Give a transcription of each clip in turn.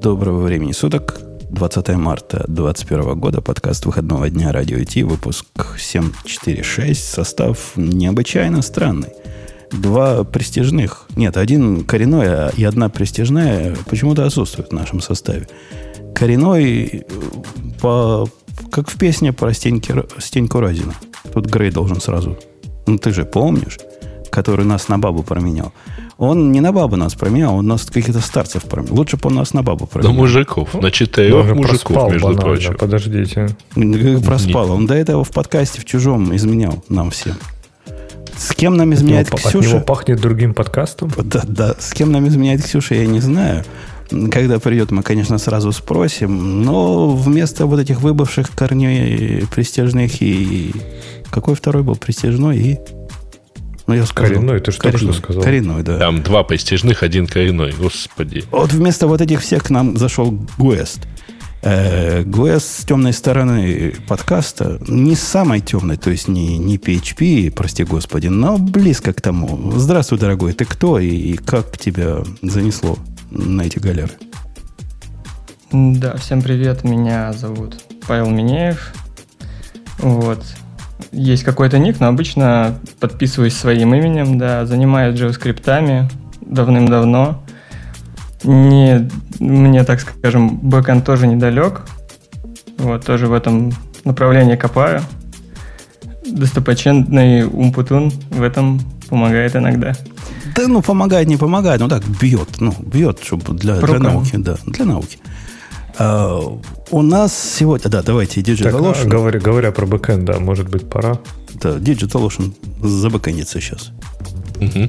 Доброго времени суток. 20 марта 2021 года. Подкаст выходного дня Радио Ти. Выпуск 746. Состав необычайно странный. Два престижных. Нет, один коренной а и одна престижная почему-то отсутствуют в нашем составе. Коренной по, как в песне про Стеньки, Стеньку Разина. Тут Грей должен сразу. Ну, ты же помнишь, который нас на бабу променял. Он не на бабу нас променял, он нас каких-то старцев променял. Лучше бы он нас на бабу променял. На мужиков, на четырех ну, мужиков, между банально, прочим. Подождите. Проспал. Он до этого в подкасте в чужом изменял нам всем. С кем нам изменяет от него, Ксюша? От него пахнет другим подкастом? Да, да. С кем нам изменяет Ксюша, я не знаю. Когда придет, мы, конечно, сразу спросим. Но вместо вот этих выбывших корней престижных и... Какой второй был? Престижной и... Ну, я сказал. Коренной, ты же коренной, только что сказал. Коренной, да. Там два престижных, один коренной, господи. Вот вместо вот этих всех к нам зашел Гуэст. Э, Гуэст с темной стороны подкаста, не с самой темной, то есть не, не PHP, прости господи, но близко к тому. Здравствуй, дорогой, ты кто и, и как тебя занесло на эти галеры? Да, всем привет, меня зовут Павел Минеев. Вот, есть какой-то ник, но обычно подписываюсь своим именем, да, занимаюсь JavaScript давным-давно. Не, мне, так скажем, бэкэнд тоже недалек. Вот, тоже в этом направлении копаю. Достопочетный Умпутун в этом помогает иногда. Да, ну, помогает, не помогает, ну так, бьет, ну, бьет, чтобы для, для науки, да, для науки. А, у нас сегодня... Да, давайте Digital так, А, говоря, говоря про бэкэнд, да, может быть, пора. Да, Digital Ocean забэкэндится сейчас. Угу.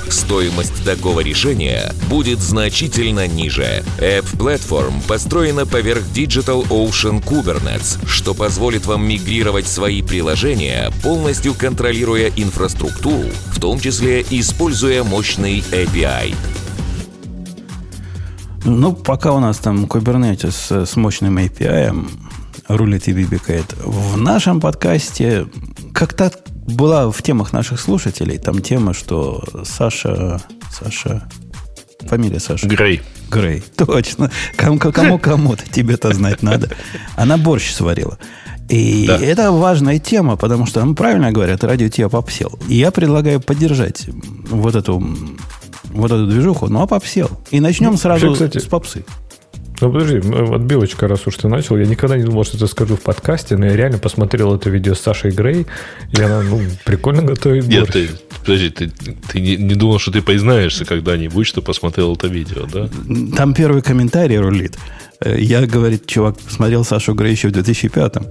стоимость такого решения будет значительно ниже. App Platform построена поверх Digital Ocean Kubernetes, что позволит вам мигрировать свои приложения, полностью контролируя инфраструктуру, в том числе используя мощный API. Ну, пока у нас там Kubernetes с мощным API рулит и бибикает, в нашем подкасте как-то была в темах наших слушателей там тема, что Саша... Саша... Фамилия Саша. Грей. Грей, точно. Кому, кому кому-то тебе-то знать надо. Она борщ сварила. И да. это важная тема, потому что, ну, правильно говорят, радио тебя попсел. И я предлагаю поддержать вот эту, вот эту движуху, ну, а попсел. И начнем ну, сразу вообще, кстати, с попсы. Ну, подожди, отбивочка, раз уж ты начал. Я никогда не думал, что это скажу в подкасте, но я реально посмотрел это видео с Сашей Грей, и она, ну, прикольно готовит борщ. Нет, ты, подожди, ты, ты не, не думал, что ты признаешься когда-нибудь, что посмотрел это видео, да? Там первый комментарий рулит. Э, я, говорит, чувак, посмотрел Сашу Грей еще в 2005-м.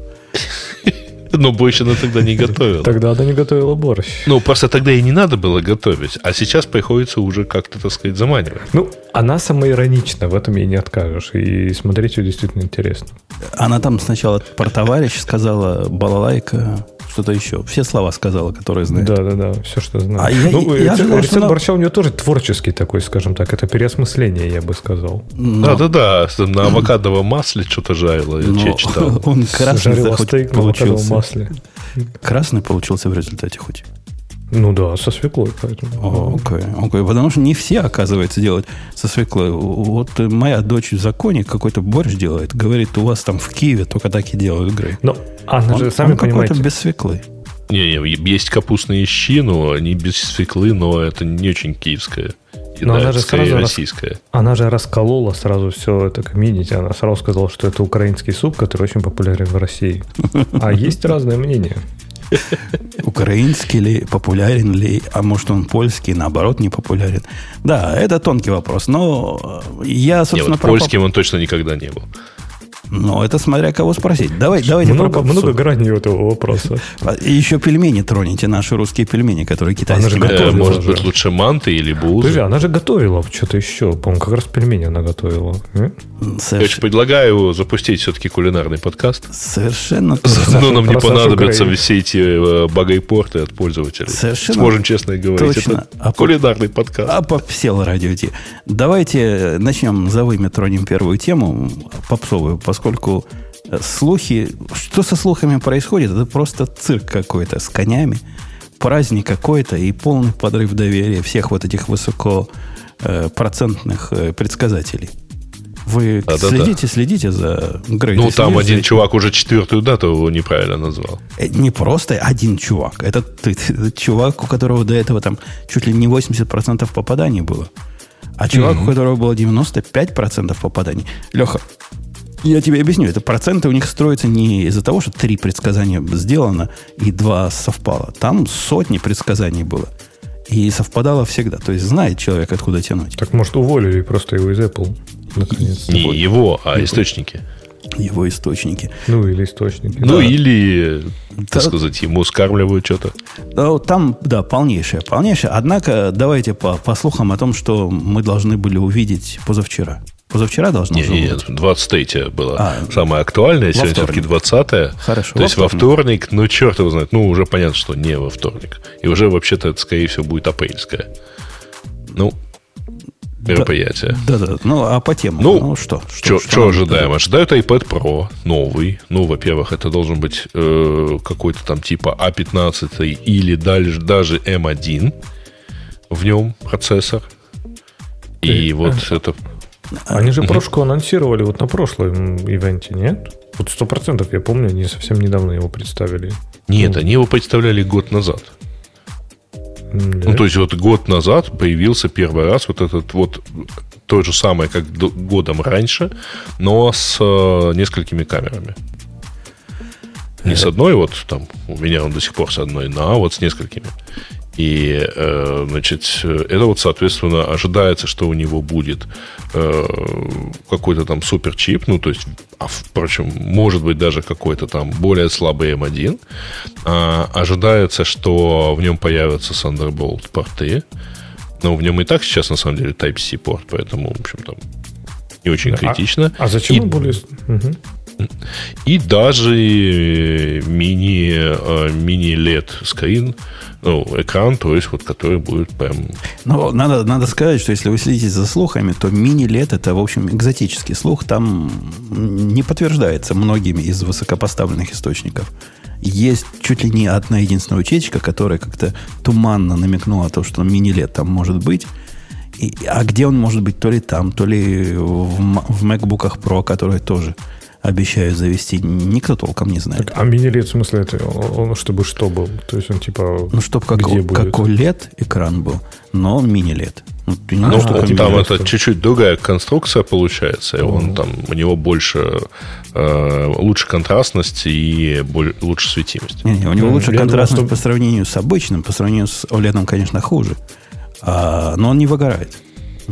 Но больше она тогда не готовила. Тогда она не готовила борщ. Ну, просто тогда и не надо было готовить. А сейчас приходится уже как-то, так сказать, заманивать. Ну, она самоиронична, в этом ей не откажешь. И смотреть ее действительно интересно. Она там сначала про товарищ сказала балалайка, что-то еще. Все слова сказала, которые знает. Да, да, да, все, что знаю. А я, ну, я рецепт, ожидал, рецепт борща у нее тоже творческий такой, скажем так. Это переосмысление, я бы сказал. Да, да, да. На авокадовом масле что-то жарило. Я читал. Он красный Жарила стейк получился. масле. Красный получился в результате хоть. Ну да, со свеклой, поэтому. Окей, okay, окей. Okay. Потому что не все, оказывается, делают со свеклой. Вот моя дочь в законе какой-то борщ делает. Говорит, у вас там в Киеве только так и делают игры. Ну, Анна же, сами он понимаете. без свеклы. Не, не, есть капустные щи, но они без свеклы, но это не очень киевское. Но да, она же сразу российская. Рас... Она же расколола сразу все это комьюнити. Она сразу сказала, что это украинский суп, который очень популярен в России. А есть разное мнение. Украинский ли, популярен ли, а может он польский, наоборот, не популярен. Да, это тонкий вопрос, но я, собственно... Не, вот польским он точно никогда не был. Ну, это смотря кого спросить. Давай, давайте много, много граней у этого вопроса. И еще пельмени троните, наши русские пельмени, которые китайские. Она же готовила, Может быть, лучше манты или бузы. Подожди, она же готовила что-то еще. По-моему, как раз пельмени она готовила. Соверш... Я очень предлагаю запустить все-таки кулинарный подкаст. Совершенно точно. Но нам не понадобятся все эти э, багайпорты от пользователей. Совершенно Сможем честно говорить. Точно. Это а кулинарный подкаст. А попсел радио. Давайте начнем за вами, тронем первую тему попсовую, поскольку э, слухи... Что со слухами происходит? Это просто цирк какой-то с конями, праздник какой-то и полный подрыв доверия всех вот этих высокопроцентных э, предсказателей. Вы да, следите, да, да. следите за Грей. Ну, там один за... чувак уже четвертую дату неправильно назвал. Э, не просто один чувак. Это, это, это чувак, у которого до этого там чуть ли не 80% попаданий было. А чувак, mm-hmm. у которого было 95% попаданий. Леха, я тебе объясню, это проценты у них строятся не из-за того, что три предсказания сделано и два совпало. Там сотни предсказаний было. И совпадало всегда. То есть знает человек, откуда тянуть. Так может уволили просто его из Apple? Наконец. Не вот. его, а его. источники. Его источники. Ну, или источники. Ну, да. или, так да. сказать, ему скармливают что-то. Да, там, да, полнейшее, полнейшее. Однако, давайте по, по слухам о том, что мы должны были увидеть позавчера. Позавчера должно нет, нет, быть? Нет, 23 было а, самое актуальное, сегодня все-таки 20 Хорошо. То есть во вторник, ну, черт его знает, ну, уже понятно, что не во вторник. И уже вообще-то это, скорее всего, будет апрельское. Ну, мероприятие. Да, да, да. Ну, а по тему? Ну, ну что? Что, что, что ожидаем? Ожидают iPad Pro новый. Ну, во-первых, это должен быть э, какой-то там типа A15 или даже, даже M1 в нем процессор. И э, вот э, это... Они же прошку анонсировали вот на прошлом ивенте, нет? Вот сто процентов, я помню, они совсем недавно его представили. Нет, ну. они его представляли год назад. Да. Ну, то есть вот год назад появился первый раз вот этот вот то же самое, как годом раньше, но с э, несколькими камерами. Не с одной, вот там у меня он до сих пор с одной, но а вот с несколькими. И, э, значит, это вот, соответственно, ожидается, что у него будет э, какой-то там суперчип, ну, то есть, а, впрочем, может быть даже какой-то там более слабый M1. А, ожидается, что в нем появятся Thunderbolt порты. Но в нем и так сейчас, на самом деле, Type-C порт, поэтому, в общем, там не очень да. критично. А, а зачем и, он более... Угу. И даже мини, э, мини LED скрин, ну, экран, то есть вот который будет прям... Ну, надо, надо сказать, что если вы следите за слухами, то мини-лет это, в общем, экзотический слух. Там не подтверждается многими из высокопоставленных источников. Есть чуть ли не одна единственная утечка, которая как-то туманно намекнула о том, что мини-лет там может быть. И, а где он может быть, то ли там, то ли в, в MacBook Pro, которые тоже обещают завести, никто толком не знает. Так, а мини-лет в смысле это? Он чтобы что был? То есть он типа... Ну, чтобы как, где будет? как OLED экран был, но мини-лет. Ну, ну, что там это чуть-чуть другая конструкция получается, и он там, у него больше, э, лучше контрастность и более, лучше светимость. Не, не, у него лучше контрастность думал, что... по сравнению с обычным, по сравнению с OLED, конечно, хуже, а, но он не выгорает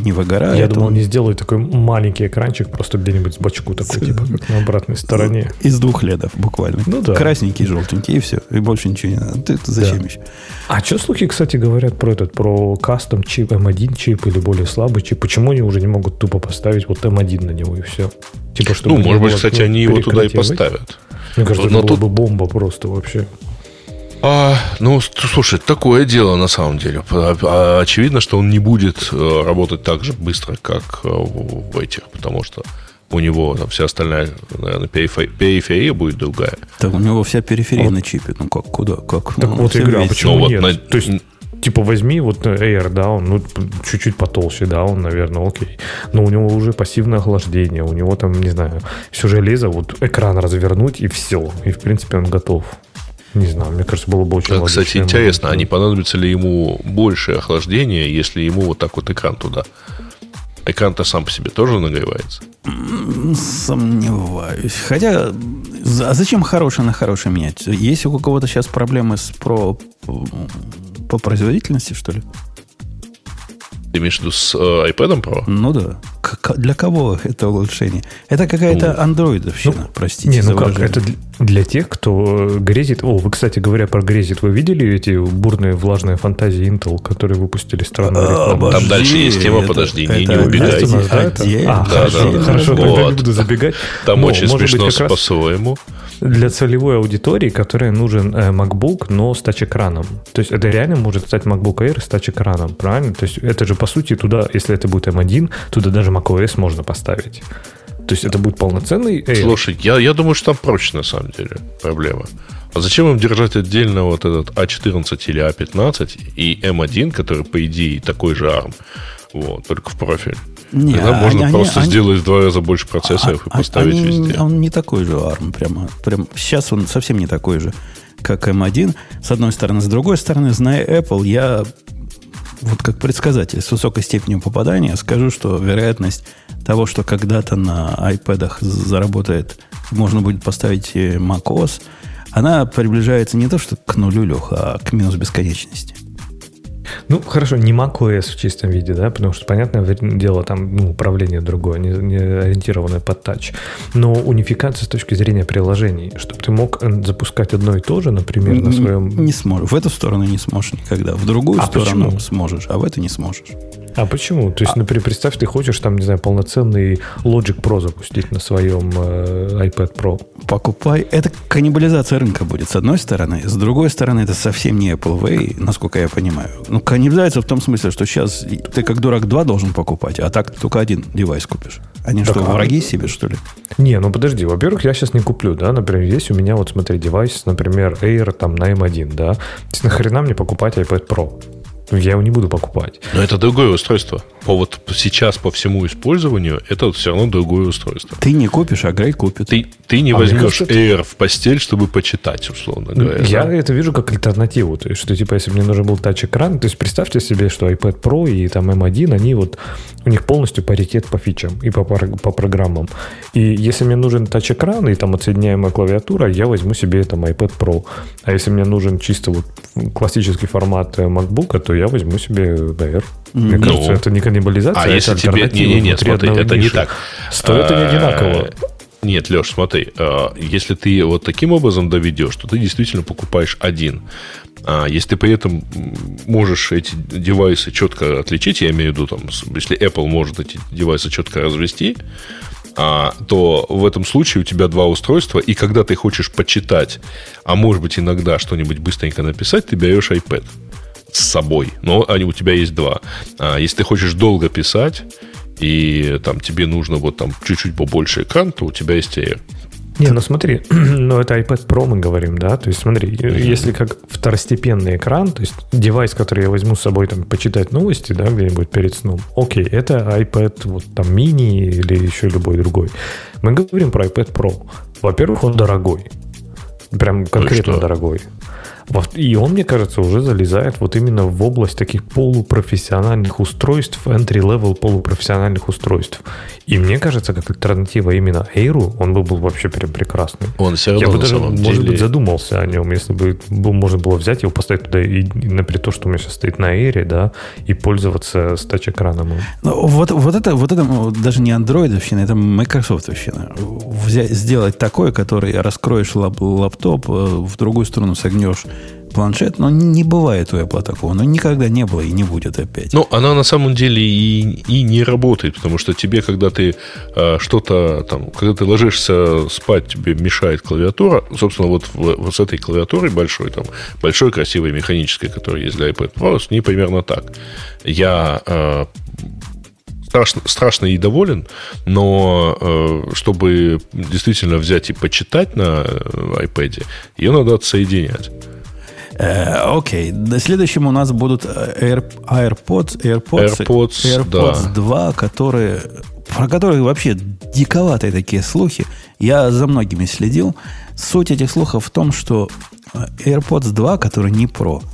не выгорает. Я думал, он... не сделают такой маленький экранчик, просто где-нибудь с бочку такой, типа, как на обратной стороне. Из двух ледов буквально. Ну да. Красненький, желтенький, и все. И больше ничего не надо. Ты, зачем да. еще? А что слухи, кстати, говорят про этот, про кастом чип, M1 чип или более слабый чип? Почему они уже не могут тупо поставить вот M1 на него и все? Типа, чтобы ну, может быть, кстати, они его туда и поставят. Мне кажется, Но это тут... было бы бомба просто вообще. А, ну, слушай, такое дело на самом деле. А, очевидно, что он не будет э, работать так же быстро, как э, в этих, потому что у него там вся остальная, наверное, периферия будет другая. Так у него вся периферия вот. на чипе. Ну как, куда, как? Так ну, вот я говорю, а почему ну, нет? Вот на... То есть, типа возьми вот Air, да, он ну, чуть-чуть потолще, да, он, наверное, окей. Но у него уже пассивное охлаждение, у него там, не знаю, все железо, вот экран развернуть и все. И, в принципе, он готов. Не знаю, мне кажется, было бы очень а, Кстати, интересно, а не понадобится ли ему больше охлаждения, если ему вот так вот экран туда? Экран-то сам по себе тоже нагревается? Сомневаюсь. Хотя, а зачем хорошее на хорошее менять? Есть у кого-то сейчас проблемы с про, по производительности, что ли? Ты имеешь в виду с э, iPad Pro? Ну да. Для кого это улучшение? Это какая-то ну, андроидовщина, ну, простите. Не, ну как, это для тех, кто грезит... О, вы, кстати говоря, про грезит, вы видели эти бурные влажные фантазии Intel, которые выпустили странную а, рекламу? Там дальше есть тема, подожди, это, не, не убегай. А, хорошо, хорошо, тогда не буду забегать. Там очень смешно по-своему для целевой аудитории, которая нужен э, MacBook, но с тач-экраном. То есть это реально может стать MacBook Air с тач-экраном, правильно? То есть это же, по сути, туда, если это будет M1, туда даже macOS можно поставить. То есть это будет полноценный Air. Слушай, я, я думаю, что там проще на самом деле проблема. А зачем им держать отдельно вот этот А14 или А15 и М1, который, по идее, такой же ARM, вот, только в профиль? Не, Тогда можно они, просто они, сделать в два раза больше процессоров а, и поставить они, везде. Он не такой же ARM, прямо, прям сейчас он совсем не такой же, как M1. С одной стороны, с другой стороны, зная Apple, я вот как предсказатель с высокой степенью попадания скажу, что вероятность того, что когда-то на iPad заработает, можно будет поставить macOS, она приближается не то что к нулю, Леха, а к минус бесконечности. Ну, хорошо, не macOS в чистом виде, да, потому что, понятное дело, там ну, управление другое, не, не ориентированное под тач. Но унификация с точки зрения приложений, чтобы ты мог э, запускать одно и то же, например, на своем... Не, не сможешь. В эту сторону не сможешь никогда. В другую а сторону почему? сможешь, а в эту не сможешь. А почему? То есть, а... например, представь, ты хочешь там, не знаю, полноценный Logic Pro запустить на своем э, iPad Pro. Покупай. Это каннибализация рынка будет, с одной стороны. С другой стороны, это совсем не Apple Way, насколько я понимаю. Ну, каннибализация в том смысле, что сейчас ты как дурак два должен покупать, а так ты только один девайс купишь. Они так, что, а... враги себе, что ли? Не, ну подожди. Во-первых, я сейчас не куплю, да. Например, есть у меня, вот смотри, девайс, например, Air там на M1, да. То есть нахрена мне покупать iPad Pro? Я его не буду покупать. Но это другое устройство. По вот сейчас по всему использованию это вот все равно другое устройство. Ты не купишь, а Грей купит. Ты, ты не а возьмешь кажется, Air в постель, чтобы почитать, условно говоря. Я да? это вижу как альтернативу. То есть, что типа, если мне нужен был тач-экран, то есть представьте себе, что iPad Pro и там M1, они вот, у них полностью паритет по фичам и по, по программам. И если мне нужен тач-экран и там отсоединяемая клавиатура, я возьму себе там iPad Pro. А если мне нужен чисто вот классический формат MacBook, то я возьму себе DR. Мне ну, кажется, это не каннибализация, а, а если тебе... Не, не, не, смотри, это не так. Стоит они одинаково. Нет, Леш, смотри, а, если ты вот таким образом доведешь, то ты действительно покупаешь один. А если ты при этом можешь эти девайсы четко отличить, я имею в виду, там, если Apple может эти девайсы четко развести, а, то в этом случае у тебя два устройства, и когда ты хочешь почитать, а может быть иногда что-нибудь быстренько написать, ты берешь iPad с собой, но они, у тебя есть два. А если ты хочешь долго писать, и там тебе нужно вот там чуть-чуть побольше экран, то у тебя есть Air. Не, ну смотри, ну это iPad Pro мы говорим, да, то есть смотри, mm-hmm. если как второстепенный экран, то есть девайс, который я возьму с собой там почитать новости, да, где-нибудь перед сном, окей, это iPad вот там мини или еще любой другой. Мы говорим про iPad Pro. Во-первых, он дорогой, прям конкретно ну дорогой. И он, мне кажется, уже залезает вот именно в область таких полупрофессиональных устройств, entry-level полупрофессиональных устройств. И мне кажется, как альтернатива именно Эйру, он бы был вообще прям прекрасный. Он все равно Я бы даже, может деле... быть, задумался о нем, если бы можно было взять его, поставить туда, и, например, то, что у меня сейчас стоит на Эйре, да, и пользоваться с тач-экраном. Ну, вот, вот это, вот это даже не андроидовщина, это Microsoftовщина. Взять, сделать такое, который раскроешь лап, лаптоп, э, в другую сторону согнешь планшет, но не бывает у Apple такого. Но никогда не было и не будет опять. Ну, она на самом деле и, и не работает, потому что тебе, когда ты э, что-то там, когда ты ложишься спать, тебе мешает клавиатура. Собственно, вот, в, вот с этой клавиатурой большой, там, большой, красивой, механической, которая есть для iPad Pro, с ней примерно так. Я э, страшно, страшно и доволен, но э, чтобы действительно взять и почитать на э, iPad, ее надо отсоединять. Э, окей. Следующим у нас будут э, Air, AirPods, AirPods, AirPods, AirPods да. 2, которые, про которые вообще диковатые такие слухи. Я за многими следил. Суть этих слухов в том, что э, AirPods 2, которые не Pro,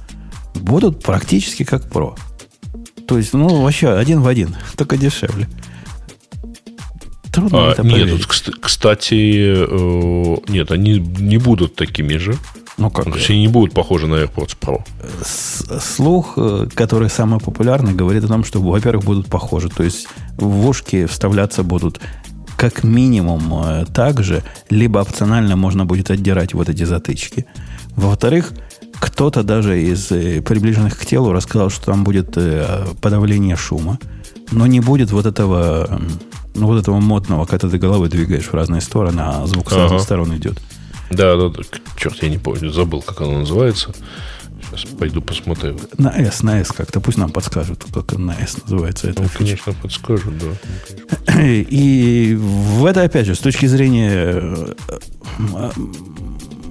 будут практически как Pro. То есть, ну, вообще один в один, только дешевле. Трудно а, это Нет, тут, кстати, э, нет, они не будут такими же. Ну как? Они не будут похожи на AirPods Pro. Слух, э, который самый популярный, говорит о том, что, во-первых, будут похожи. То есть в ушки вставляться будут как минимум э, так же, либо опционально можно будет отдирать вот эти затычки. Во-вторых, кто-то даже из э, приближенных к телу рассказал, что там будет подавление шума, но не будет вот этого, ну, вот этого модного, когда ты головой двигаешь в разные стороны, а звук с ага. разных сторон идет. Да, да, да. Черт, я не помню, забыл, как оно называется. Сейчас пойду посмотрю. На S, на S как-то. Пусть нам подскажут, как на S называется. Это ну, конечно, подскажут, да. И в это, опять же, с точки зрения э,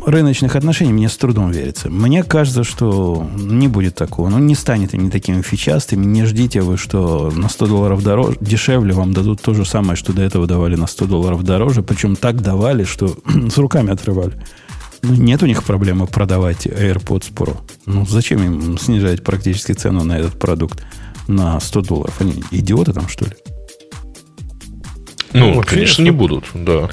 рыночных отношений мне с трудом верится. Мне кажется, что не будет такого. Ну, не станет они такими фичастыми. Не ждите вы, что на 100 долларов дороже, дешевле вам дадут то же самое, что до этого давали на 100 долларов дороже. Причем так давали, что с руками отрывали. Ну, нет у них проблемы продавать AirPods Pro. Ну, зачем им снижать практически цену на этот продукт на 100 долларов? Они идиоты там, что ли? Ну, ну конечно, не будут, да.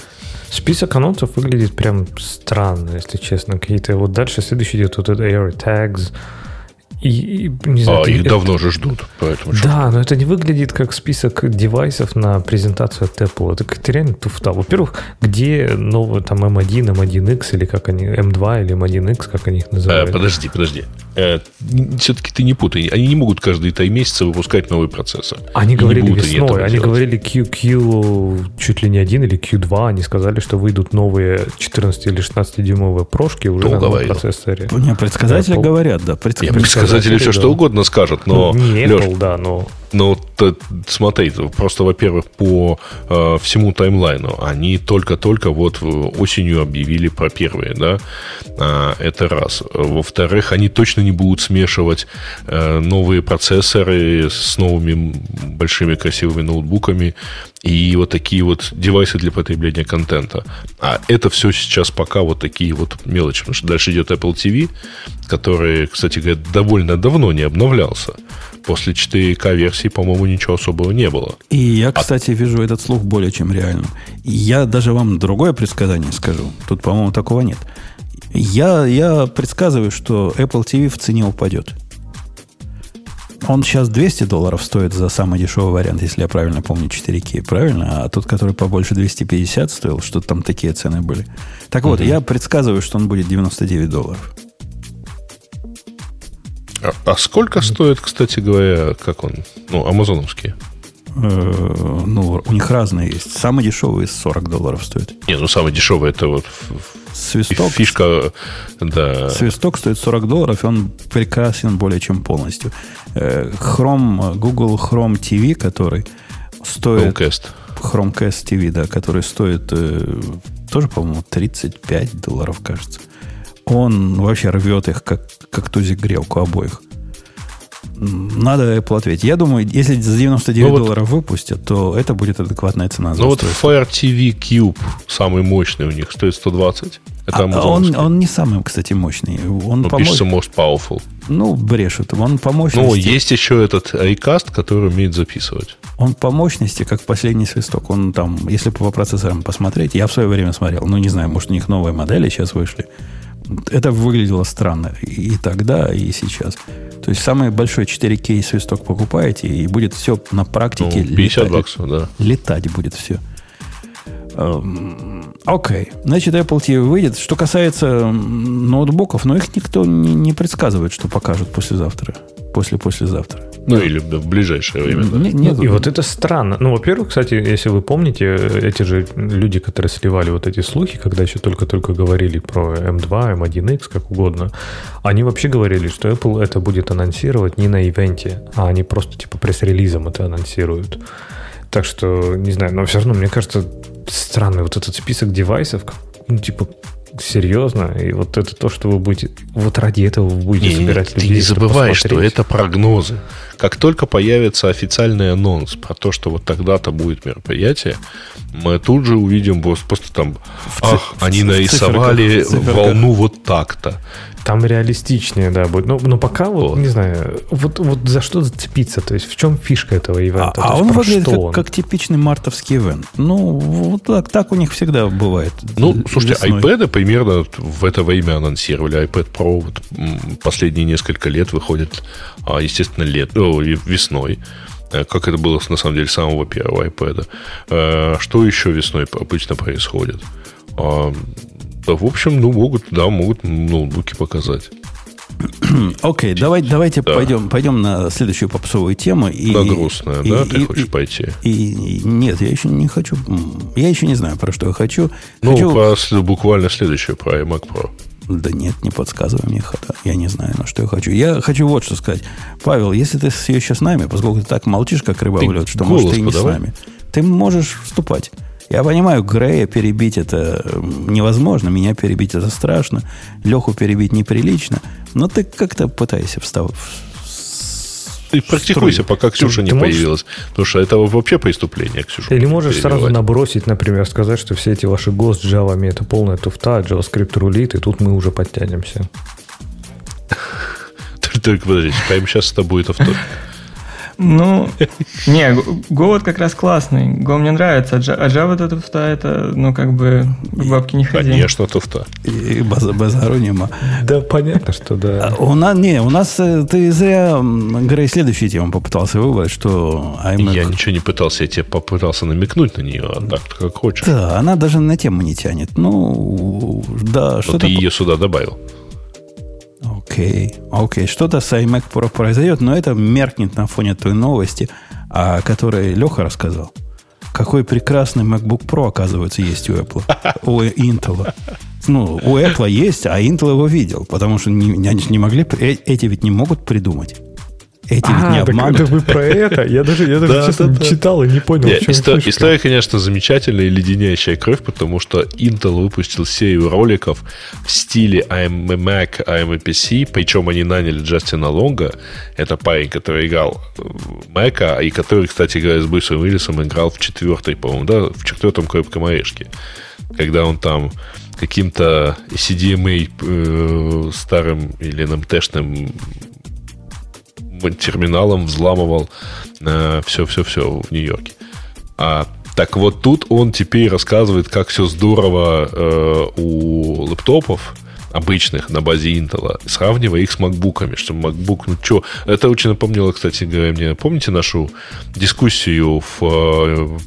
Список анонсов выглядит прям странно, если честно. Какие-то вот дальше следующий идет вот это AirTags, и, и, не знаю, а, ты, их это, давно же ждут. Поэтому да, но это не выглядит как список девайсов на презентацию от Apple. Это как-то реально туфта. Во-первых, где новый там M1, M1X или как они, M2 или M1X, как они их называют? А, подожди, подожди. Э, все-таки ты не путай. Они не могут каждые три месяца выпускать новый процессор. Они говорили весной, они делать. говорили Q, Q чуть ли не один или Q2. Они сказали, что выйдут новые 14 или 16 дюймовые прошки уже Кто на новом процессоре. Не, предсказатели да, говорят, да. Предсказатели Предсказатели все что угодно скажут, но... Ну, не Apple, Леш, да, но... Ну, т, смотри, просто, во-первых, по э, всему таймлайну они только-только вот осенью объявили про первые, да, а, это раз. Во-вторых, они точно не будут смешивать э, новые процессоры с новыми большими красивыми ноутбуками и вот такие вот девайсы для потребления контента. А это все сейчас пока вот такие вот мелочи, потому что дальше идет Apple TV, который, кстати говоря, довольно давно не обновлялся после 4К версии, по-моему, ничего особого не было. И я, а кстати, а... вижу этот слух более чем реальным. Я даже вам другое предсказание скажу. Тут, по-моему, такого нет. Я, я предсказываю, что Apple TV в цене упадет. Он сейчас 200 долларов стоит за самый дешевый вариант, если я правильно помню, 4К, правильно? А тот, который побольше 250 стоил, что там такие цены были. Так вот, я предсказываю, что он будет 99 долларов. А, а сколько стоит, кстати говоря, как он, ну, амазоновский? Э, ну, у них разные есть. Самый дешевый 40 долларов стоит. Не, ну самый дешевый это вот свисток. Фишка, да. Свисток стоит 40 долларов, и он прекрасен более чем полностью. Э, Chrome, Google Chrome TV, который стоит... Chromecast. Chromecast TV, да, который стоит э, тоже, по-моему, 35 долларов, кажется он вообще рвет их, как, как тузик грелку обоих. Надо Apple ответить. Я думаю, если за 99 ну, долларов вот, выпустят, то это будет адекватная цена за Ну вот Fire TV Cube самый мощный у них стоит 120. Это а, он, он не самый, кстати, мощный. Он ну, помощ... пишется most powerful. Ну, брешут. Он по мощности... Ну, есть еще этот iCast, который умеет записывать. Он по мощности, как последний свисток. Он там, если по процессорам посмотреть, я в свое время смотрел, ну, не знаю, может, у них новые модели сейчас вышли это выглядело странно и тогда, и сейчас. То есть самый большой 4К свисток покупаете, и будет все на практике ну, 50 летать, баксов, да. Летать будет все. Эм, окей. Okay. Значит, Apple TV выйдет. Что касается ноутбуков, но их никто не, не предсказывает, что покажут послезавтра. После-послезавтра. Ну, или в ближайшее время, да. Не, нет, и вот это странно. Ну, во-первых, кстати, если вы помните, эти же люди, которые сливали вот эти слухи, когда еще только-только говорили про M2, M1X, как угодно, они вообще говорили, что Apple это будет анонсировать не на ивенте, а они просто типа пресс-релизом это анонсируют. Так что, не знаю, но все равно, мне кажется, странный вот этот список девайсов, ну, типа, серьезно, и вот это то, что вы будете, вот ради этого вы будете не, собирать людей. Ты не забывай, что это прогнозы. Как только появится официальный анонс про то, что вот тогда-то будет мероприятие, мы тут же увидим просто там, ах, они нарисовали волну вот так-то. Там реалистичнее, да, будет. Но, но пока вот, вот, не знаю, вот, вот за что зацепиться? То есть в чем фишка этого ивента? А, а он выглядит как, он? как типичный мартовский ивент. Ну, вот так, так у них всегда бывает. Ну, слушайте, весной. iPad примерно в это время анонсировали. iPad Pro вот последние несколько лет выходит, а, естественно, лет, ну, весной э, как это было на самом деле самого первого iPad. Э, что еще весной обычно происходит? А, в общем, ну, могут, да, могут ноутбуки показать. Окей, okay, давай, давайте да. пойдем, пойдем на следующую попсовую тему. И, на грустную, и, да? И, Ты и, хочешь и, пойти? И, и, нет, я еще не хочу. Я еще не знаю, про что я хочу. Ну, хочу... Про, буквально следующее, про iMac Pro. Да нет, не подсказывай мне, я не знаю, на что я хочу. Я хочу вот что сказать. Павел, если ты еще с нами, поскольку ты так молчишь, как рыба в лед, что может ты и не подавай. с нами, ты можешь вступать. Я понимаю, Грея перебить это невозможно, меня перебить это страшно, Леху перебить неприлично, но ты как-то пытаешься встав, ты практикуйся, пока Ксюша ты, не ты можешь... появилась. Потому что это вообще преступление, Ксюша. Или можешь сразу набросить, например, сказать, что все эти ваши ГОСТ с Java это полная туфта, JavaScript рулит, и тут мы уже подтянемся. Только подожди, прямо сейчас это будет авто. Ну, не, Go вот как раз классный. Go мне нравится, а Java это туфта, это, ну, как бы, бабки не ходи. Конечно, туфта. И база базаронима. Да, понятно, что да. А у нас, не, у нас, э, ты зря, Грей, следующую тему попытался выбрать, что iMac... Я ничего не пытался, я тебе попытался намекнуть на нее, а так как хочешь. Да, она даже на тему не тянет. Ну, да, что ты ее сюда добавил. Окей, окей. Что-то с iMac Pro произойдет, но это меркнет на фоне той новости, о которой Леха рассказал. Какой прекрасный MacBook Pro, оказывается, есть у Apple. У Intel. Ну, у Apple есть, а Intel его видел. Потому что не, они не могли... Э, эти ведь не могут придумать. Эти а, ведь не обманут. Так, вы про это? Я даже, я даже да, честно, да, да. читал и не понял, Нет, чем История, конечно, замечательная и леденящая кровь, потому что Intel выпустил серию роликов в стиле I'm a Mac, I'm a PC, причем они наняли Джастина Лонга, это парень, который играл в Mac, и который, кстати, играя с Брюсом Уиллисом, играл в четвертой, по-моему, да, в четвертом крепком орешке, когда он там каким-то CDMA э, старым или НМТшным терминалом взламывал все-все-все э, в Нью-Йорке. А, так вот тут он теперь рассказывает, как все здорово э, у лэптопов обычных на базе Intel, сравнивая их с макбуками, что MacBook, ну что, это очень напомнило, кстати говоря, мне, помните нашу дискуссию в э,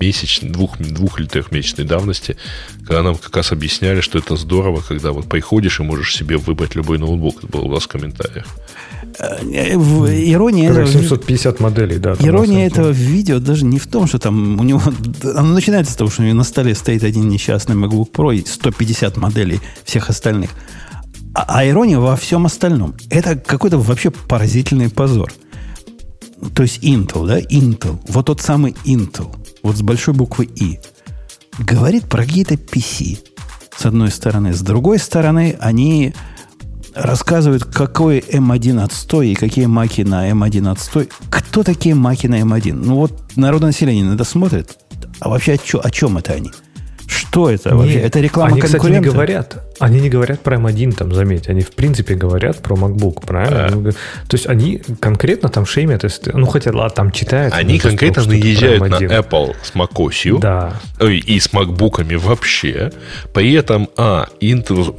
месячной, двух, двух или трехмесячной давности, когда нам как раз объясняли, что это здорово, когда вот приходишь и можешь себе выбрать любой ноутбук. Это было у нас в комментариях. Э, ирония этого... 750 моделей, да. Ирония этого видео даже не в том, что там у него... Оно начинается с того, что у него на столе стоит один несчастный MacBook Pro и 150 моделей всех остальных. А, а ирония во всем остальном. Это какой-то вообще поразительный позор. То есть Intel, да, Intel, вот тот самый Intel, вот с большой буквы И, говорит про какие-то PC, с одной стороны. С другой стороны, они рассказывают, какой M1 отстой и какие маки на M1 отстой. Кто такие маки на M1? Ну вот народное население на это смотрит. А вообще о, чё, о чем это они? Что это вообще? Нет, это реклама они, конкурента? Кстати, не говорят. Они не говорят про M1, там, заметь. Они, в принципе, говорят про MacBook, правильно? А. То есть, они конкретно там шеймят. Ну, хотя, ладно, там читают. Они конкретно наезжают на Apple с macOS. Да. И с MacBook'ами вообще. При этом, а, Intel...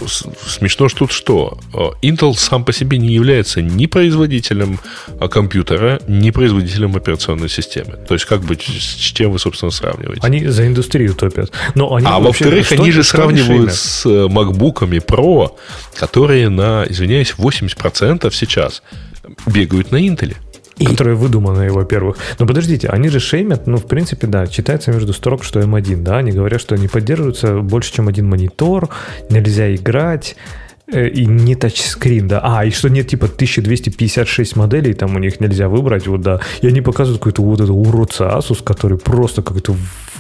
Смешно, что тут что? А, Intel сам по себе не является ни производителем а, компьютера, ни производителем операционной системы. То есть, как бы, с чем вы, собственно, сравниваете? Они за индустрию топят. Но они а во-вторых, они же сравнивают с э, MacBook ноутбуками Pro, которые на, извиняюсь, 80% сейчас бегают на Intel. И... Которые выдуманные, во-первых. Но подождите, они же шеймят, ну, в принципе, да, читается между строк, что M1, да, они говорят, что не поддерживаются больше, чем один монитор, нельзя играть, и не тачскрин, да. А, и что нет, типа, 1256 моделей, там у них нельзя выбрать, вот, да. И они показывают какой-то вот этот уродца Asus, который просто как-то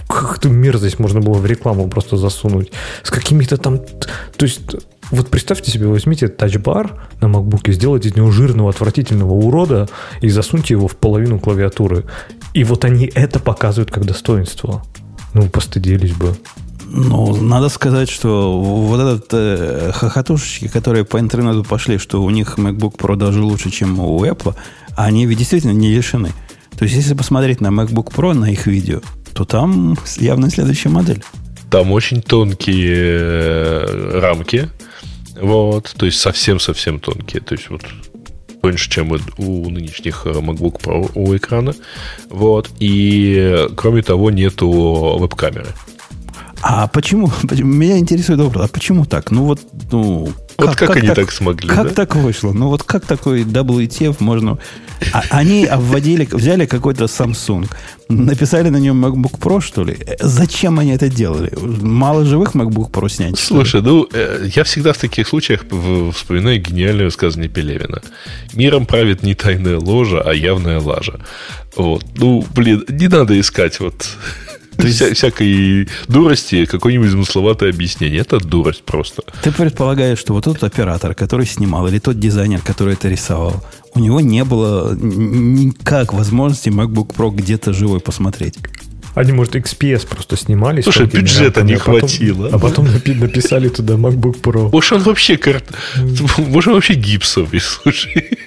как эту мерзость можно было в рекламу просто засунуть. С какими-то там... То есть, вот представьте себе, возьмите тачбар на MacBook, сделайте из него жирного, отвратительного урода и засуньте его в половину клавиатуры. И вот они это показывают как достоинство. Ну, постыдились бы. Ну, надо сказать, что вот этот э, хохотушечки, которые по интернету пошли, что у них MacBook Pro даже лучше, чем у Apple, они ведь действительно не лишены. То есть, если посмотреть на MacBook Pro, на их видео, то там явно следующая модель. Там очень тонкие э, рамки, вот, то есть совсем-совсем тонкие, то есть вот тоньше, чем у нынешних э, MacBook Pro у экрана, вот, и кроме того нету веб-камеры. А почему? Меня интересует вопрос, а почему так? Ну вот, ну... Вот как, как, как они так, так смогли, Как да? так вышло? Ну вот как такой WTF можно... А, они обводили, взяли какой-то Samsung, написали на нем MacBook Pro, что ли? Зачем они это делали? Мало живых MacBook Pro снять? Слушай, ну, э, я всегда в таких случаях вспоминаю гениальное высказывание Пелевина. Миром правит не тайная ложа, а явная лажа. Вот. Ну, блин, не надо искать вот то есть... Вся, всякой дурости какое-нибудь замысловатое объяснение. Это дурость просто. Ты предполагаешь, что вот тот оператор, который снимал, или тот дизайнер, который это рисовал, у него не было никак возможности MacBook Pro где-то живой посмотреть. Они, может, XPS просто снимали. Слушай, бюджета не а хватило. а потом написали туда MacBook Pro. Может, он вообще, карт... Может, он вообще гипсовый, слушай.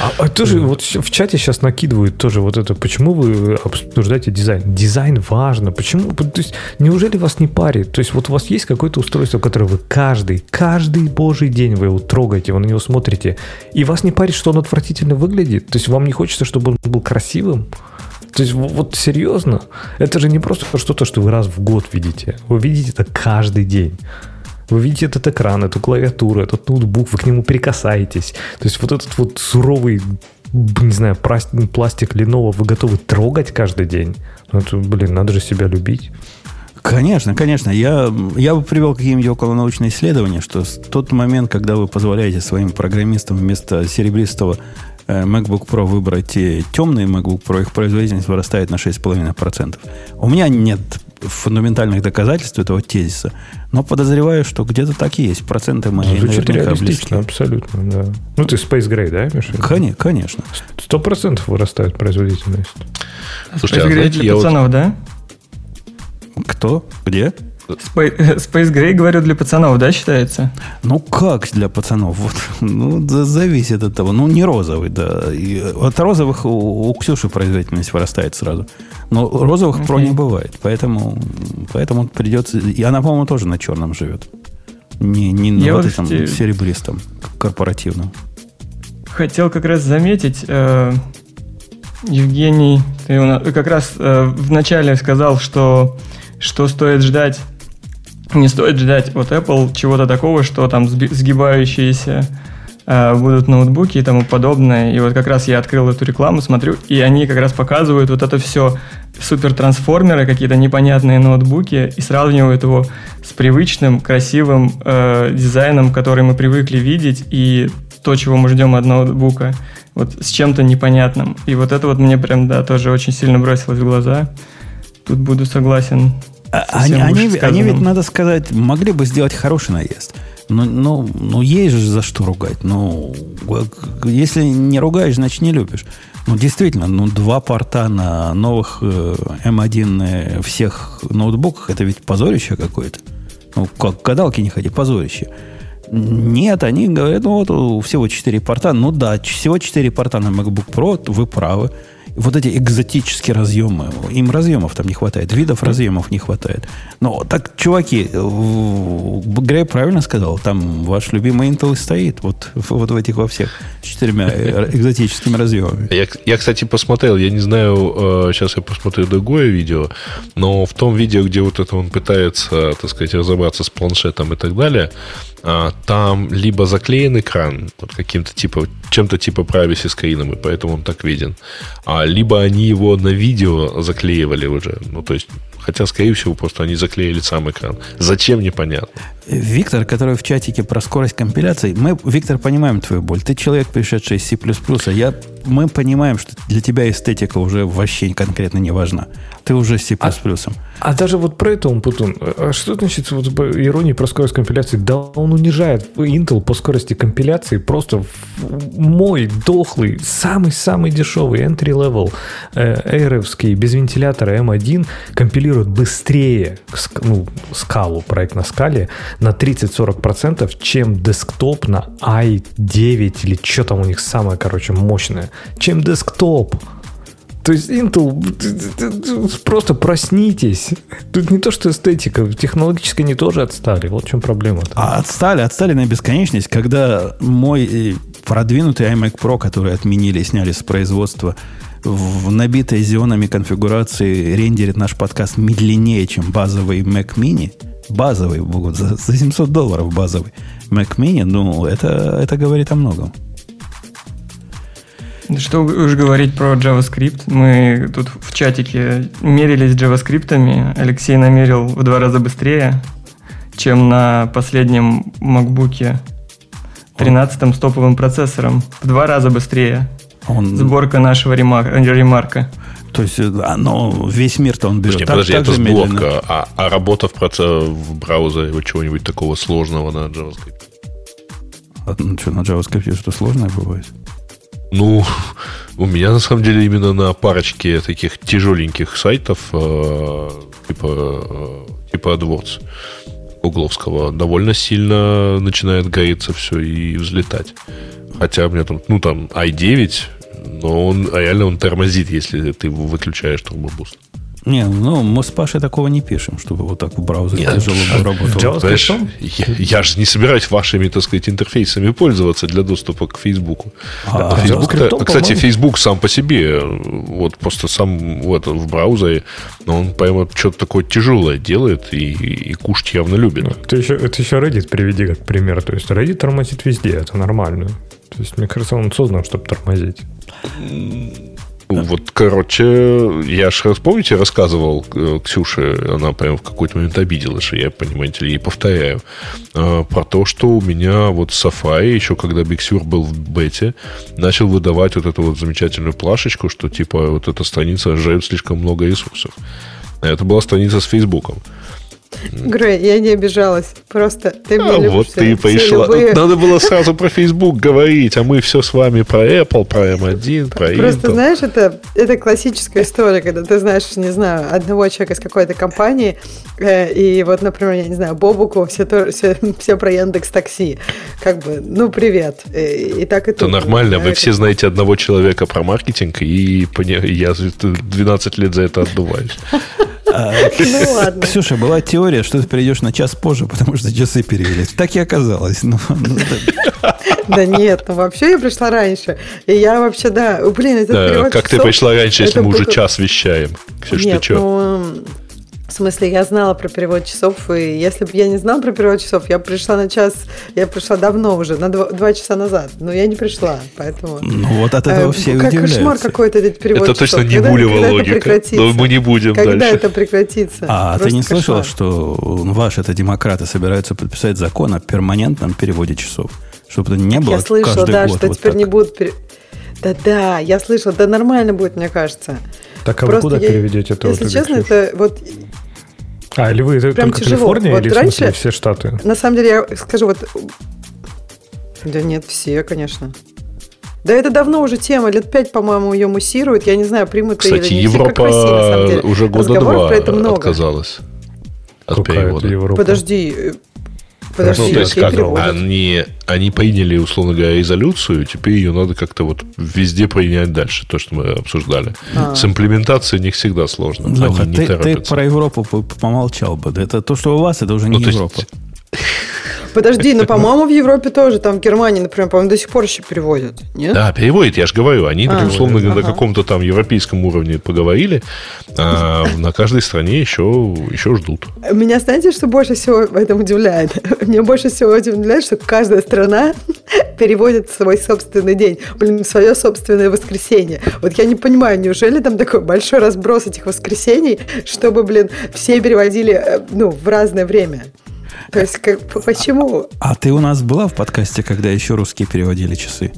А, а тоже вот в чате сейчас накидывают тоже вот это. Почему вы обсуждаете дизайн? Дизайн важно. Почему? То есть, неужели вас не парит? То есть, вот у вас есть какое-то устройство, которое вы каждый, каждый божий день вы его трогаете, вы на него смотрите, и вас не парит, что он отвратительно выглядит? То есть, вам не хочется, чтобы он был красивым? То есть, вот серьезно? Это же не просто что-то, что вы раз в год видите. Вы видите это каждый день. Вы видите этот экран, эту клавиатуру, этот ноутбук, вы к нему прикасаетесь. То есть вот этот вот суровый не знаю, пластик Lenovo вы готовы трогать каждый день? Ну, это, блин, надо же себя любить. Конечно, конечно. Я, я бы привел какие-нибудь околонаучные исследования, что в тот момент, когда вы позволяете своим программистам вместо серебристого э, MacBook Pro выбрать темный MacBook Pro, их производительность вырастает на 6,5%. У меня нет фундаментальных доказательств этого тезиса, но подозреваю, что где-то так и есть. Проценты мои Звучит реалистично, абсолютно, да. Ну, ты Space Gray, да, Миша? Конечно, конечно. Сто процентов вырастает производительность. Слушайте, Space а Gray для пацанов, вот... да? Кто? Где? Space Gray, говорю, для пацанов, да, считается? Ну, как для пацанов? Вот, ну, зависит от того. Ну, не розовый, да. И от розовых у, у Ксюши производительность вырастает сразу. Но розовых okay. про не бывает. Поэтому, поэтому придется... И она, по-моему, тоже на черном живет. Не, не на вот этом те... серебристом, корпоративном. Хотел как раз заметить, э, Евгений, ты как раз э, вначале сказал, что что стоит ждать не стоит ждать от Apple чего-то такого, что там сгибающиеся будут ноутбуки и тому подобное. И вот как раз я открыл эту рекламу, смотрю, и они как раз показывают вот это все супер трансформеры, какие-то непонятные ноутбуки, и сравнивают его с привычным, красивым э, дизайном, который мы привыкли видеть, и то, чего мы ждем от ноутбука, вот с чем-то непонятным. И вот это вот мне прям, да, тоже очень сильно бросилось в глаза. Тут буду согласен а, они, они, они ведь, надо сказать, могли бы сделать хороший наезд. Но, но, но есть же за что ругать. Ну, если не ругаешь, значит не любишь. Ну, действительно, ну, два порта на новых э, M1 э, всех ноутбуках, это ведь позорище какое-то. Ну, как гадалки не ходи, позорище. Нет, они говорят, ну, вот всего четыре порта. Ну да, всего четыре порта на MacBook Pro, вы правы вот эти экзотические разъемы, им разъемов там не хватает, видов разъемов не хватает. Но так, чуваки, Грей правильно сказал, там ваш любимый Intel стоит, вот, вот в этих во всех четырьмя экзотическими разъемами. Я, я, кстати, посмотрел, я не знаю, сейчас я посмотрю другое видео, но в том видео, где вот это он пытается, так сказать, разобраться с планшетом и так далее, там либо заклеен экран вот каким-то типа чем-то типа privacy скрином, и поэтому он так виден, а либо они его на видео заклеивали уже, ну то есть Хотя, скорее всего, просто они заклеили сам экран. Зачем, непонятно. Виктор, который в чатике про скорость компиляции, мы, Виктор, понимаем твою боль. Ты человек, пришедший из C++, я, мы понимаем, что для тебя эстетика уже вообще конкретно не важна. Ты уже с C++. А, а даже вот про это он Путун. А что значит вот ирония про скорость компиляции? Да он унижает Intel по скорости компиляции просто мой дохлый, самый-самый дешевый entry level э, без вентилятора M1 компилирует быстрее ну, скалу, проект на скале на 30-40%, чем десктоп на i9 или что там у них самое, короче, мощное, чем десктоп. То есть Intel, просто проснитесь. Тут не то, что эстетика, технологически они тоже отстали. Вот в чем проблема. -то. А отстали, отстали на бесконечность, когда мой э, продвинутый iMac Pro, который отменили сняли с производства, в набитой зионами конфигурации рендерит наш подкаст медленнее, чем базовый Mac Mini. Базовый, вот, за, за 700 долларов базовый Mac Mini, ну, это, это говорит о многом. Что уж говорить про JavaScript. Мы тут в чатике мерились JavaScript. Алексей намерил в два раза быстрее, чем на последнем MacBook 13 с топовым процессором. В два раза быстрее. Он... Сборка нашего ремар... ремарка. То есть оно, весь мир-то он берет. Подожди, так, подожди так это сборка, а, а работа в, проц... в браузере чего-нибудь такого сложного на JavaScript? А, ну что, на JavaScript что сложное бывает? Ну, у меня на самом деле именно на парочке таких тяжеленьких сайтов, э, типа, э, типа AdWords угловского, довольно сильно начинает гоиться все и взлетать. Хотя у меня там, ну там i9, но он реально он тормозит, если ты выключаешь турбобуст. Не, ну, мы с Пашей такого не пишем, чтобы вот так в браузере Нет, тяжело бы работало. Знаешь, я, я же не собираюсь вашими, так сказать, интерфейсами пользоваться для доступа к Фейсбуку. А, а Facebook, кстати, Facebook сам по себе, вот просто сам вот, в браузере, но он прямо что-то такое тяжелое делает и, и кушать явно любит. Ты еще, это еще Reddit приведи как пример. То есть Reddit тормозит везде, это нормально. То есть, мне кажется, он создан, чтобы тормозить. Вот, короче, я же, помните, рассказывал э, Ксюше, она прям в какой-то момент обиделась, что я, понимаете ли, и повторяю, э, про то, что у меня вот Safari, еще когда Big Sur был в бете, начал выдавать вот эту вот замечательную плашечку, что типа вот эта страница жрет слишком много ресурсов. Это была страница с Фейсбуком. Грей, я не обижалась. Просто ты а вот ты пришла. Любые... Надо было сразу про Facebook говорить, а мы все с вами про Apple, про M1, про Просто Intel. знаешь, это, это классическая история, когда ты знаешь, не знаю, одного человека из какой-то компании, э, и вот, например, я не знаю, Бобуку все, то, все, все про Яндекс Такси. Как бы, ну, привет. И, э, и так и тут. Это нормально, вы все знаете одного человека про маркетинг, и я 12 лет за это отдуваюсь. Ну ладно. Ксюша, была теория, что ты придешь на час позже, потому что часы перевелись. Так и оказалось. Ну, ну, да нет, ну вообще я пришла раньше. И я вообще, да, блин, это Как ты пришла раньше, если мы уже час вещаем? Ксюша, ты что? В смысле, я знала про перевод часов, и если бы я не знала про перевод часов, я пришла на час, я пришла давно уже, на два, два часа назад, но я не пришла, поэтому... Ну вот от этого э, все как удивляются. кошмар какой-то этот перевод Это часов. точно не когда, булева когда логика, но мы не будем Когда дальше. это прекратится? А Просто ты не слышал, что ваши это демократы собираются подписать закон о перманентном переводе часов? Чтобы это не было Я слышала, да, что вот теперь так. не будут... Пере... Да-да, я слышала, да нормально будет, мне кажется. Так, а вы куда я, переведете это? Если честно, это вот а, или вы это Прям только тяжело. Калифорния вот или раньше, в смысле все штаты? На самом деле, я скажу, вот... Да нет, все, конечно. Да это давно уже тема, лет пять, по-моему, ее муссируют. Я не знаю, примут Кстати, или не. Европа Россия, уже года два про это много. отказалась от Какая перевода. Европа? Подожди, Подожди, ну, то есть, как, они, они приняли, условно говоря, резолюцию, теперь ее надо как-то вот везде принять дальше, то, что мы обсуждали. А. С имплементацией не всегда сложно. Леха, ты, ты про Европу помолчал бы. Это то, что у вас, это уже не ну, Европа. Подожди, но, по-моему, в Европе тоже, там в Германии, например, по-моему, до сих пор еще переводят, нет? Да, переводят, я же говорю. Они, а, безусловно, ага. на каком-то там европейском уровне поговорили, а на каждой стране еще, еще ждут. Меня, знаете, что больше всего в этом удивляет? Меня больше всего удивляет, что каждая страна переводит свой собственный день, блин, свое собственное воскресенье. Вот я не понимаю, неужели там такой большой разброс этих воскресений, чтобы, блин, все переводили, э, ну, в разное время? То есть, как, почему? А, а ты у нас была в подкасте, когда еще русские переводили часы?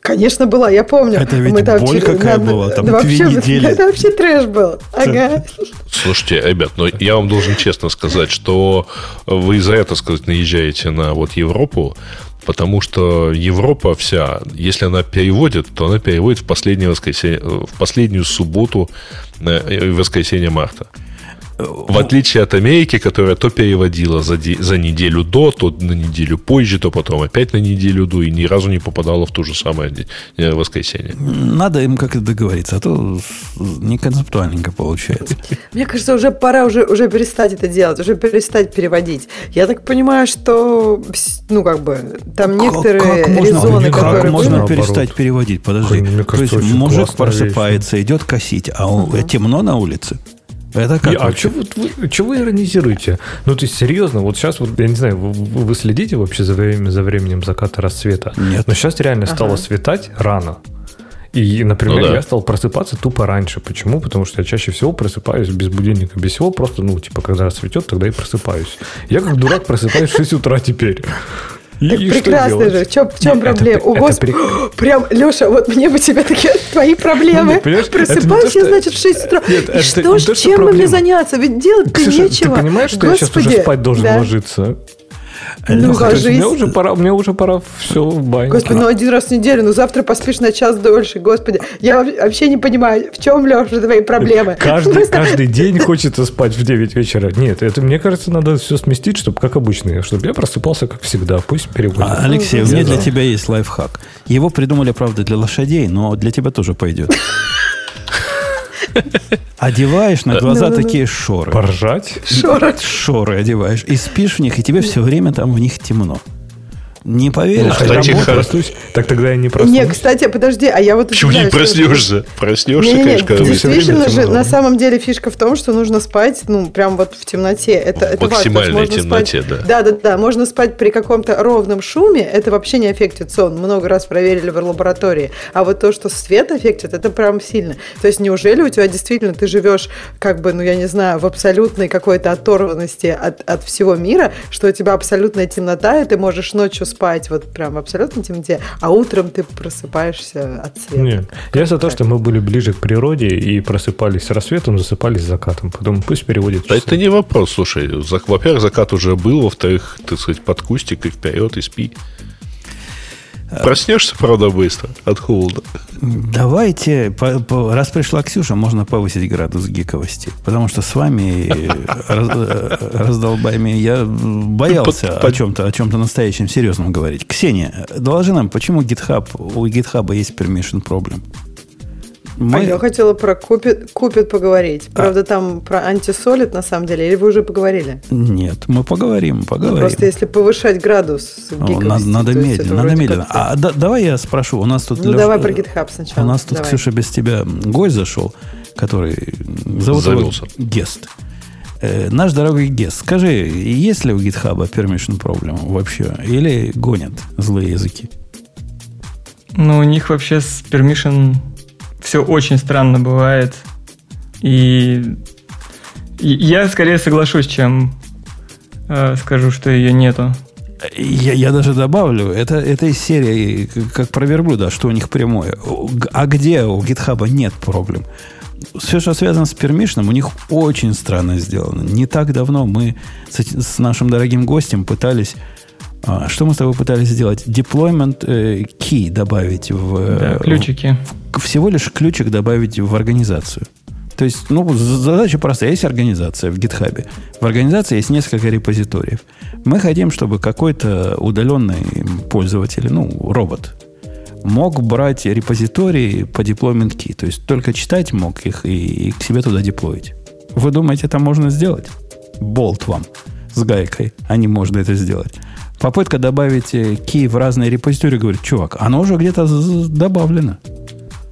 Конечно, была, я помню. Это ведь Мы там боль через, какая на, была, там да, вообще, недели. Это вообще трэш был. Ага. Слушайте, ребят, но я вам должен честно сказать, что вы за это, сказать, наезжаете на вот Европу, потому что Европа вся, если она переводит, то она переводит в, последнее воскресенье, в последнюю субботу э, воскресенье марта. В отличие от Америки, которая то переводила за, за неделю до, то на неделю позже, то потом опять на неделю до, и ни разу не попадала в то же самое э, воскресенье. Надо им как-то договориться, а то не концептуальненько получается. Мне кажется, уже пора уже, уже перестать это делать, уже перестать переводить. Я так понимаю, что, ну, как бы, там некоторые как можно, резоны, как которые... можно были... перестать переводить? Подожди. Мне кажется, то есть мужик просыпается, вещь. идет косить, а угу. темно на улице. Это как? а что вы, вы, что вы иронизируете? Ну, то есть, серьезно, вот сейчас, вот, я не знаю, вы, вы следите вообще за, время, за временем заката рассвета? Нет. Но сейчас реально ага. стало светать рано. И, например, ну, да. я стал просыпаться тупо раньше. Почему? Потому что я чаще всего просыпаюсь без будильника, без всего. Просто, ну, типа, когда рассветет, тогда и просыпаюсь. Я как дурак просыпаюсь в 6 утра теперь. Так и прекрасно же. В чем, в чем проблема? Это, О, Господи, прям, Леша, вот мне бы тебе такие твои проблемы. Ну, Просыпаюсь я, значит, в 6 утра. Нет, и что ж, чем бы мне заняться? Ведь делать-то нечего. Ты понимаешь, что Господи. я сейчас уже спать должен да. ложиться? Ну, ложись. Мне уже пора, мне уже пора все в баню. Господи, ну один раз в неделю, ну завтра поспишь на час дольше. Господи, я вообще не понимаю, в чем, Леша, твои проблемы. Каждый, каждый день хочется спать в 9 вечера. Нет, это, мне кажется, надо все сместить, чтобы как обычно, чтобы я просыпался, как всегда. Пусть переводит. А, Алексей, у меня для тебя есть лайфхак. Его придумали, правда, для лошадей, но для тебя тоже пойдет. Одеваешь на глаза такие шоры. Поржать? Шоры. Шоры одеваешь. И спишь в них, и тебе все время там в них темно. Не поверишь, ну, кстати, проснусь, так тогда я не проснусь. Нет, кстати, подожди, а я вот... Почему не проснешься? Проснешься, не, конечно, когда Действительно же, на самом деле фишка в том, что нужно спать, ну, прям вот в темноте. Это, это максимальной важно. темноте, спать, да. Да, да, да. Можно спать при каком-то ровном шуме, это вообще не аффектит сон. Много раз проверили в лаборатории. А вот то, что свет аффектит, это прям сильно. То есть неужели у тебя действительно ты живешь, как бы, ну, я не знаю, в абсолютной какой-то оторванности от, от всего мира, что у тебя абсолютная темнота, и ты можешь ночью спать вот прям абсолютно темноте, а утром ты просыпаешься от света. Нет, я за то, что мы были ближе к природе и просыпались с рассветом, засыпались с закатом. Потом пусть переводит. Да это не вопрос, слушай. Во-первых, закат уже был, во-вторых, так сказать, под кустик и вперед, и спи. Проснешься, правда, быстро от холода. Давайте, по, по, раз пришла Ксюша, можно повысить градус гиковости. Потому что с вами, раз, раздолбаями, я боялся о чем-то, о чем-то настоящем, серьезном говорить. Ксения, доложи нам, почему GitHub, у GitHub есть permission problem? Мы... А я хотела про Купит, Купит поговорить. А. Правда, а. там про антисолид на самом деле, или вы уже поговорили? Нет, мы поговорим, ну, поговорим. Ну, просто если повышать градус гиковости, надо, надо медленно, надо медленно. А да, давай я спрошу, у нас тут... Ну, Леш, давай про GitHub сначала. У нас тут, давай. Ксюша, без тебя гость зашел, который зовут Завелся. его Гест. Э, наш дорогой Гест, скажи, есть ли у GitHub permission problem вообще? Или гонят злые языки? Ну, у них вообще с permission все очень странно бывает. И, я скорее соглашусь, чем э, скажу, что ее нету. Я, я даже добавлю, это, это из серии, как про верблюда, что у них прямое. А где у GitHub нет проблем? Все, что связано с пермишном, у них очень странно сделано. Не так давно мы с, с нашим дорогим гостем пытались а, что мы с тобой пытались сделать? Deployment э, key добавить в... Да, ключики. В, всего лишь ключик добавить в организацию. То есть, ну, задача простая. Есть организация в GitHub. В организации есть несколько репозиториев. Мы хотим, чтобы какой-то удаленный пользователь, ну, робот, мог брать репозитории по deployment key. То есть, только читать мог их и, и к себе туда деплоить. Вы думаете, это можно сделать? Болт вам с гайкой, а не можно это сделать. Попытка добавить key в разные репозитории, говорит, чувак, оно уже где-то добавлено.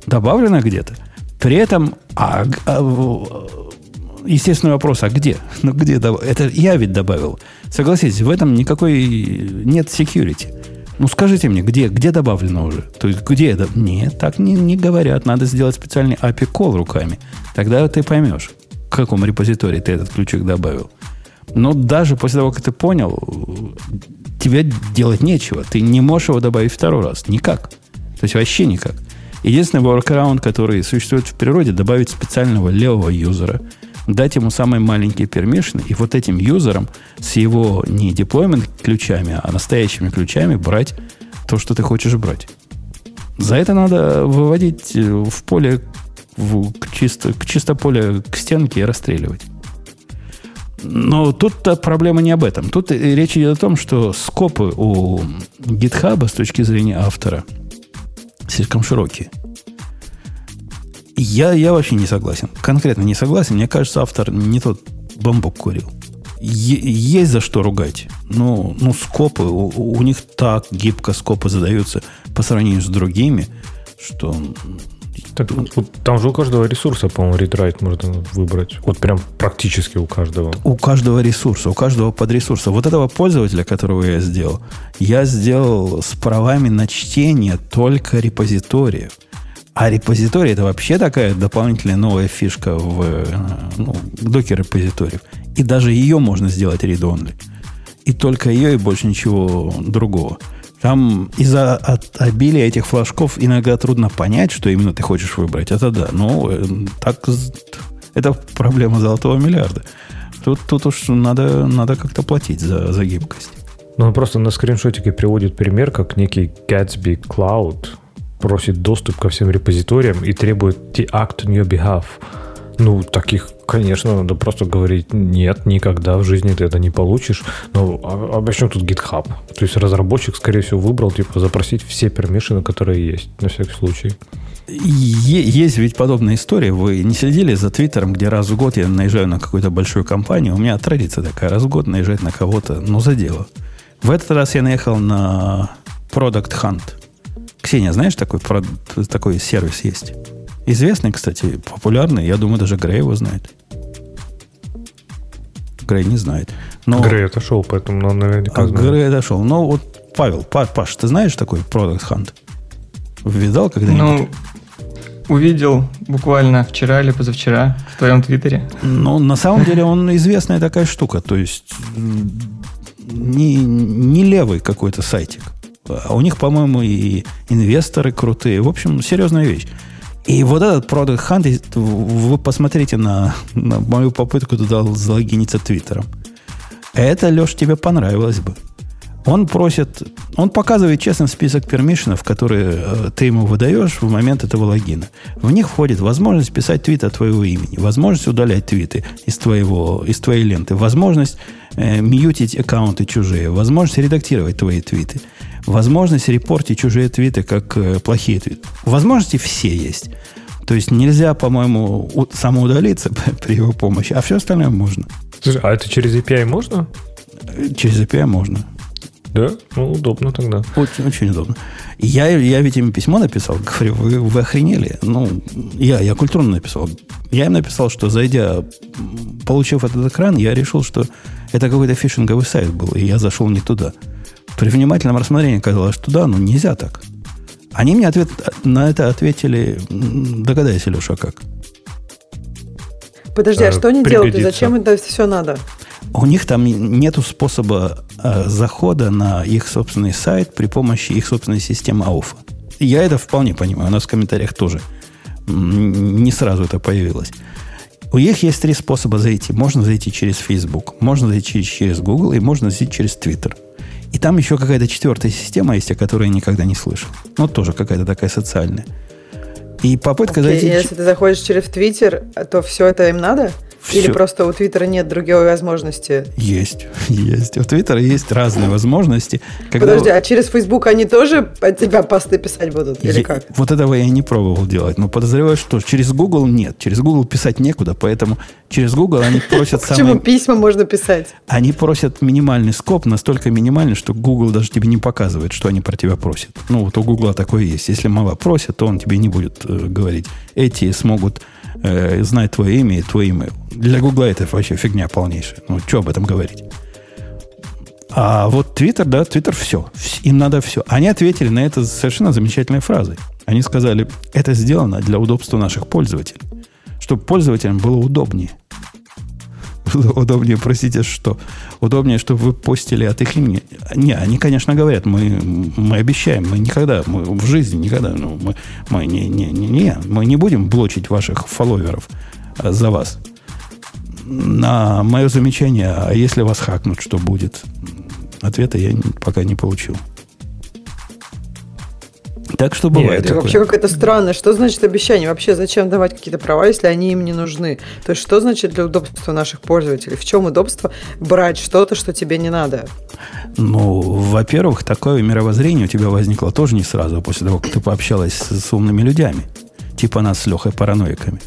Добавлено где-то. При этом, а, а, естественный вопрос, а где? Ну, где? Это я ведь добавил. Согласитесь, в этом никакой нет security. Ну, скажите мне, где, где добавлено уже? То есть, где это? Нет, так не, не говорят. Надо сделать специальный API call руками. Тогда ты поймешь, в каком репозитории ты этот ключик добавил. Но даже после того, как ты понял, тебе делать нечего. Ты не можешь его добавить второй раз. Никак. То есть, вообще никак. Единственный workaround, который существует в природе, добавить специального левого юзера – дать ему самые маленькие пермишины, и вот этим юзером с его не деплоймент ключами, а настоящими ключами брать то, что ты хочешь брать. За это надо выводить э, в поле, в, к, чисто, к чисто поле к стенке и расстреливать. Но тут проблема не об этом. Тут речь идет о том, что скопы у GitHub с точки зрения автора слишком широкие. Я, я вообще не согласен. Конкретно не согласен. Мне кажется, автор не тот бамбук курил. Е- есть за что ругать. Ну, ну скопы, у, у них так гибко скопы задаются по сравнению с другими, что... Так, там же у каждого ресурса, по-моему, ретрайт можно выбрать. Вот прям практически у каждого. У каждого ресурса, у каждого подресурса. Вот этого пользователя, которого я сделал, я сделал с правами на чтение только репозиториев. А репозиторий это вообще такая дополнительная новая фишка в э, ну, докер репозиториев. И даже ее можно сделать read-only. И только ее, и больше ничего другого. Там из-за от обилия этих флажков иногда трудно понять, что именно ты хочешь выбрать. Это да. Но э, так это проблема золотого миллиарда. Тут, тут уж надо, надо как-то платить за, за гибкость. Ну, он просто на скриншотике приводит пример, как некий Gatsby Cloud просит доступ ко всем репозиториям и требует the act on your behalf. Ну, таких, конечно, надо просто говорить, нет, никогда в жизни ты это не получишь. Но а, а тут GitHub? То есть разработчик, скорее всего, выбрал, типа, запросить все пермишины, которые есть, на всякий случай. Есть ведь подобная история. Вы не следили за Твиттером, где раз в год я наезжаю на какую-то большую компанию. У меня традиция такая, раз в год наезжать на кого-то, ну, за дело. В этот раз я наехал на Product Hunt – Ксения, знаешь, такой, такой сервис есть? Известный, кстати, популярный. Я думаю, даже Грей его знает. Грей не знает. Но... Грей отошел, поэтому он наверняка а, знает. Грей отошел. Но вот, Павел, Паш, ты знаешь такой Product Hunt? Видал когда-нибудь? Ну, увидел буквально вчера или позавчера в твоем твиттере. Ну, на самом деле он известная такая штука. То есть не, не левый какой-то сайтик. А у них, по-моему, и инвесторы крутые. В общем, серьезная вещь. И вот этот Product Hunt, вы посмотрите на, на мою попытку туда залогиниться Твиттером. Это, Леш, тебе понравилось бы. Он просит, он показывает честный список пермишенов, которые э, ты ему выдаешь в момент этого логина. В них входит возможность писать твит от твоего имени, возможность удалять твиты из, твоего, из твоей ленты, возможность э, мьютить аккаунты чужие, возможность редактировать твои твиты, возможность репортить чужие твиты как э, плохие твиты. Возможности все есть. То есть нельзя, по-моему, самоудалиться при его помощи, а все остальное можно. Слушай, а это через API можно? Через API можно. Да? Ну, удобно тогда. Очень, очень удобно. Я, я ведь им письмо написал, говорю, вы, вы охренели. Ну, я, я культурно написал. Я им написал, что зайдя, получив этот экран, я решил, что это какой-то фишинговый сайт был, и я зашел не туда. При внимательном рассмотрении оказалось, что да, ну нельзя так. Они мне ответ, на это ответили, догадайся, Леша, как. Подожди, а что они делают и зачем это все надо? У них там нету способа э, захода на их собственный сайт при помощи их собственной системы ауфа. Я это вполне понимаю. У нас в комментариях тоже не сразу это появилось. У них есть три способа зайти. Можно зайти через Facebook, можно зайти через Google и можно зайти через Twitter. И там еще какая-то четвертая система есть, о которой я никогда не слышал. Ну, тоже какая-то такая социальная. И попытка okay, зайти... Если ты заходишь через Твиттер, то все это им надо? Все. Или просто у Твиттера нет другой возможности? Есть, есть. У Твиттера есть разные возможности. Когда... Подожди, а через Facebook они тоже от тебя посты писать будут? Или я, как? Вот этого я не пробовал делать. Но подозреваю, что через Google нет. Через Google писать некуда, поэтому через Google они просят самые... Почему письма можно писать? Они просят минимальный скоп, настолько минимальный, что Google даже тебе не показывает, что они про тебя просят. Ну, вот у Google такое есть. Если мало просят, то он тебе не будет э, говорить. Эти смогут э, знать твое имя и твой email. Для Гугла это вообще фигня полнейшая. Ну, что об этом говорить? А вот Твиттер, да, Твиттер все. Им надо все. Они ответили на это совершенно замечательной фразой. Они сказали, это сделано для удобства наших пользователей. Чтобы пользователям было удобнее. Удобнее, простите, что? Удобнее, чтобы вы постили от их имени. Не, они, конечно, говорят, мы, мы обещаем, мы никогда, мы в жизни никогда, ну, мы, мы не, не, не, не, мы не будем блочить ваших фолловеров а, за вас. На мое замечание, а если вас хакнут, что будет? Ответа я пока не получил. Так что бывает. Нет, вообще как это странно. Что значит обещание? Вообще зачем давать какие-то права, если они им не нужны? То есть что значит для удобства наших пользователей? В чем удобство брать что-то, что тебе не надо? Ну, во-первых, такое мировоззрение у тебя возникло тоже не сразу, после того, как ты пообщалась с умными людьми. Типа нас с Лехой параноиками.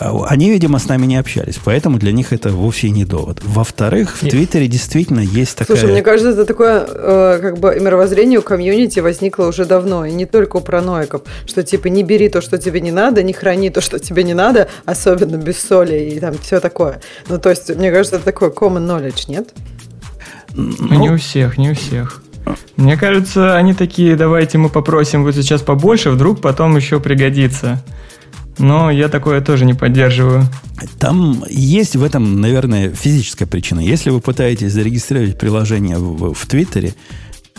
А они, видимо, с нами не общались, поэтому для них это вовсе не довод. Во-вторых, в Твиттере действительно есть такая... Слушай, мне кажется, это такое э, как бы мировоззрение у комьюнити возникло уже давно, и не только у параноиков, что типа не бери то, что тебе не надо, не храни то, что тебе не надо, особенно без соли и там все такое. Ну, то есть, мне кажется, это такой common knowledge, нет? Ну, не у всех, не у всех. Мне кажется, они такие, давайте мы попросим вот сейчас побольше, вдруг потом еще пригодится. Но я такое тоже не поддерживаю. Там есть в этом, наверное, физическая причина. Если вы пытаетесь зарегистрировать приложение в, в Твиттере,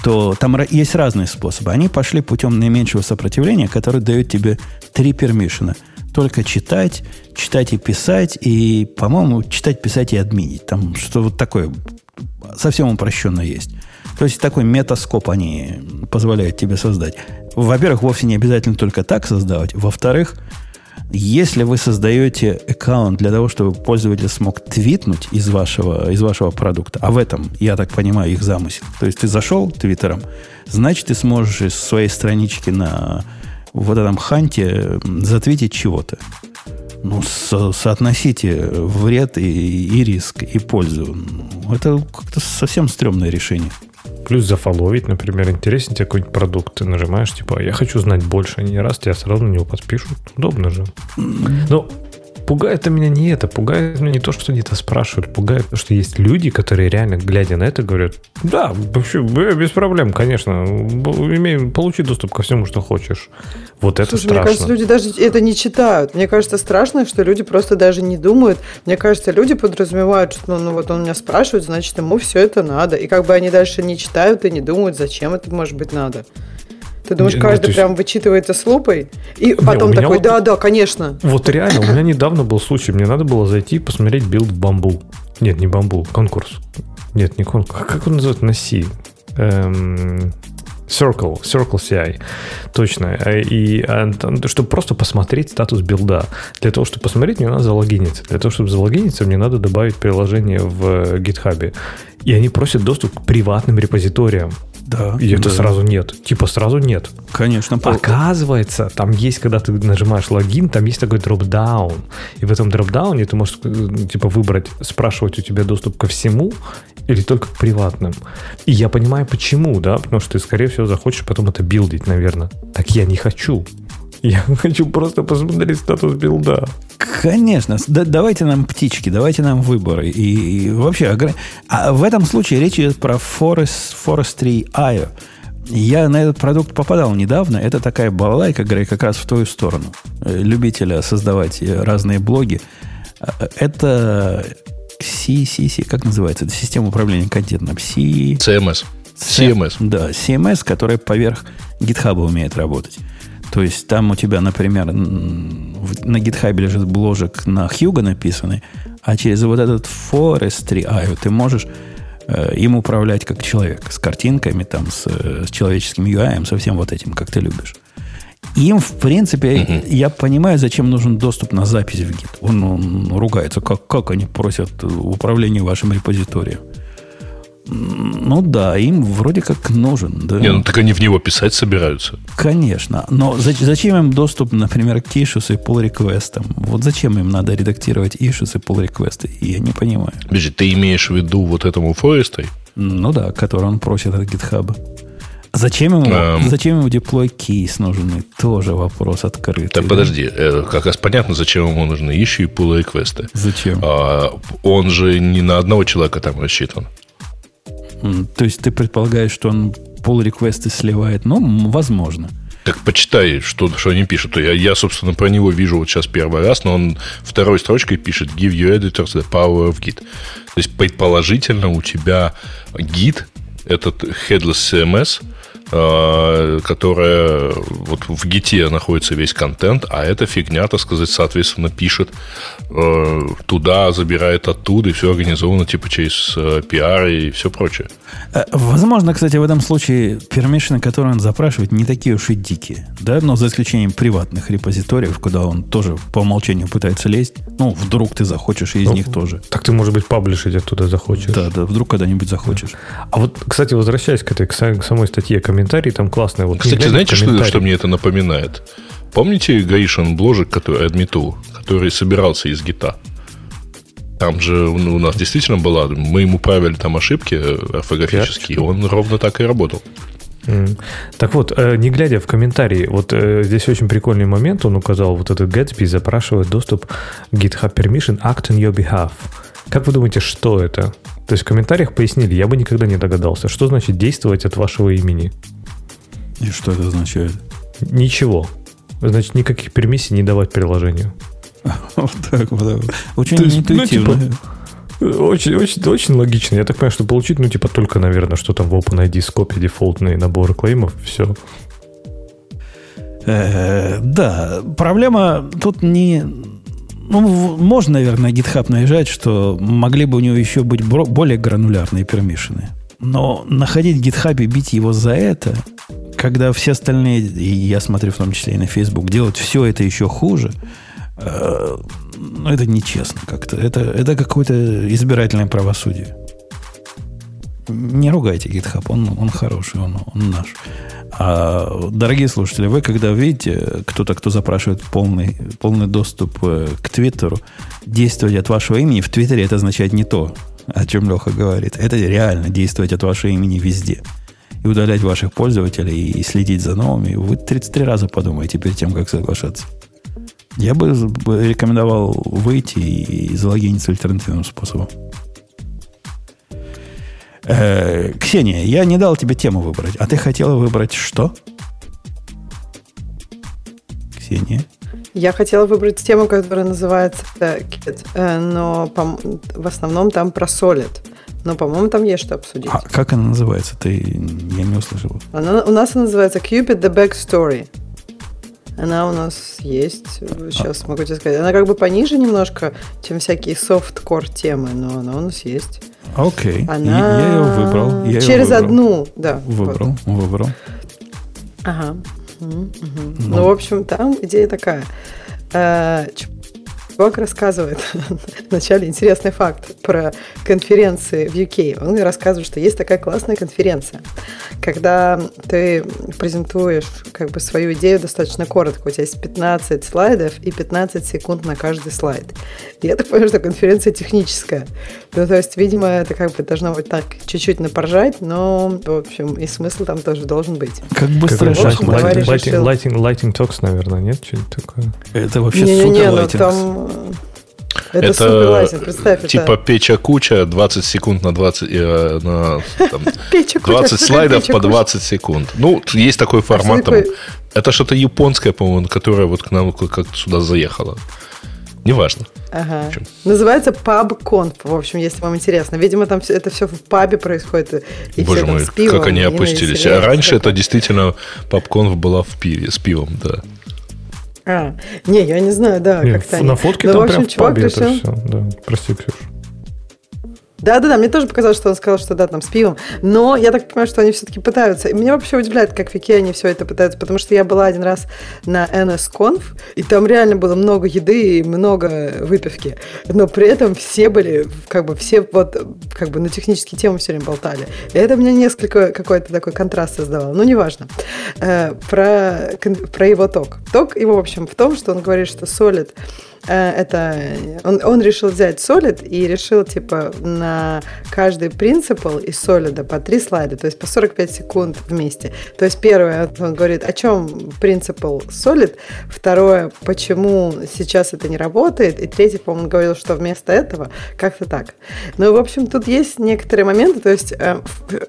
то там есть разные способы. Они пошли путем наименьшего сопротивления, который дает тебе три пермишена. Только читать, читать и писать, и, по-моему, читать, писать и админить. Там что вот такое совсем упрощенно есть. То есть такой метаскоп они позволяют тебе создать. Во-первых, вовсе не обязательно только так создавать. Во-вторых, если вы создаете аккаунт для того, чтобы пользователь смог твитнуть из вашего, из вашего продукта, а в этом, я так понимаю, их замысел. То есть ты зашел твиттером, значит, ты сможешь из своей странички на вот этом ханте затвитить чего-то. Ну, со- соотносите вред и, и риск, и пользу. Это как-то совсем стрёмное решение. Плюс зафоловить, например, интересен тебе какой-нибудь продукт, ты нажимаешь, типа, я хочу знать больше, они раз тебя сразу на него подпишут. Удобно же. Но пугает меня не это, пугает меня не то, что где-то спрашивают, пугает то, что есть люди, которые реально, глядя на это, говорят, да, вообще, без проблем, конечно, имеем, получи доступ ко всему, что хочешь. Вот это Слушай, страшно. мне кажется, люди даже это не читают. Мне кажется, страшно, что люди просто даже не думают. Мне кажется, люди подразумевают, что ну, вот он меня спрашивает, значит, ему все это надо. И как бы они дальше не читают и не думают, зачем это может быть надо. Ты думаешь, каждый ну, прям вычитывается с лупой? И потом не, такой, вот, да, да, конечно. Вот реально, у меня недавно был случай, мне надо было зайти и посмотреть build в Bamboo. Нет, не бамбу, конкурс. Нет, не конкурс. Как он называется на C? Эм, Circle, Circle CI. Точно. И а, чтобы просто посмотреть статус билда. Для того, чтобы посмотреть, мне надо залогиниться. Для того, чтобы залогиниться, мне надо добавить приложение в GitHub. И они просят доступ к приватным репозиториям. Да. И это сразу нет. Типа сразу нет. Конечно. Оказывается, там есть, когда ты нажимаешь логин, там есть такой дропдаун. И в этом дропдауне ты можешь э, типа выбрать, спрашивать у тебя доступ ко всему или только к приватным. И я понимаю, почему, да, потому что ты, скорее всего, захочешь потом это билдить, наверное. Так я не хочу. Я хочу просто посмотреть статус билда. Конечно. Да, давайте нам птички, давайте нам выборы. И, и вообще, а в этом случае речь идет про Forest, Forestry IO. Я на этот продукт попадал недавно. Это такая балалайка, Грей, как раз в твою сторону. Э, любителя создавать разные блоги. Э, это CCC, как называется? Это система управления контентом. C... CMS. CMS. Да, CMS, которая поверх GitHub умеет работать. То есть там у тебя, например, на GitHub лежит бложек на Hugo написанный, а через вот этот Forestry IO ты можешь э, им управлять как человек, с картинками, там, с, с человеческим UI, со всем вот этим, как ты любишь. Им, в принципе, угу. я понимаю, зачем нужен доступ на запись в гид. Он, он ругается, как, как они просят управление вашим репозиторием. Ну да, им вроде как нужен. Да? Не, ну так они в него писать собираются. Конечно. Но зачем им доступ, например, к issues и pull реквестам Вот зачем им надо редактировать issues и pull реквесты Я не понимаю. Подожди, ты имеешь в виду вот этому Форестой? Ну да, который он просит от GitHub. Зачем ему, um, зачем ему deploy keys нужны? Тоже вопрос открытый. Так да? подожди, э, как раз понятно, зачем ему нужны issue и pull реквесты. Зачем? А, он же не на одного человека там рассчитан. То есть ты предполагаешь, что он pull реквесты сливает? Ну, возможно. Так почитай, что, что они пишут. Я, я, собственно, про него вижу вот сейчас первый раз, но он второй строчкой пишет Give you editors the power of Git. То есть, предположительно, у тебя гид, этот headless CMS, которая вот в гите находится весь контент, а эта фигня, так сказать, соответственно, пишет э, туда, забирает оттуда, и все организовано типа через э, пиар и все прочее. Возможно, кстати, в этом случае пермишины, которые он запрашивает, не такие уж и дикие. Да? Но за исключением приватных репозиториев, куда он тоже по умолчанию пытается лезть. Ну, вдруг ты захочешь из ну, них тоже. Так ты, может быть, паблишить оттуда захочешь. Да, да, вдруг когда-нибудь захочешь. А вот, кстати, возвращаясь к этой к самой статье, комментарии там классные. Вот Кстати, знаете, что, что мне это напоминает? Помните Гаишин Бложик, который адмиту, который собирался из гита? Там же у нас действительно была, мы ему правили там ошибки орфографические, и он ровно так и работал. Так вот, э, не глядя в комментарии, вот э, здесь очень прикольный момент, он указал, вот этот Gatsby запрашивает доступ GitHub Permission Act on your behalf. Как вы думаете, что это? То есть в комментариях пояснили, я бы никогда не догадался, что значит действовать от вашего имени. И что это означает? Ничего. Значит, никаких пермиссий не давать приложению. Вот так вот. Очень ну, интуитивно. Очень, очень, очень логично. Я так понимаю, что получить, ну, типа, только, наверное, что там в OpenID скопе дефолтные наборы клеймов, все. Э, да, проблема тут не... Ну, можно, наверное, GitHub наезжать, что могли бы у него еще быть более гранулярные пермишины. Но находить GitHub и бить его за это, когда все остальные, и я смотрю в том числе и на Facebook, делают все это еще хуже, э, ну, это нечестно как-то. Это, это какое-то избирательное правосудие. Не ругайте GitHub, он, он хороший, он, он наш. А, дорогие слушатели, вы когда видите кто-то, кто запрашивает полный, полный доступ э, к Твиттеру, действовать от вашего имени в Твиттере это означает не то, о чем Леха говорит. Это реально действовать от вашего имени везде. И удалять ваших пользователей и следить за новыми. Вы 33 раза подумаете перед тем, как соглашаться. Я бы рекомендовал выйти и залогиниться альтернативным способом. Э, Ксения, я не дал тебе тему выбрать. А ты хотела выбрать что? Ксения? Я хотела выбрать тему, которая называется Kit, э, но в основном там про Solid. Но, по-моему, там есть что обсудить. А как она называется? Ты я не услышал. Она, у нас она называется Cupid The Backstory. Она у нас есть. Сейчас а. могу тебе сказать. Она как бы пониже немножко, чем всякие софткор темы, но она у нас есть. Окей. Она... Я, я ее выбрал. Я Через ее выбрал. одну, да. Выбрал, вот. выбрал. Ага. Угу. Ну. ну, в общем, там идея такая. Чувак рассказывает вначале интересный факт про конференции в UK. Он рассказывает, что есть такая классная конференция, когда ты презентуешь как бы свою идею достаточно коротко. У тебя есть 15 слайдов и 15 секунд на каждый слайд. И я так понимаю, что конференция техническая. Ну, то есть, видимо, это как бы должно быть так чуть-чуть напоржать, но, в общем, и смысл там тоже должен быть. Как быстро как lighting, lighting, lighting, lightning talks, наверное, нет? Что-нибудь такое? Это вообще не, супер не, не, ну, там это, это супер lightning, представь Типа это. Pecha Kucha, 20 секунд на 20, э, на, там, 20 слайдов по 20 секунд. Ну, есть такой а формат. Там, это что-то японское, по-моему, которое вот к нам как сюда заехало. Неважно. Ага. Называется PubConf, в общем, если вам интересно. Видимо, там все, это все в пабе происходит. И Боже мой, пивом, как они опустились. А раньше это действительно PubConf была в пиве, с пивом, да. А, не, я не знаю, да, как-то На фотке Но, там общем, прям в пабе решил... это все. Да. Прости, Ксюша. Да-да-да, мне тоже показалось, что он сказал, что да, там с пивом. Но я так понимаю, что они все-таки пытаются. И меня вообще удивляет, как вики они все это пытаются, потому что я была один раз на NSConf, и там реально было много еды и много выпивки. Но при этом все были, как бы все вот, как бы на технические темы все время болтали. И это мне несколько какой-то такой контраст создавало. Ну, неважно. Э, про, про его ток. Ток его, в общем, в том, что он говорит, что Solid Э, это он, он решил взять Solid и решил типа на каждый принципал из Solid по три слайда, то есть по 45 секунд вместе. То есть первое, он говорит, о чем принципал Solid, второе, почему сейчас это не работает, и третье, по-моему, он говорил, что вместо этого как-то так. Ну, в общем, тут есть некоторые моменты, то есть э,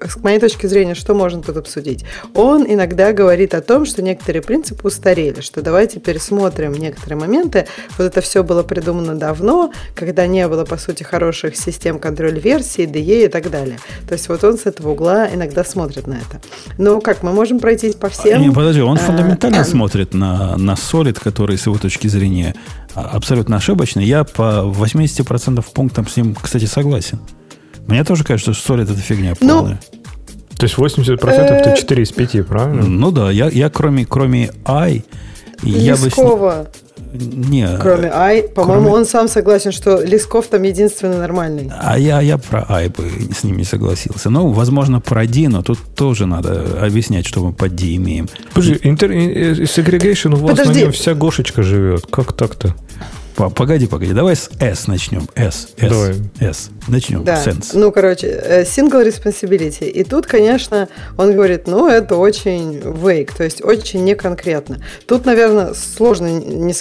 с моей точки зрения, что можно тут обсудить? Он иногда говорит о том, что некоторые принципы устарели, что давайте пересмотрим некоторые моменты, вот это все было придумано давно, когда не было, по сути, хороших систем контроля версий, DE и так далее. То есть вот он с этого угла иногда смотрит на это. Ну, как, мы можем пройтись по всем... Не, подожди, он а, фундаментально а, смотрит на, на Solid, который, с его точки зрения, а, абсолютно ошибочный. Я по 80% пунктам с ним, кстати, согласен. Мне тоже кажется, что Solid это фигня ну, полная. Ну, то есть 80% это 4 из 5, правильно? Ну да, я, я кроме, кроме I... Лескова. Я бы не. Кроме Ай. По-моему, кроме... он сам согласен, что Лесков там единственный нормальный. А я, я про Ай бы с ним не согласился. Ну, возможно, про Ди, но тут тоже надо объяснять, что мы под Ди имеем. Подожди, интер... segregation у вас Подожди. на нем вся Гошечка живет. Как так-то? Погоди, погоди, давай с S начнем. S, S, давай. S. Начнем. Да. Sense. Ну, короче, э, single responsibility. И тут, конечно, он говорит, ну, это очень vague, то есть очень неконкретно. Тут, наверное, сложно не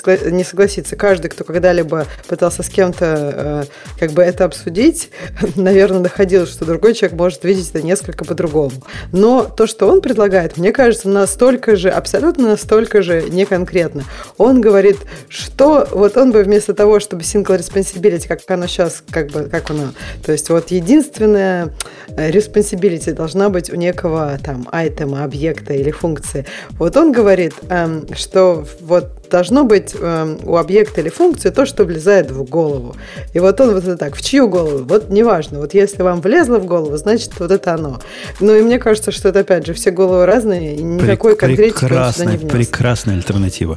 согласиться. Каждый, кто когда-либо пытался с кем-то э, как бы это обсудить, наверное, доходил, что другой человек может видеть это несколько по-другому. Но то, что он предлагает, мне кажется, настолько же, абсолютно настолько же неконкретно. Он говорит, что вот он бы вместо того, чтобы single responsibility, как оно сейчас, как бы, как оно, то есть вот единственная э, responsibility должна быть у некого там айтема, объекта или функции. Вот он говорит, эм, что вот должно быть э, у объекта или функции то, что влезает в голову. И вот он вот это так, в чью голову? Вот неважно. Вот если вам влезло в голову, значит, вот это оно. Ну и мне кажется, что это, опять же, все головы разные, и никакой конкретики он сюда не внес. Прекрасная альтернатива.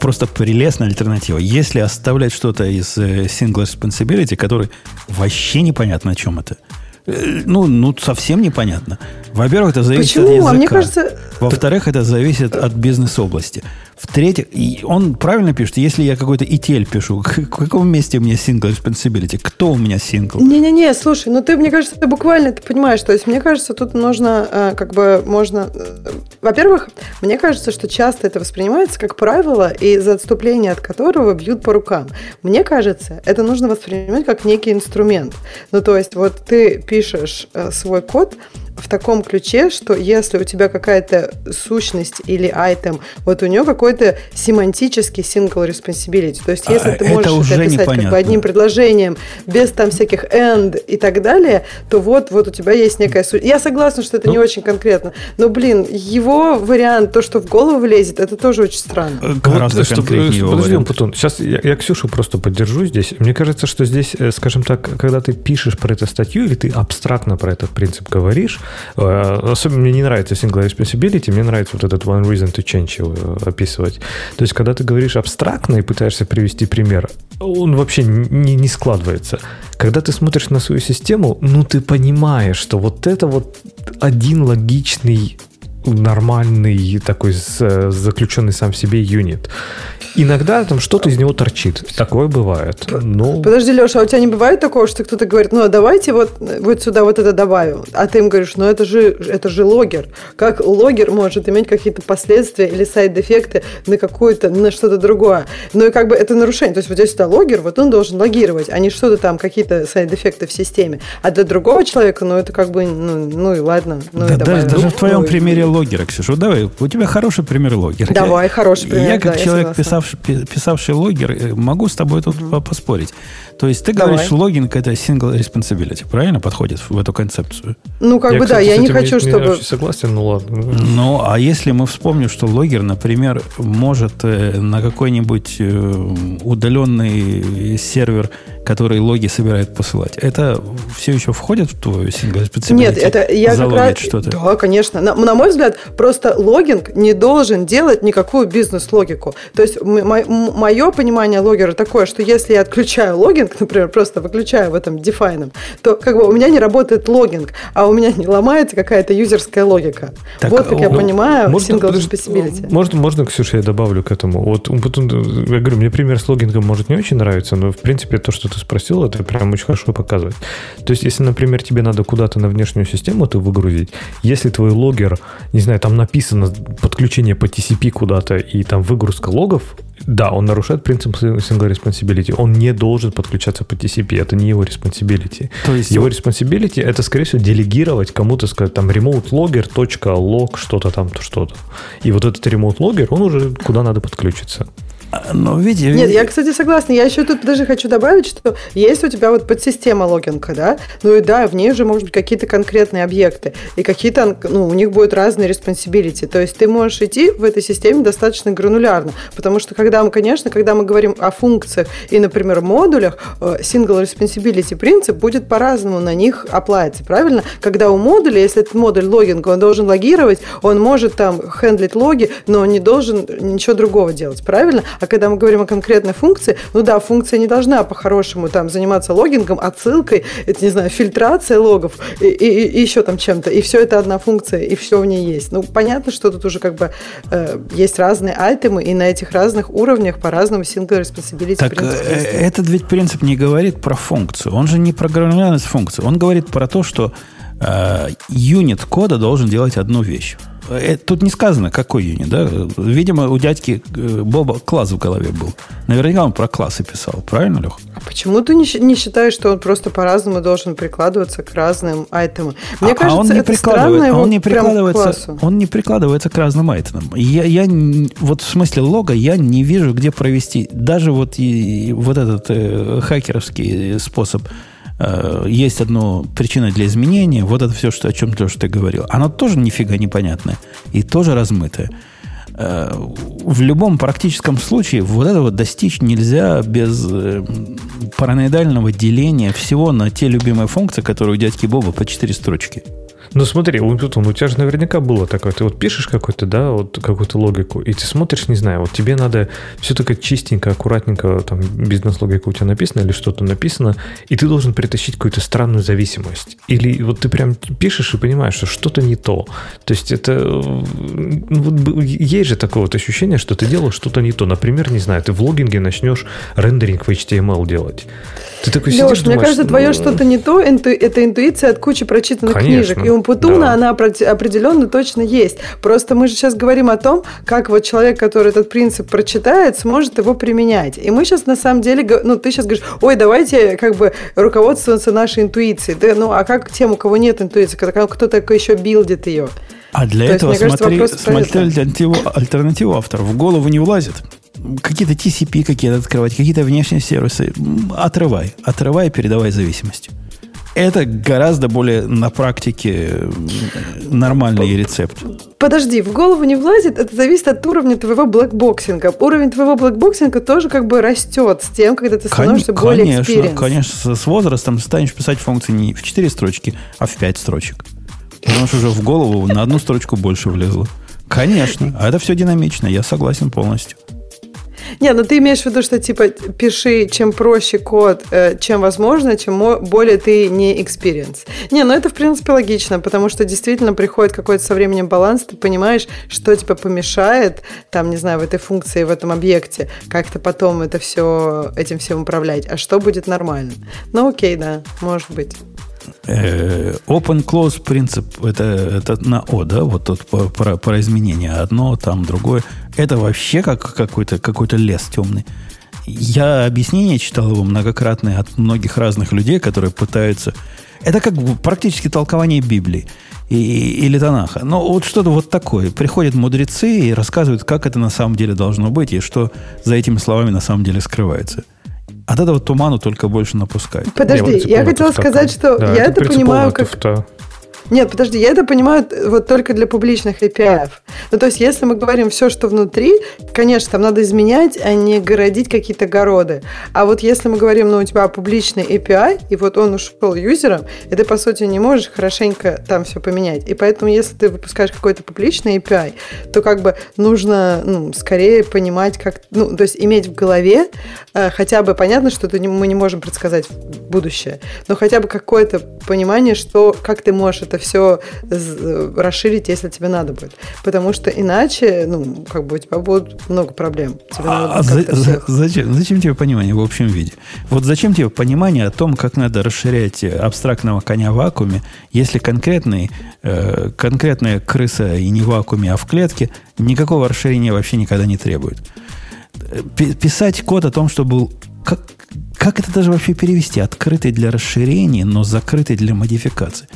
Просто прелестная альтернатива. Если оставлять что-то из э, single responsibility, который вообще непонятно, о чем это, э, ну, ну, совсем непонятно. Во-первых, это зависит Почему? от языка. А мне кажется... Во-вторых, это зависит от бизнес-области. В-третьих, он правильно пишет, если я какой-то ETL пишу, в каком месте у меня single responsibility? Кто у меня сингл? Не-не-не, слушай, ну ты, мне кажется, ты буквально это понимаешь. То есть, мне кажется, тут нужно, э, как бы, можно... Э, во-первых, мне кажется, что часто это воспринимается как правило, и за отступление от которого бьют по рукам. Мне кажется, это нужно воспринимать как некий инструмент. Ну, то есть, вот ты пишешь э, свой код, в таком ключе, что если у тебя какая-то сущность или айтем, вот у нее какой-то семантический single responsibility. То есть, если а, ты можешь это, это описать как бы одним предложением, без там всяких end и так далее, то вот, вот у тебя есть некая суть. Я согласна, что это ну, не очень конкретно, но, блин, его вариант, то, что в голову влезет, это тоже очень странно. Э, гораздо вот, конкретнее что, Подожди, Путун, сейчас я, я Ксюшу просто поддержу здесь. Мне кажется, что здесь, э, скажем так, когда ты пишешь про эту статью или ты абстрактно про этот принцип говоришь, Э, особенно мне не нравится single responsibility, мне нравится вот этот one reason to change его э, описывать. То есть, когда ты говоришь абстрактно и пытаешься привести пример, он вообще не, не складывается. Когда ты смотришь на свою систему, ну ты понимаешь, что вот это вот один логичный нормальный такой заключенный сам в себе юнит. Иногда там что-то из него торчит. Такое бывает. Но... Подожди, Леша, а у тебя не бывает такого, что кто-то говорит, ну, а давайте вот, вот сюда вот это добавим. А ты им говоришь, ну, это же, это же логер. Как логер может иметь какие-то последствия или сайд-эффекты на какую-то, на что-то другое. Ну, и как бы это нарушение. То есть вот здесь сюда логер, вот он должен логировать, а не что-то там, какие-то сайд-эффекты в системе. А для другого человека, ну, это как бы, ну, ну и ладно. Ну, да, и даже, даже в твоем ну, примере логера, Ксюша, давай, у тебя хороший пример логера. Давай, хороший пример, Я как да, человек, я писавший, писавший логер, э, могу с тобой тут mm-hmm. поспорить. То есть ты Давай. говоришь, логинг это single responsibility, правильно подходит в эту концепцию? Ну, как я, бы кстати, да, я не хочу, не, чтобы... Я согласен, ну ладно. Ну, а если мы вспомним, что логер, например, может э, на какой-нибудь э, удаленный сервер который логи собирает посылать, это все еще входит в твою responsibility? Нет, это я как раз... что-то? Да, конечно. На, на мой взгляд, просто логинг не должен делать никакую бизнес-логику. То есть мое понимание логера такое, что если я отключаю логинг, например, просто выключаю в этом define, то как бы у меня не работает логинг, а у меня не ломается какая-то юзерская логика. Так, вот как я ну, понимаю можно, single responsibility. Можно, можно, Ксюша, я добавлю к этому. Вот я говорю, мне пример с логингом может не очень нравится, но в принципе то, что ты спросил, это прям очень хорошо показывает. То есть, если, например, тебе надо куда-то на внешнюю систему это выгрузить, если твой логер, не знаю, там написано подключение по TCP куда-то и там выгрузка логов, да, он нарушает принцип single responsibility. Он не должен подключаться по TCP. Это не его responsibility. То есть его responsibility это, скорее всего, делегировать кому-то, сказать, там, remote logger, log, что-то там, что-то. И вот этот remote logger, он уже куда надо подключиться. Но видите, Нет, я, кстати, согласна. Я еще тут даже хочу добавить, что есть у тебя вот подсистема логинга, да? Ну и да, в ней же могут быть какие-то конкретные объекты. И какие-то, ну, у них будут разные responsibility. То есть ты можешь идти в этой системе достаточно гранулярно. Потому что когда мы, конечно, когда мы говорим о функциях и, например, модулях, э, single responsibility принцип будет по-разному на них оплатиться, правильно? Когда у модуля, если этот модуль логинга, он должен логировать, он может там хендлить логи, но он не должен ничего другого делать, правильно? А когда мы говорим о конкретной функции, ну да, функция не должна по-хорошему там заниматься логингом, отсылкой, это, не знаю, фильтрация логов и, и, и еще там чем-то. И все это одна функция, и все в ней есть. Ну, понятно, что тут уже как бы э, есть разные айтемы, и на этих разных уровнях по-разному single responsibility так, принцип. Э, этот ведь принцип не говорит про функцию. Он же не про гранулярность функции. Он говорит про то, что э, юнит кода должен делать одну вещь. Э, тут не сказано, какой юнит, да? Видимо, у дядьки э, Боба класс в голове был. Наверняка он про классы писал, правильно, Лех? А почему ты не, не считаешь, что он просто по-разному должен прикладываться к разным айтемам? Мне а, кажется, а он не это странно, он не прикладывается, он не прикладывается к разным айтемам. Я, я вот в смысле лога я не вижу, где провести даже вот и, вот этот э, хакеровский способ есть одна причина для изменения, вот это все, что, о чем Леша ты говорил, оно тоже нифига непонятное и тоже размытое. Э, в любом практическом случае вот этого достичь нельзя без э, параноидального деления всего на те любимые функции, которые у дядьки Боба по 4 строчки. Ну смотри, тут у тебя же наверняка было такое. Ты вот пишешь какой-то, да, вот какую-то логику, и ты смотришь, не знаю, вот тебе надо все только чистенько, аккуратненько, там бизнес-логика у тебя написана или что-то написано, и ты должен притащить какую-то странную зависимость. Или вот ты прям пишешь и понимаешь, что что-то не то. То есть это... Ну, вот, есть же такое вот ощущение, что ты делаешь что-то не то. Например, не знаю, ты в логинге начнешь рендеринг в HTML делать. Ты такой Леш, сидишь, мне думаешь, кажется, твое что-то не то, инту, это интуиция от кучи прочитанных Конечно, книжек. И у Путуна да. она определенно точно есть. Просто мы же сейчас говорим о том, как вот человек, который этот принцип прочитает, сможет его применять. И мы сейчас на самом деле, ну, ты сейчас говоришь, ой, давайте как бы руководствоваться нашей интуицией. Да, ну, а как тем, у кого нет интуиции, когда кто только еще билдит ее? А для То этого есть, смотри, кажется, смотри альтернативу, альтернативу автор в голову не влазит какие-то TCP какие-то открывать, какие-то внешние сервисы. Отрывай. Отрывай и передавай зависимость. Это гораздо более на практике нормальный рецепт. Подожди, в голову не влазит, это зависит от уровня твоего blackboxing'а. Уровень твоего blackboxing'а тоже как бы растет с тем, когда ты становишься Кон- более Конечно, experience. конечно, с возрастом станешь писать функции не в 4 строчки, а в 5 строчек. Потому что уже в голову на одну строчку больше влезло. Конечно, а это все динамично, я согласен полностью. Не, ну ты имеешь в виду, что типа пиши, чем проще код, э, чем возможно, чем более ты не experience. Не, ну это в принципе логично, потому что действительно приходит какой-то со временем баланс, ты понимаешь, что тебе помешает, там, не знаю, в этой функции, в этом объекте, как-то потом это все, этим всем управлять, а что будет нормально. Ну окей, да, может быть. Э, open close принцип это, это на О, да, вот тут про, про изменения. Одно, там другое. Это вообще как какой-то какой лес темный. Я объяснение читал его многократное от многих разных людей, которые пытаются... Это как практически толкование Библии и, или Танаха. Но вот что-то вот такое. Приходят мудрецы и рассказывают, как это на самом деле должно быть, и что за этими словами на самом деле скрывается. От этого туману только больше напускать. Подожди, я хотела сказать, что да, я это, это понимаю как... Нет, подожди, я это понимаю вот только для публичных API. Ну, то есть, если мы говорим все, что внутри, конечно, там надо изменять, а не городить какие-то городы. А вот если мы говорим, ну, у тебя публичный API, и вот он ушел юзером, и ты, по сути, не можешь хорошенько там все поменять. И поэтому, если ты выпускаешь какой-то публичный API, то как бы нужно, ну, скорее понимать, как, ну, то есть иметь в голове э, хотя бы понятно, что не, мы не можем предсказать будущее, но хотя бы какое-то понимание, что как ты можешь это все расширить, если тебе надо будет. Потому что иначе, ну, как бы у тебя будет много проблем. Тебе а за, за, зачем, зачем тебе понимание в общем виде? Вот зачем тебе понимание о том, как надо расширять абстрактного коня в вакууме, если конкретный, э, конкретная крыса и не в вакууме, а в клетке, никакого расширения вообще никогда не требует. Писать код о том, что был... Как, как это даже вообще перевести? Открытый для расширения, но закрытый для модификации.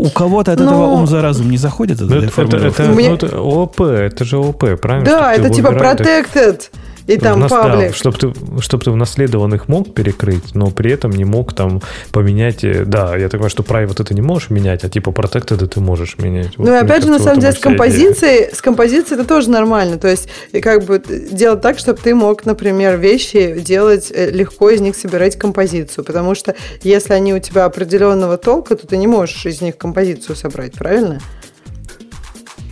У кого-то от но... этого ум за разум не заходит? Это, это, это, это, ну, это ООП, это же ООП, правильно? Да, это типа protected. И там нас, паблик. Да, чтобы ты, чтоб ты в наследованных мог перекрыть, но при этом не мог там поменять. Э, да, я так понимаю, что private ты не можешь менять, а типа protected ты можешь менять. Ну вот, и опять же, на самом деле, с композицией, идея. с композицией это тоже нормально. То есть, как бы делать так, чтобы ты мог, например, вещи делать э, легко из них собирать композицию. Потому что если они у тебя определенного толка, то ты не можешь из них композицию собрать, правильно?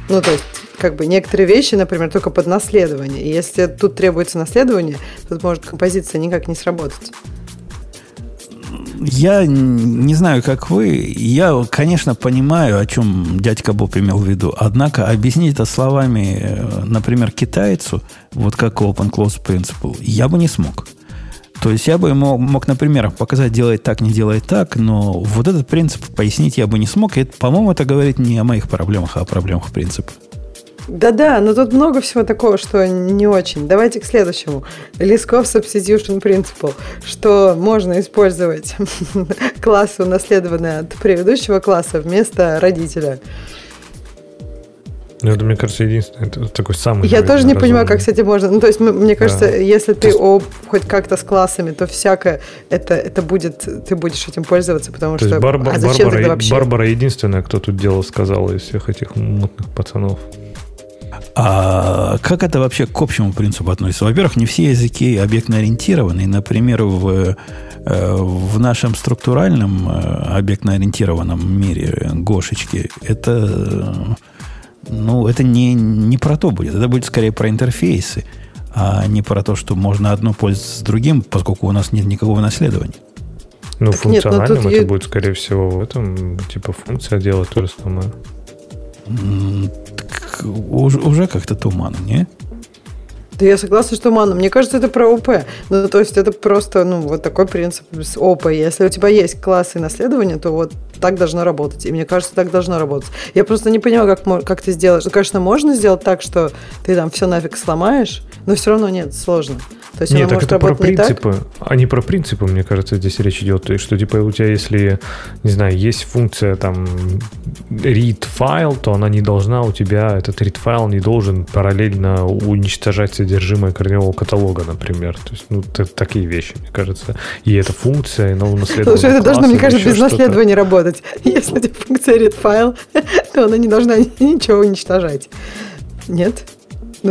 Ну, то есть, как бы некоторые вещи, например, только под наследование. И если тут требуется наследование, то может композиция никак не сработать. Я не знаю, как вы. Я, конечно, понимаю, о чем дядька Боб имел в виду. Однако объяснить это словами, э, например, китайцу, вот как open close principle, я бы не смог. То есть я бы ему мог, например, показать, делать так, не делай так, но вот этот принцип пояснить я бы не смог. И, по-моему, это говорит не о моих проблемах, а о проблемах принципа. Да-да, но тут много всего такого, что не очень. Давайте к следующему. Liskov Substitution Principle, что можно использовать классы, унаследованные от предыдущего класса, вместо родителя. Ну, это, мне кажется, единственное, это такой самый... Я тоже не разумный. понимаю, как с этим можно. Ну, то есть, мне кажется, да. если ты об, хоть как-то с классами, то всякое, это, это будет, ты будешь этим пользоваться, потому то что... Барба, а зачем Барбара, вообще? Барбара единственная, кто тут дело сказал из всех этих мутных пацанов. А как это вообще к общему принципу относится? Во-первых, не все языки объектно-ориентированы. Например, в, э, в нашем структуральном э, объектно-ориентированном мире Гошечки это, ну, это не, не про то будет. Это будет скорее про интерфейсы, а не про то, что можно одно пользоваться с другим, поскольку у нас нет никакого наследования. Ну, так функциональным нет, ну, это я... будет, скорее всего, в этом, типа, функция делать то же самое уже, уже как-то туман, не? Да я согласна, что туманно. Мне кажется, это про ОП. Ну, то есть это просто, ну, вот такой принцип с ОП. Если у тебя есть классы наследования, то вот так должно работать. И мне кажется, так должно работать. Я просто не понимаю, как, как ты сделаешь. Ну, конечно, можно сделать так, что ты там все нафиг сломаешь, но все равно нет, сложно. То есть Нет, так это про принципы, не а не про принципы, мне кажется, здесь речь идет. То есть, что типа у тебя, если, не знаю, есть функция там read файл, то она не должна у тебя, этот read файл не должен параллельно уничтожать содержимое корневого каталога, например. То есть, ну, такие вещи, мне кажется. И эта функция, но унаследована Слушай, это должно, мне кажется, без наследования работать. Если у тебя функция read файл, то она не должна ничего уничтожать. Нет?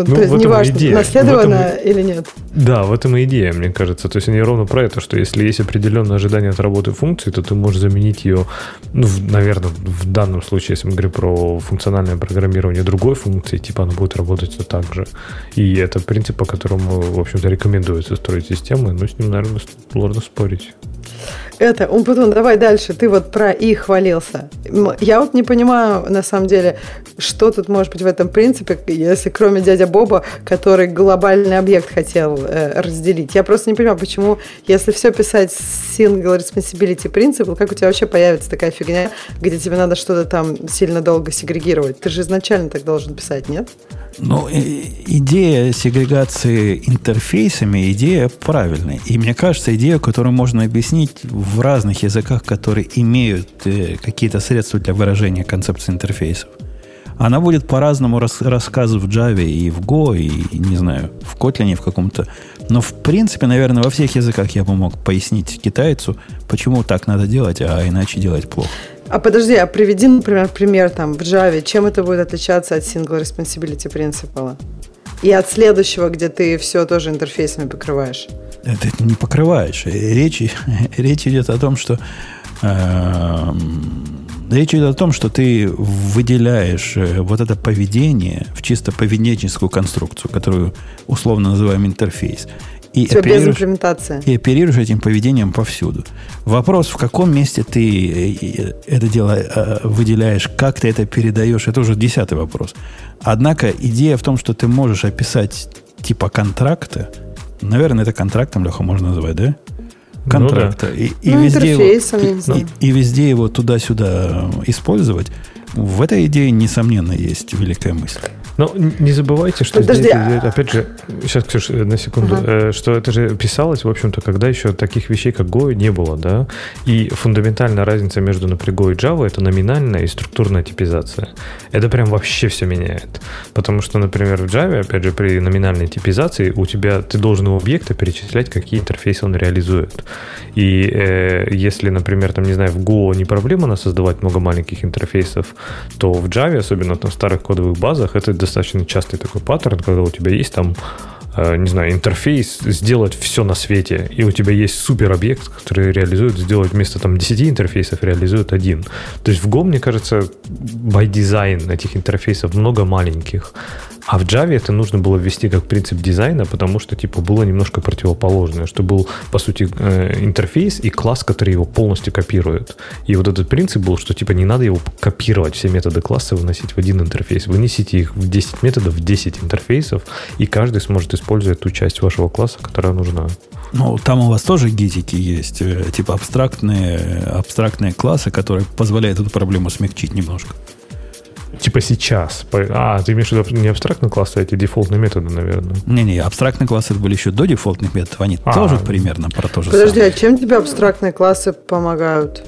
Ну, ну то есть неважно, идея. наследовано этом... или нет. Да, в этом и идея, мне кажется. То есть они ровно про это, что если есть определенное ожидание от работы функции, то ты можешь заменить ее, ну, наверное, в данном случае, если мы говорим про функциональное программирование другой функции, типа она будет работать все так же. И это принцип, по которому, в общем-то, рекомендуется строить системы, но с ним, наверное, сложно спорить. Это, Умпутун, давай дальше. Ты вот про и хвалился. Я вот не понимаю, на самом деле, что тут может быть в этом принципе, если кроме дядя Боба, который глобальный объект хотел э, разделить. Я просто не понимаю, почему, если все писать с single responsibility принцип, как у тебя вообще появится такая фигня, где тебе надо что-то там сильно долго сегрегировать? Ты же изначально так должен писать, нет? Ну, идея сегрегации интерфейсами, идея правильная. И мне кажется, идея, которую можно объяснить в разных языках, которые имеют э, какие-то средства для выражения концепции интерфейсов. Она будет по-разному рас, рассказывать в Java и в Go, и, не знаю, в Kotlin в каком-то. Но, в принципе, наверное, во всех языках я бы мог пояснить китайцу, почему так надо делать, а иначе делать плохо. А подожди, а приведи, например, пример там в Java. Чем это будет отличаться от Single Responsibility Principle? И от следующего, где ты все тоже интерфейсами покрываешь? Это не покрываешь. Речь, речь идет о том, что э, речь идет о том, что ты выделяешь э, вот это поведение в чисто поведенческую конструкцию, которую условно называем интерфейс. И Все без имплементации. И оперируешь этим поведением повсюду. Вопрос, в каком месте ты э, это дело э, выделяешь, как ты это передаешь, это уже десятый вопрос. Однако идея в том, что ты можешь описать типа контракта, наверное, это контрактом, Леха, можно называть, да? Контракта. Ну, да. И, и, ну, везде его, и, и везде его туда-сюда использовать. В этой идее, несомненно, есть великая мысль. Но не забывайте, что Подожди, здесь, а... опять же, сейчас, Ксюша, на секунду, ага. что это же писалось, в общем-то, когда еще таких вещей, как Go, не было, да? И фундаментальная разница между, например, Go и Java — это номинальная и структурная типизация. Это прям вообще все меняет. Потому что, например, в Java, опять же, при номинальной типизации у тебя, ты должен у объекта перечислять, какие интерфейсы он реализует. И э, если, например, там, не знаю, в Go не проблема на создавать много маленьких интерфейсов, то в Java, особенно там в старых кодовых базах, это достаточно частый такой паттерн, когда у тебя есть там э, не знаю, интерфейс, сделать все на свете, и у тебя есть супер объект, который реализует, сделать вместо там 10 интерфейсов, реализует один. То есть в Go, мне кажется, by design этих интерфейсов много маленьких. А в Java это нужно было ввести как принцип дизайна, потому что типа было немножко противоположное, что был по сути э, интерфейс и класс, который его полностью копирует. И вот этот принцип был, что типа не надо его копировать, все методы класса выносить в один интерфейс. Вынесите их в 10 методов, в 10 интерфейсов, и каждый сможет использовать ту часть вашего класса, которая нужна. Ну, там у вас тоже гитики есть, э, типа абстрактные, абстрактные классы, которые позволяют эту проблему смягчить немножко. Типа сейчас. А, ты имеешь в виду не абстрактные классы, а эти дефолтные методы, наверное. Не-не, абстрактные классы были еще до дефолтных методов. Они а, тоже примерно про то же Подожди, самое. а чем тебе абстрактные классы помогают?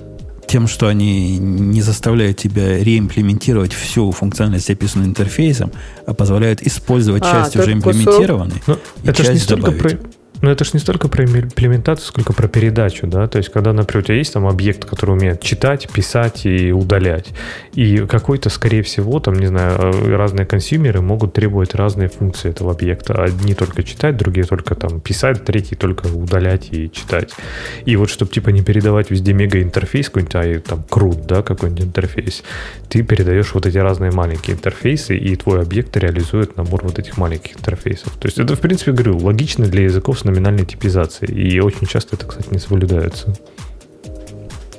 Тем, что они не заставляют тебя реимплементировать всю функциональность, описанную интерфейсом, а позволяют использовать а, часть уже имплементированной. Ну, это же не столько про но это же не столько про имплементацию, сколько про передачу, да, то есть когда, например, у тебя есть там объект, который умеет читать, писать и удалять, и какой-то, скорее всего, там, не знаю, э, разные консюмеры могут требовать разные функции этого объекта. Одни только читать, другие только там писать, третьи только удалять и читать. И вот, чтобы типа не передавать везде мега-интерфейс какой-нибудь, а там крут, да, какой-нибудь интерфейс, ты передаешь вот эти разные маленькие интерфейсы, и твой объект реализует набор вот этих маленьких интерфейсов. То есть это, в принципе, говорю, логично для языков с номинальной типизацией. И очень часто это, кстати, не соблюдается.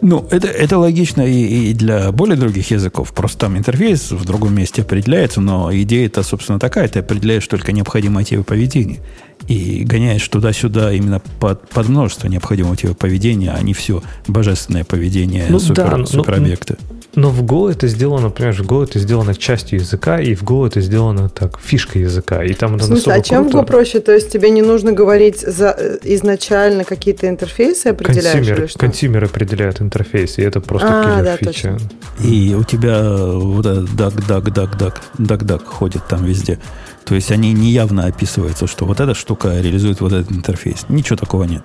Ну, это, это логично и, и для более других языков. Просто там интерфейс в другом месте определяется, но идея-то, собственно, такая. Ты определяешь только необходимое тебе поведение. И гоняешь туда-сюда именно под, под множество необходимого тебе поведения, а не все божественное поведение ну, супер, да, суперобъекта. Ну, но в Go это сделано, понимаешь, в Go это сделано частью языка, и в Go это сделано так, фишкой языка. И там это смысле, а чем круто. в Go проще? То есть тебе не нужно говорить за, э, изначально какие-то интерфейсы определяешь? Consumer, или что? consumer определяет интерфейс, и это просто а, да, фича. Точно. И у тебя вот этот duck, duck, duck, duck, duck, duck ходит там везде. То есть они неявно описываются, что вот эта штука реализует вот этот интерфейс. Ничего такого нет.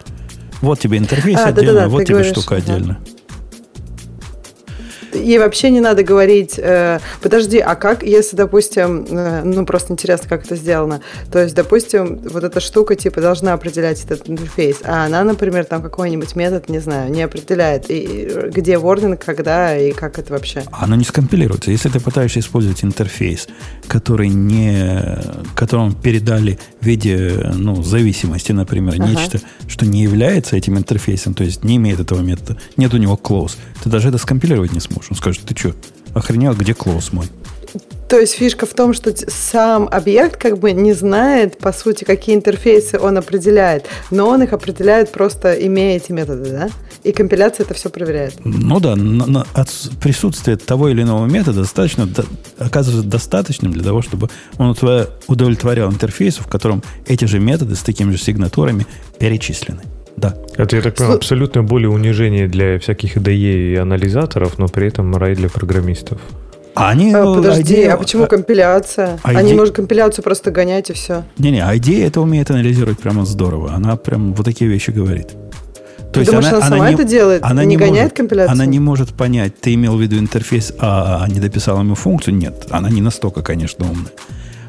Вот тебе интерфейс а, отдельно, да, да, вот тебе говоришь, штука да. отдельно ей вообще не надо говорить, э, подожди, а как, если, допустим, э, ну просто интересно, как это сделано, то есть, допустим, вот эта штука типа должна определять этот интерфейс, а она, например, там какой-нибудь метод, не знаю, не определяет, и где warning, когда и как это вообще? Оно не скомпилируется. Если ты пытаешься использовать интерфейс, который не, которому передали в виде ну, зависимости, например, ага. нечто, что не является этим интерфейсом, то есть не имеет этого метода, нет у него close, ты даже это скомпилировать не сможешь. Он скажет, ты что, охренел, где клоус мой? То есть фишка в том, что сам объект как бы не знает, по сути, какие интерфейсы он определяет, но он их определяет просто имея эти методы, да? И компиляция это все проверяет. Ну да, на, на, от присутствия того или иного метода достаточно, до, оказывается достаточным для того, чтобы он удовлетворял интерфейсу, в котором эти же методы с такими же сигнатурами перечислены. Да. Это, я так понимаю, абсолютно более унижение для всяких IDE и анализаторов, но при этом рай для программистов. А они, а, подожди, идея, а почему а, компиляция? А они, может, компиляцию просто гонять и все. Не-не, а идея это умеет анализировать прямо здорово. Она прям вот такие вещи говорит. То есть думаешь, она, она, сама не, это делает? Она не, не гоняет может, компиляцию? Она не может понять, ты имел в виду интерфейс А, а не дописал ему функцию? Нет, она не настолько, конечно, умная.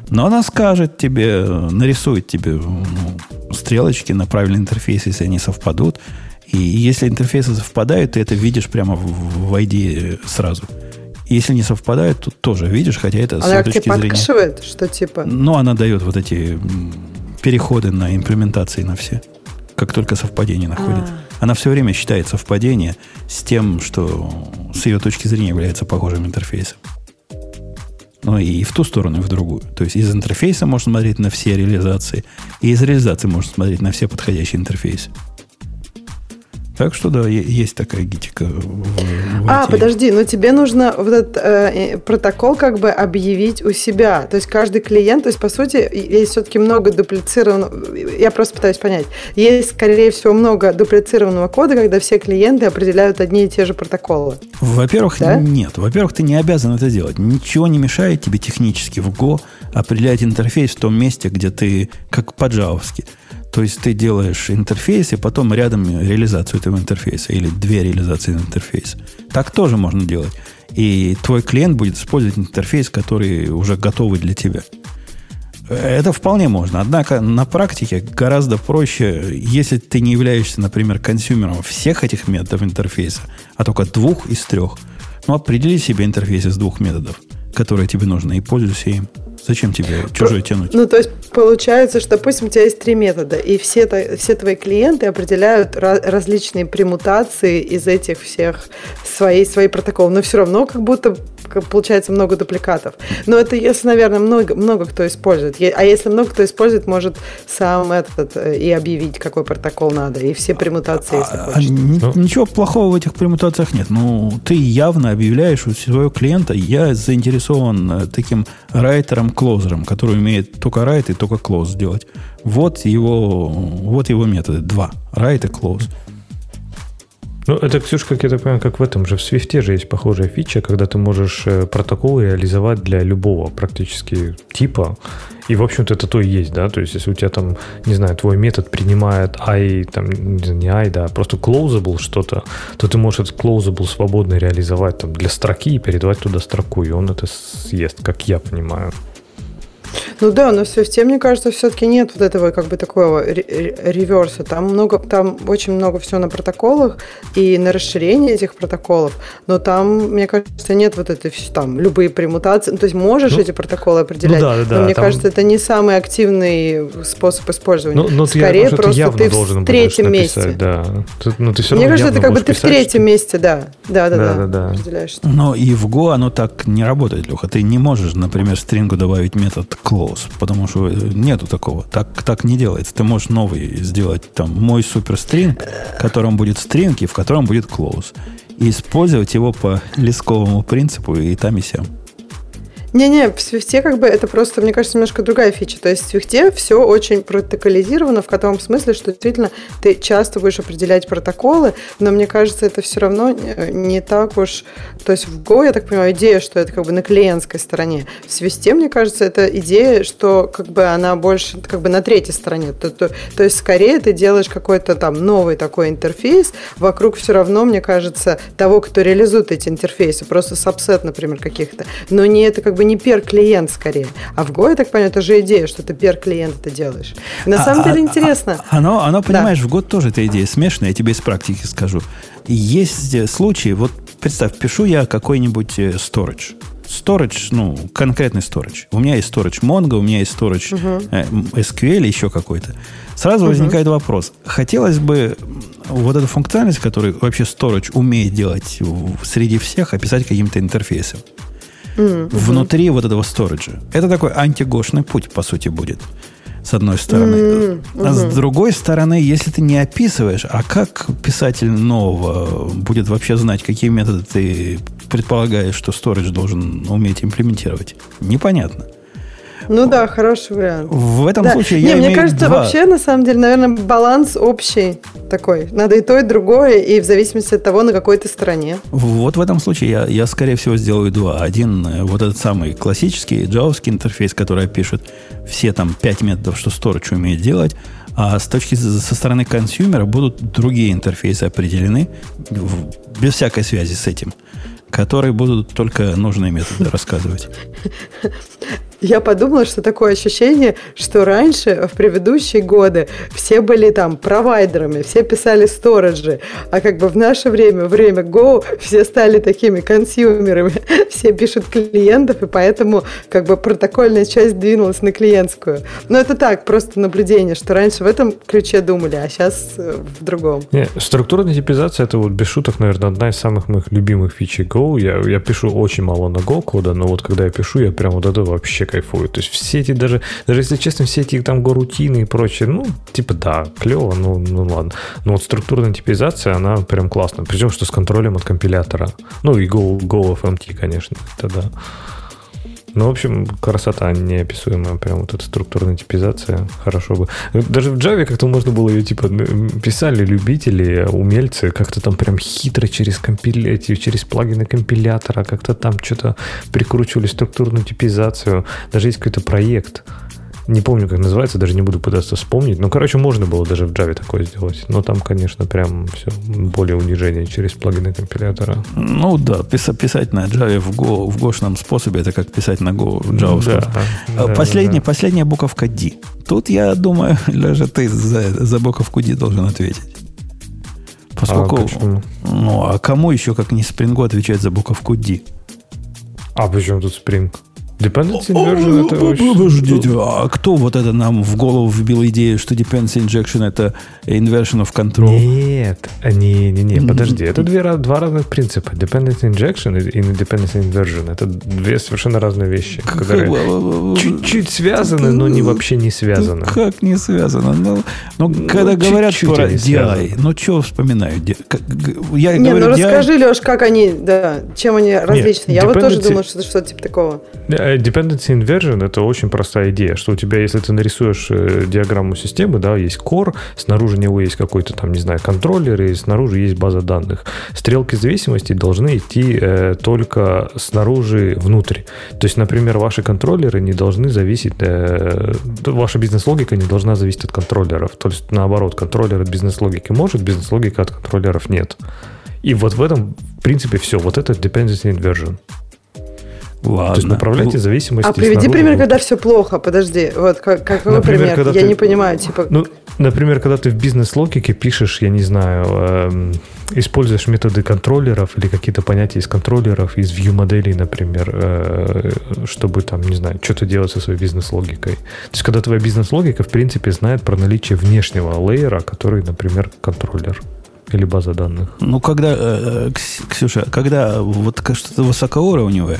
Но она скажет тебе, нарисует тебе ну, стрелочки на правильный интерфейс, если они совпадут. И если интерфейсы совпадают, ты это видишь прямо в, в ID сразу. Если не совпадают, то тоже видишь, хотя это она с точки зрения... подкшивает, что типа... Ну, она дает вот эти переходы на имплементации на все. Как только совпадение находит. А-а-а. Она все время считает совпадение с тем, что с ее точки зрения является похожим интерфейсом. Ну и в ту сторону, и в другую. То есть из интерфейса можно смотреть на все реализации, и из реализации можно смотреть на все подходящие интерфейсы. Так что да, есть такая гитика. В, а, подожди, но тебе нужно вот этот э, протокол как бы объявить у себя. То есть каждый клиент, то есть по сути есть все-таки много дуплицированного. Я просто пытаюсь понять. Есть, скорее всего, много дуплицированного кода, когда все клиенты определяют одни и те же протоколы. Во-первых, да? нет. Во-первых, ты не обязан это делать. Ничего не мешает тебе технически в Go определять интерфейс в том месте, где ты как по-джавовски. То есть ты делаешь интерфейс, и потом рядом реализацию этого интерфейса, или две реализации интерфейса. Так тоже можно делать. И твой клиент будет использовать интерфейс, который уже готовый для тебя. Это вполне можно. Однако на практике гораздо проще, если ты не являешься, например, консюмером всех этих методов интерфейса, а только двух из трех, ну, определи себе интерфейс из двух методов, которые тебе нужны, и пользуйся им. Зачем тебе чужой тянуть? Ну, то есть получается, что, допустим, у тебя есть три метода, и все, все твои клиенты определяют различные премутации из этих всех своей, своей протоколы. Но все равно как будто получается много дупликатов. Но это если, наверное, много, много кто использует. А если много кто использует, может сам этот э, и объявить, какой протокол надо, и все премутации, если а, хочешь. А, ничего плохого в этих премутациях нет. Ну, ты явно объявляешь у своего клиента, я заинтересован э, таким райтером клозером, который умеет только write и только close делать. Вот его, вот его методы. Два. Write и close. Ну, это, Ксюш, как я так понимаю, как в этом же, в Свифте же есть похожая фича, когда ты можешь э, протокол реализовать для любого практически типа. И, в общем-то, это то и есть, да? То есть, если у тебя там, не знаю, твой метод принимает i, там, не i, да, а просто closable что-то, то ты можешь этот closable свободно реализовать там для строки и передавать туда строку, и он это съест, как я понимаю. Ну да, но в Swift, мне кажется, все-таки нет вот этого как бы такого реверса. Там много, там очень много всего на протоколах и на расширение этих протоколов, но там, мне кажется, нет вот этой там любые премутации. Ну, то есть можешь ну, эти протоколы определять, ну, да, да, но мне там... кажется, это не самый активный способ использования. Ну, ну, Скорее, я, просто ты в третьем месте. Да. Ты, ну, ты все мне кажется, это как бы ты в третьем что... месте, да. Да, да, да. да, да. Определяешь. Но и в Go оно так не работает, Леха. Ты не можешь, например, стрингу добавить метод close, потому что нету такого. Так, так не делается. Ты можешь новый сделать, там, мой суперстринг, в котором будет стринг и в котором будет close. И использовать его по лесковому принципу и там и сям. Не-не, в Свифте как бы это просто, мне кажется, немножко другая фича. То есть в Свифте все очень протоколизировано в том смысле, что действительно ты часто будешь определять протоколы, но мне кажется, это все равно не так уж... То есть в Go, я так понимаю, идея, что это как бы на клиентской стороне. В Свифте, мне кажется, это идея, что как бы она больше как бы на третьей стороне. То, то, то есть скорее ты делаешь какой-то там новый такой интерфейс, вокруг все равно, мне кажется, того, кто реализует эти интерфейсы, просто сабсет, например, каких-то. Но не это как бы не пер-клиент скорее. А в Go, я так понимаю, это же идея, что ты пер-клиент это делаешь. На а, самом а, деле интересно. А, оно, оно, понимаешь, да. в Go тоже эта идея смешная, я тебе из практики скажу. Есть случаи, вот представь, пишу я какой-нибудь э, storage. Storage, ну, конкретный storage. У меня есть storage Mongo, у меня есть storage uh-huh. э, SQL, еще какой-то. Сразу uh-huh. возникает вопрос. Хотелось бы вот эту функциональность, которую вообще storage умеет делать среди всех, описать каким-то интерфейсом mm-hmm. внутри вот этого сториджа. Это такой антигошный путь, по сути, будет. С одной стороны. Mm-hmm. А с другой стороны, если ты не описываешь, а как писатель нового будет вообще знать, какие методы ты предполагаешь, что сторидж должен уметь имплементировать? Непонятно. Ну да, хороший вариант. В этом да. случае Не, я мне кажется, два. вообще, на самом деле, наверное, баланс общий такой. Надо и то, и другое, и в зависимости от того, на какой ты стороне. Вот в этом случае я, я скорее всего, сделаю два. Один, э, вот этот самый классический джавовский интерфейс, который пишет все там пять методов, что Storage умеет делать, А с точки со стороны консюмера будут другие интерфейсы определены без всякой связи с этим, которые будут только нужные методы рассказывать. Я подумала, что такое ощущение, что раньше, в предыдущие годы, все были там провайдерами, все писали сториджи, а как бы в наше время, время Go, все стали такими консюмерами, все пишут клиентов, и поэтому как бы протокольная часть двинулась на клиентскую. Но это так, просто наблюдение, что раньше в этом ключе думали, а сейчас э, в другом. Не, структурная типизация, это вот без шуток, наверное, одна из самых моих любимых фичей Go. Я, я пишу очень мало на Go кода, но вот когда я пишу, я прям вот это вообще кайфую. То есть все эти даже, даже если честно, все эти там горутины и прочее, ну, типа, да, клево, ну, ну ладно. Но вот структурная типизация, она прям классная. Причем, что с контролем от компилятора. Ну, и Go, Go FMT, конечно, это да. Ну, в общем, красота неописуемая, прям вот эта структурная типизация, хорошо бы. Даже в Java как-то можно было ее, типа, писали любители, умельцы, как-то там прям хитро через компили... через плагины компилятора, как-то там что-то прикручивали структурную типизацию. Даже есть какой-то проект, не помню, как называется, даже не буду пытаться вспомнить. Ну, короче, можно было даже в Java такое сделать. Но там, конечно, прям все более унижение через плагины компилятора. Ну да, писать, на Java в, Go, в гошном способе, это как писать на Go в Java. Да, да, последняя, да. последняя буковка D. Тут, я думаю, даже ты за, за буковку D должен ответить. Поскольку, а ну, а кому еще, как не Spring отвечать за буковку D? А почему тут Spring? Dependency inversion это очень... Подождите, а кто вот это нам в голову вбил идею, что dependency injection это inversion of control? Нет, не, не, не, подожди, это две, два разных принципа. Dependency injection и dependency inversion это две совершенно разные вещи, которые чуть-чуть связаны, но не вообще не связаны. Как не связано? Ну, ну, ну когда говорят про DI, ну что вспоминаю? Я не, ну расскажи, Леш, как они, да, чем они различны. Я вот тоже думаю, что это что-то типа такого. Э, dependency inversion это очень простая идея, что у тебя, если ты нарисуешь э, диаграмму системы, да, есть core, снаружи него есть какой-то там, не знаю, контроллер, и снаружи есть база данных. Стрелки зависимости должны идти э, только снаружи внутрь. То есть, например, ваши контроллеры не должны зависеть, э, ваша бизнес-логика не должна зависеть от контроллеров. То есть, наоборот, контроллер от бизнес-логики может, бизнес-логика от контроллеров нет. И вот в этом, в принципе, все. Вот это dependency inversion. Ладно. То есть направляйте зависимости. А приведи пример, когда все плохо. Подожди, вот как, какой например, пример? Я ты, не понимаю, типа. Ну, например, когда ты в бизнес-логике пишешь, я не знаю, э, используешь методы контроллеров или какие-то понятия из контроллеров, из view-моделей, например, э, чтобы там, не знаю, что-то делать со своей бизнес-логикой. То есть, когда твоя бизнес-логика, в принципе, знает про наличие внешнего лейера, который, например, контроллер или база данных. Ну, когда, э, Ксюша, когда вот что-то высокоуровневое,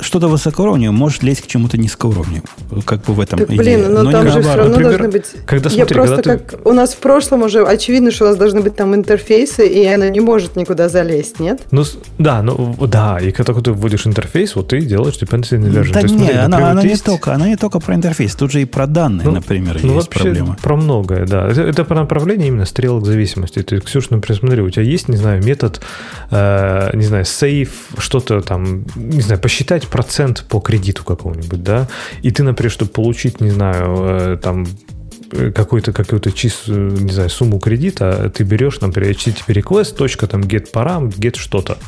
что-то высокоуровневое может лезть к чему-то низкоуровневому. Как бы в этом так, блин, но, но там же все равно Например, должны быть... Когда, смотри, я просто когда как... Ты... У нас в прошлом уже очевидно, что у нас должны быть там интерфейсы, и она не может никуда залезть, нет? Ну, да, ну, да, и когда ты вводишь интерфейс, вот ты делаешь dependency inversion. Да есть, не, смотри, она, она, есть... не только, она не только про интерфейс, тут же и про данные, ну, например, ну, есть проблема. про многое, да. Это, это про направление именно стрелок зависимости. Ты, Ксюша, например, смотри, у тебя есть, не знаю, метод, э, не знаю, save, что-то там, не знаю, посчитать процент по кредиту какому-нибудь, да, и ты, например, чтобы получить, не знаю, э, там э, какую-то какую-то чистую, не знаю, сумму кредита, ты берешь, например, HTTP request, точка там get param, get что-то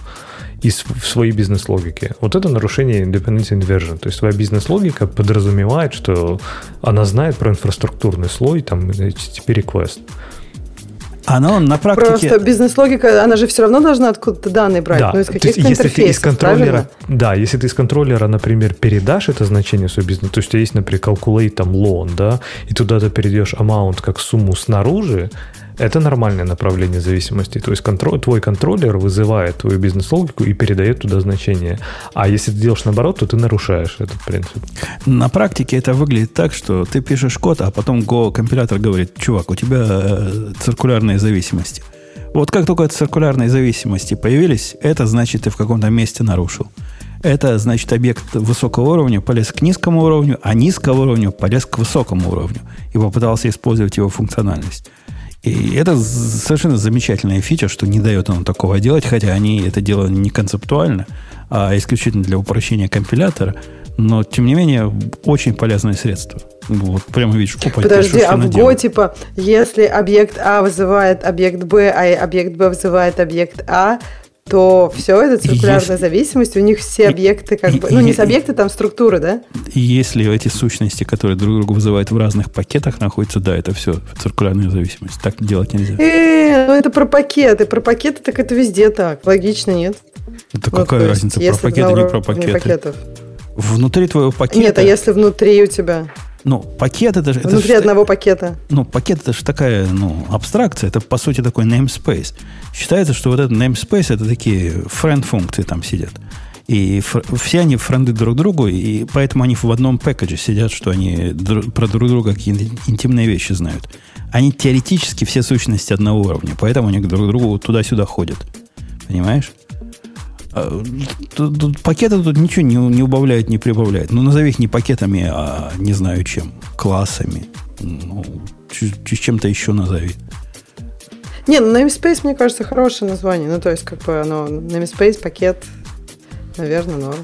из в своей бизнес-логике. Вот это нарушение dependency inversion. То есть твоя бизнес-логика подразумевает, что она знает про инфраструктурный слой, там, HTTP request. Оно на практике... Просто бизнес-логика, она же все равно должна откуда-то данные брать, да. ну, из каких-то есть, если ты из контроллера, правильно? Да, если ты из контроллера, например, передашь это значение свой бизнес, то есть у тебя есть, например, calculate там loan, да, и туда ты перейдешь amount как сумму снаружи, это нормальное направление зависимости. То есть контроль, твой контроллер вызывает твою бизнес-логику и передает туда значение. А если ты делаешь наоборот, то ты нарушаешь этот принцип. На практике это выглядит так, что ты пишешь код, а потом Go компилятор говорит, чувак, у тебя э, циркулярные зависимости. Вот как только циркулярные зависимости появились, это значит, ты в каком-то месте нарушил. Это значит, объект высокого уровня полез к низкому уровню, а низкого уровня полез к высокому уровню и попытался использовать его функциональность. И это совершенно замечательная фича, что не дает оно такого делать, хотя они это делали не концептуально, а исключительно для упрощения компилятора. Но, тем не менее, очень полезное средство. Вот прямо видишь, опа, Подожди, а в Go, типа, если объект А вызывает объект Б, а объект Б вызывает объект А, то все, это циркулярная если, зависимость, у них все объекты как бы, ну не с объекты, там структуры, да? И если эти сущности, которые друг друга вызывают в разных пакетах, находятся, да, это все циркулярная зависимость. Так делать нельзя. Э, ну это про пакеты, про пакеты так это везде так, логично, нет? Это ну, какая разница, про пакеты, не про пакеты? Пакетов. Внутри твоего пакета... Нет, а если внутри у тебя... Ну, пакет это же... Внутри это одного пакета. Ну, пакет это же такая, ну, абстракция. Это, по сути, такой namespace. Считается, что вот этот namespace это такие friend-функции там сидят. И все они френды друг другу, и поэтому они в одном пэкэдже сидят, что они дру- про друг друга какие-то интимные вещи знают. Они теоретически все сущности одного уровня, поэтому они друг к другу туда-сюда ходят. Понимаешь? А, тут, тут, пакеты тут ничего не, не убавляют, не прибавляют. Ну, назови их не пакетами, а не знаю чем. Классами. Ну, чем-то еще назови. Не, ну namespace, мне кажется, хорошее название. Ну, то есть, как бы оно, namespace, пакет, наверное, норм.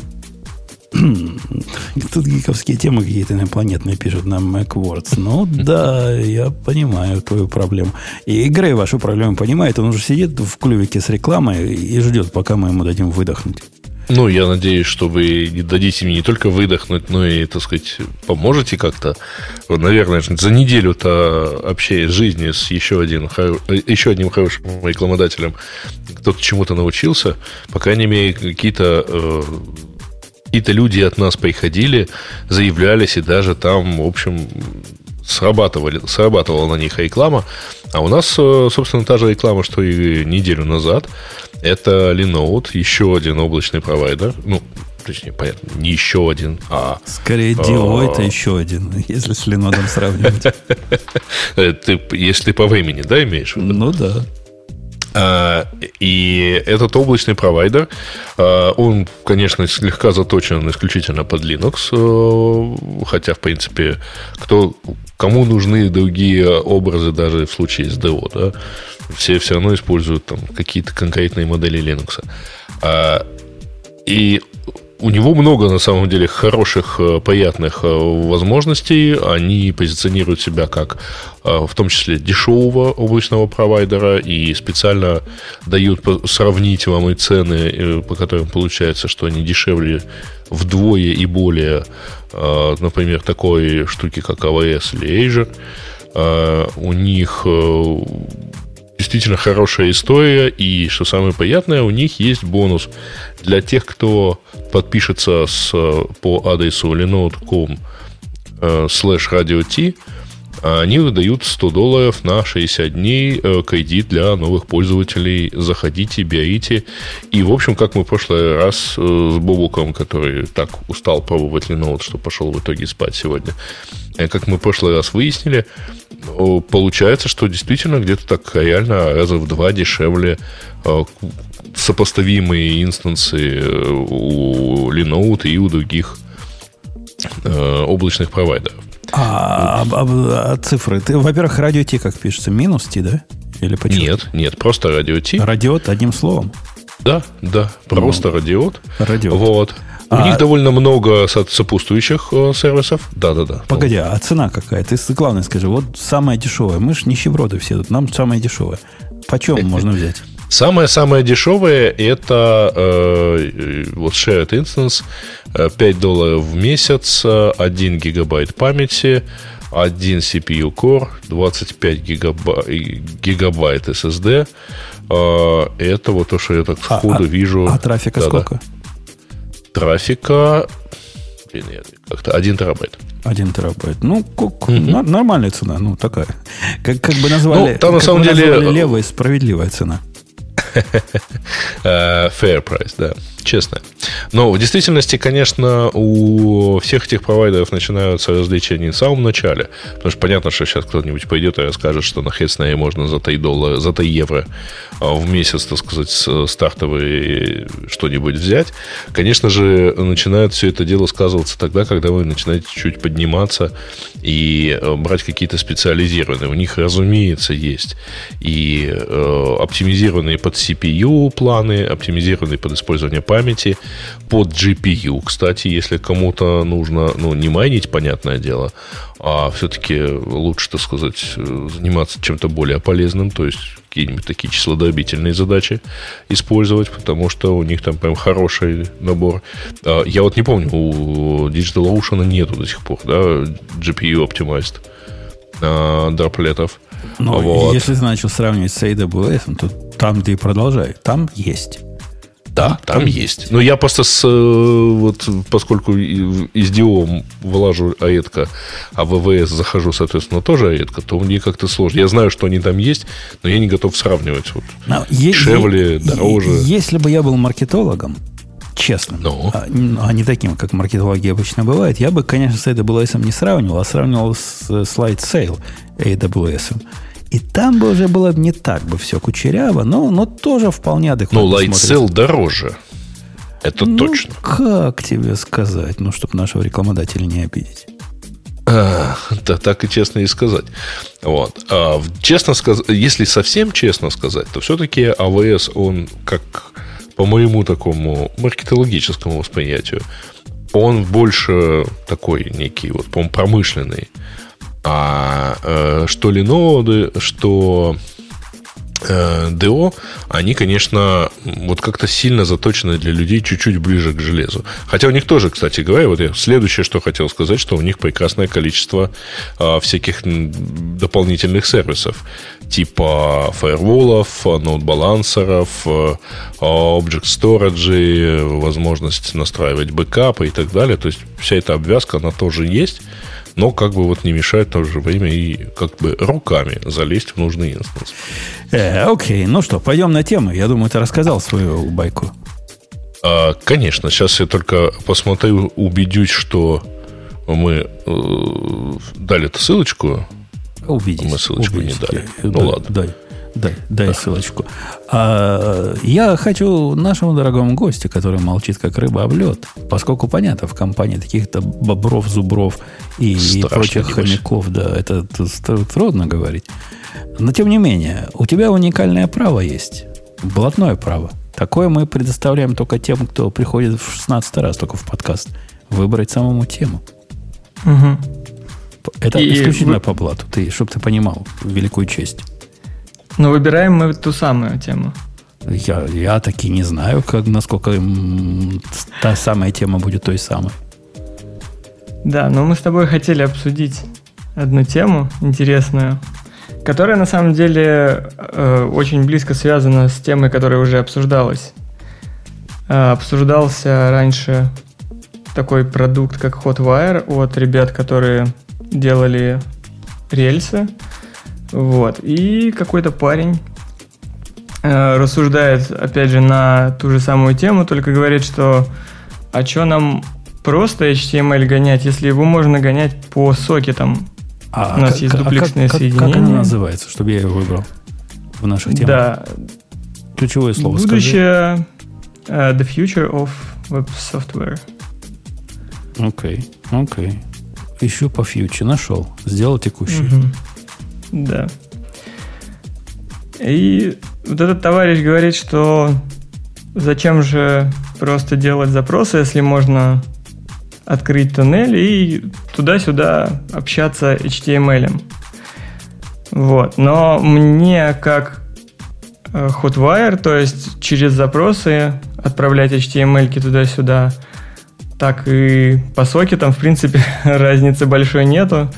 Тут гиковские темы какие-то инопланетные пишут на MacWords. Ну да, я понимаю твою проблему. И Грей вашу проблему понимает. Он уже сидит в клювике с рекламой и ждет, пока мы ему дадим выдохнуть. Ну, я надеюсь, что вы дадите мне не только выдохнуть, но и, так сказать, поможете как-то. Наверное, за неделю-то общаясь жизни с еще, один, еще одним хорошим рекламодателем, кто-то чему-то научился, по крайней мере, какие-то э, какие-то люди от нас приходили, заявлялись, и даже там, в общем, срабатывали, срабатывала на них реклама. А у нас, э, собственно, та же реклама, что и неделю назад. Это Linode, еще один облачный провайдер. Ну, точнее, понятно, не еще один, а... Скорее, Dio а, это еще один, если с Linode сравнивать. Э, ты, если по времени, да, имеешь в виду? Ну да. А, и этот облачный провайдер, а, он, конечно, слегка заточен исключительно под Linux, э, хотя, в принципе, кто, кому нужны другие образы даже в случае с DO, да, все все равно используют там какие-то конкретные модели Linux. А, и у него много, на самом деле, хороших, э, приятных э, возможностей. Они позиционируют себя как, э, в том числе, дешевого облачного провайдера и специально дают сравнить вам и цены, по которым получается, что они дешевле вдвое и более, например, такой штуки, как AWS или Azure. У них действительно хорошая история, и, что самое приятное, у них есть бонус для тех, кто подпишется с, по адресу linode.com э, slash radio T, они выдают 100 долларов на 60 дней э, кредит для новых пользователей. Заходите, берите. И, в общем, как мы в прошлый раз э, с Бобуком, который так устал пробовать Linode, что пошел в итоге спать сегодня, как мы в прошлый раз выяснили, получается, что действительно где-то так реально раза в два дешевле сопоставимые инстансы э, у Linode и у других э, облачных провайдеров. А, а, а, а цифры? Ты, во-первых, радио T как пишется? Минус T, да? Или почему? Нет, нет, просто радио T. Радиот одним словом. Да, да, просто ну, радиот. Радиот. Вот. У а, них довольно много сопутствующих э, сервисов. Да, да, да. Погоди, а цена какая? Ты главное скажи, вот самая дешевая. Мы же нищеброды все тут, нам самая дешевая. Почем можно взять? Самое-самое дешевое это э, вот Shared Instance 5 э, долларов в месяц, 1 гигабайт памяти, 1 CPU Core, 25 гигабайт, гигабайт SSD. Э, это вот то, что я так а, сходу а, вижу. А трафика да, сколько? Да. Трафика блин, как-то 1 терабайт. 1 терабайт. Ну, как, угу. нормальная цена, ну, такая. Как, как бы назвали, ну, там, на самом деле... левая справедливая цена. Э, fair price, да честно. Но в действительности, конечно, у всех этих провайдеров начинаются различия не в самом начале. Потому что понятно, что сейчас кто-нибудь пойдет и расскажет, что на Хедснее можно за 3, доллара, за 3 евро а, в месяц, так сказать, стартовый что-нибудь взять. Конечно же, начинает все это дело сказываться тогда, когда вы начинаете чуть подниматься и э, брать какие-то специализированные. У них, разумеется, есть и э, оптимизированные под CPU планы, оптимизированные под использование памяти под GPU. Кстати, если кому-то нужно, ну, не майнить, понятное дело, а все-таки лучше, так сказать, заниматься чем-то более полезным, то есть какие-нибудь такие числодробительные задачи использовать, потому что у них там прям хороший набор. А, я вот не помню, у DigitalOcean нету до сих пор, да, GPU optimized а, дроплетов. Но вот. если ты начал сравнивать с AWS, то там ты продолжай. Там есть. Да, там, есть. Но я просто с, э, вот, поскольку из DO вылажу аэтка, а в ВВС захожу, соответственно, тоже аэтка, то мне как-то сложно. Я знаю, что они там есть, но я не готов сравнивать. Вот. Но, Дешевле, е- дороже. Если бы я был маркетологом, честным, ну. а, а не таким, как маркетологи обычно бывают, я бы, конечно, с AWS не сравнивал, а сравнивал с Slide Sale AWS. И там бы уже было не так бы все кучеряво, но, но тоже вполне адекватно Ну, Lightsail дороже. Это ну, точно. как тебе сказать? Ну, чтобы нашего рекламодателя не обидеть. А, да, так и честно и сказать. Вот. А, честно сказать, если совсем честно сказать, то все-таки AWS, он как по моему такому маркетологическому восприятию, он больше такой некий, вот, по промышленный. А э, что Леноды, что э, ДО, они, конечно, вот как-то сильно заточены для людей чуть-чуть ближе к железу. Хотя у них тоже, кстати говоря, вот я следующее, что хотел сказать, что у них прекрасное количество э, всяких дополнительных сервисов, типа фаерволов, ноут-балансеров, э, object storage, возможность настраивать бэкапы и так далее. То есть вся эта обвязка, она тоже есть но как бы вот не мешает в то же время и как бы руками залезть в нужный инстанс. Э, окей, ну что, пойдем на тему. Я думаю, ты рассказал свою байку. А, конечно, сейчас я только посмотрю, убедюсь, что мы э, дали эту ссылочку. Убедись. Мы ссылочку убедись. не дали. Ну дай, ладно. Дай. Дай, дай ссылочку. А, я хочу нашему дорогому гостю, который молчит как рыба об лед, поскольку понятно, в компании таких-то бобров, зубров и, и прочих хомяков, да, это, это трудно говорить. Но тем не менее, у тебя уникальное право есть. Блатное право. Такое мы предоставляем только тем, кто приходит в 16 раз только в подкаст. Выбрать самому тему. Угу. Это и исключительно вы... по блату. Ты, чтобы ты понимал великую честь. Но выбираем мы ту самую тему. Я, я таки не знаю, как, насколько та самая тема будет той самой. Да, но мы с тобой хотели обсудить одну тему интересную, которая на самом деле э, очень близко связана с темой, которая уже обсуждалась. Э, обсуждался раньше такой продукт, как Hotwire от ребят, которые делали рельсы. Вот. И какой-то парень э, рассуждает, опять же, на ту же самую тему, только говорит, что а что нам просто HTML гонять, если его можно гонять по сокетам? А, У нас как, есть дуплексные а как, соединения. Как, как она называется, чтобы я его выбрал в наших темах? Да. Ключевое слово Будущее uh, the future of web software. Окей, okay, окей. Okay. Ищу по фьючер. Нашел. Сделал текущий. Угу. Да. И вот этот товарищ говорит, что зачем же просто делать запросы, если можно открыть туннель и туда-сюда общаться HTML. Вот. Но мне как э, Hotwire, то есть через запросы отправлять HTML туда-сюда, так и по сокетам, в принципе, разницы большой нету.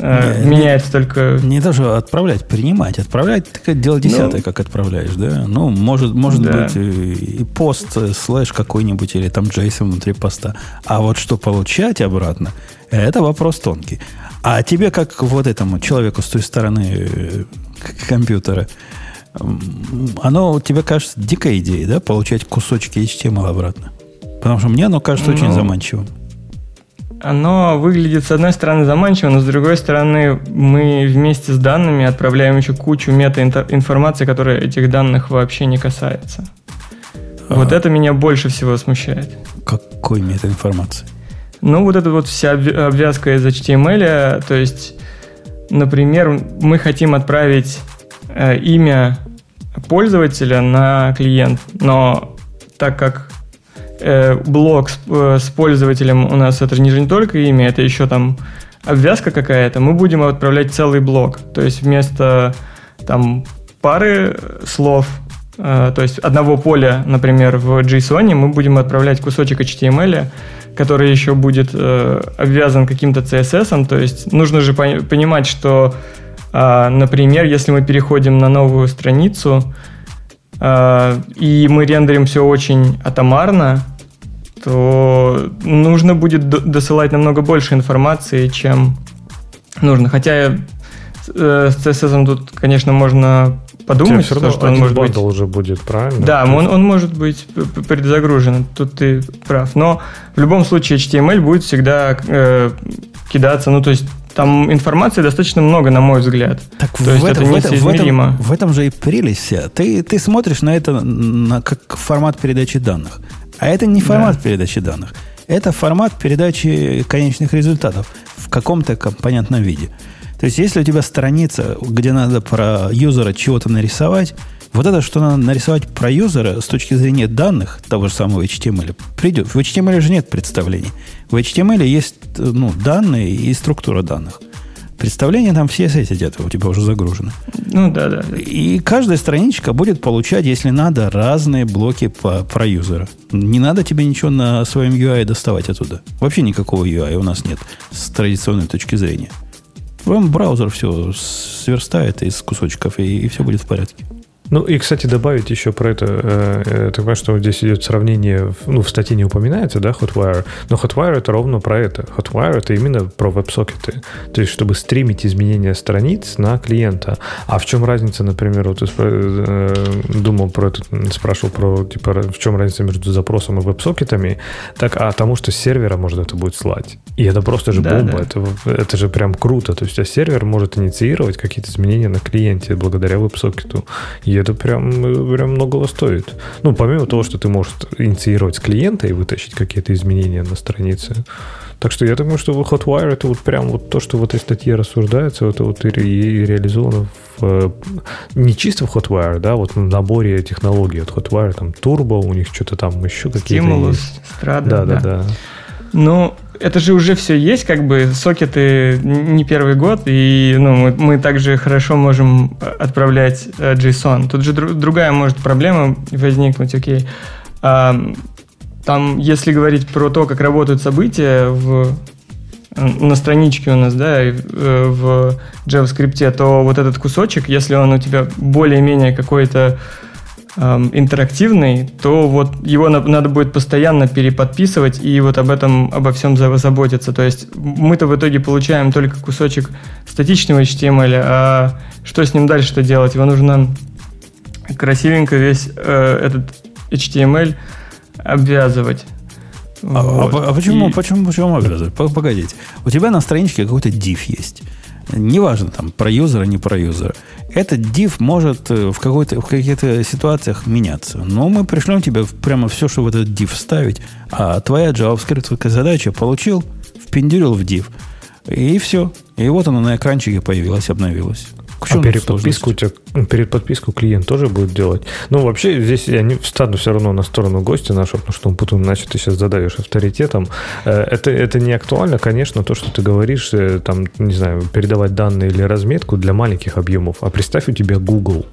Э, не, меняется только... Не даже отправлять, принимать. Отправлять, так дело десятое, ну, как отправляешь, да? Ну, может, может да. быть и пост, э, слэш какой-нибудь, или там JSON внутри поста. А вот что получать обратно, это вопрос тонкий. А тебе, как вот этому человеку с той стороны э, компьютера, оно тебе кажется дикой идеей, да, получать кусочки HTML обратно? Потому что мне оно кажется ну, очень заманчивым оно выглядит, с одной стороны, заманчиво, но с другой стороны, мы вместе с данными отправляем еще кучу мета-информации, которая этих данных вообще не касается. А, вот это меня больше всего смущает. Какой мета-информации? Ну, вот эта вот вся обвязка из HTML, то есть, например, мы хотим отправить э, имя пользователя на клиент, но так как э, блок с, э, с пользователем у нас это не, же не только имя, это еще там обвязка какая-то, мы будем отправлять целый блок. То есть вместо там пары слов, э, то есть одного поля, например, в JSON, мы будем отправлять кусочек HTML, который еще будет э, обвязан каким-то CSS. То есть нужно же понимать, что, э, например, если мы переходим на новую страницу, э, и мы рендерим все очень атомарно, то нужно будет досылать намного больше информации, чем нужно. Хотя э, с CSS тут, конечно, можно подумать, все равно, что он может быть... уже будет, правильно? Да, он, он может быть предзагружен, тут ты прав. Но в любом случае HTML будет всегда э, кидаться, ну то есть там информации достаточно много, на мой взгляд. Так То в есть этом, это. В этом, в этом же и прелесть вся. Ты, ты смотришь на это на, как формат передачи данных. А это не формат да. передачи данных. Это формат передачи конечных результатов в каком-то компонентном виде. То есть, если у тебя страница, где надо про юзера чего-то нарисовать, вот это, что надо нарисовать про юзера с точки зрения данных того же самого HTML, придет. В HTML же нет представлений. В HTML есть ну, данные и структура данных. Представления там все CSS сидят, у тебя уже загружены. Ну да, да. И каждая страничка будет получать, если надо, разные блоки по, про юзера. Не надо тебе ничего на своем UI доставать оттуда. Вообще никакого UI у нас нет с традиционной точки зрения. Вам браузер все сверстает из кусочков, и, и все будет в порядке. Ну и, кстати, добавить еще про это, э, я понимаю, что здесь идет сравнение, ну, в статье не упоминается, да, Hotwire, но Hotwire это ровно про это. Hotwire это именно про веб-сокеты. То есть, чтобы стримить изменения страниц на клиента. А в чем разница, например, вот э, думал про это, спрашивал про, типа, в чем разница между запросом и веб-сокетами, так, а тому, что с сервера можно это будет слать. И это просто же да, бомба, да. Это, это же прям круто. То есть, а сервер может инициировать какие-то изменения на клиенте благодаря веб-сокету. Это прям, прям многого стоит. Ну, помимо того, что ты можешь инициировать с клиента и вытащить какие-то изменения на странице. Так что я думаю, что Hotwire это вот прям вот то, что в этой статье рассуждается, это вот и, и реализовано в, не чисто в Hotwire, да, вот в наборе технологий от Hotwire, там Turbo, у них что-то там еще какие-то Stimulus. Strada, да, да, да. да. Ну, это же уже все есть, как бы сокеты не первый год, и ну, мы, мы также хорошо можем отправлять э, JSON. Тут же дру, другая может проблема возникнуть, окей. А, там, если говорить про то, как работают события в, на страничке у нас, да, э, в JavaScript, то вот этот кусочек, если он у тебя более-менее какой-то интерактивный, то вот его на, надо будет постоянно переподписывать и вот об этом, обо всем заботиться. То есть мы-то в итоге получаем только кусочек статичного HTML, а что с ним дальше-то делать? Его нужно красивенько весь э, этот HTML обвязывать. А, а вот. а, а почему, и... почему, почему обвязывать? Погодите. У тебя на страничке какой-то div есть. Неважно, там, про юзера, не про юзера. Этот div может э, в, какой-то, в каких-то ситуациях меняться. Но мы пришлем тебе прямо все, что в этот div ставить. А твоя JavaScript задача получил, впендюрил в div. И все. И вот она на экранчике появилась, обновилась. А перед подписку, у тебя, перед подписку клиент тоже будет делать. Ну, вообще, здесь я не встану все равно на сторону гостя нашего, потому что он потом, значит, ты сейчас задавишь авторитетом. Э, это, это не актуально, конечно, то, что ты говоришь, э, там, не знаю, передавать данные или разметку для маленьких объемов. А представь, у тебя Google.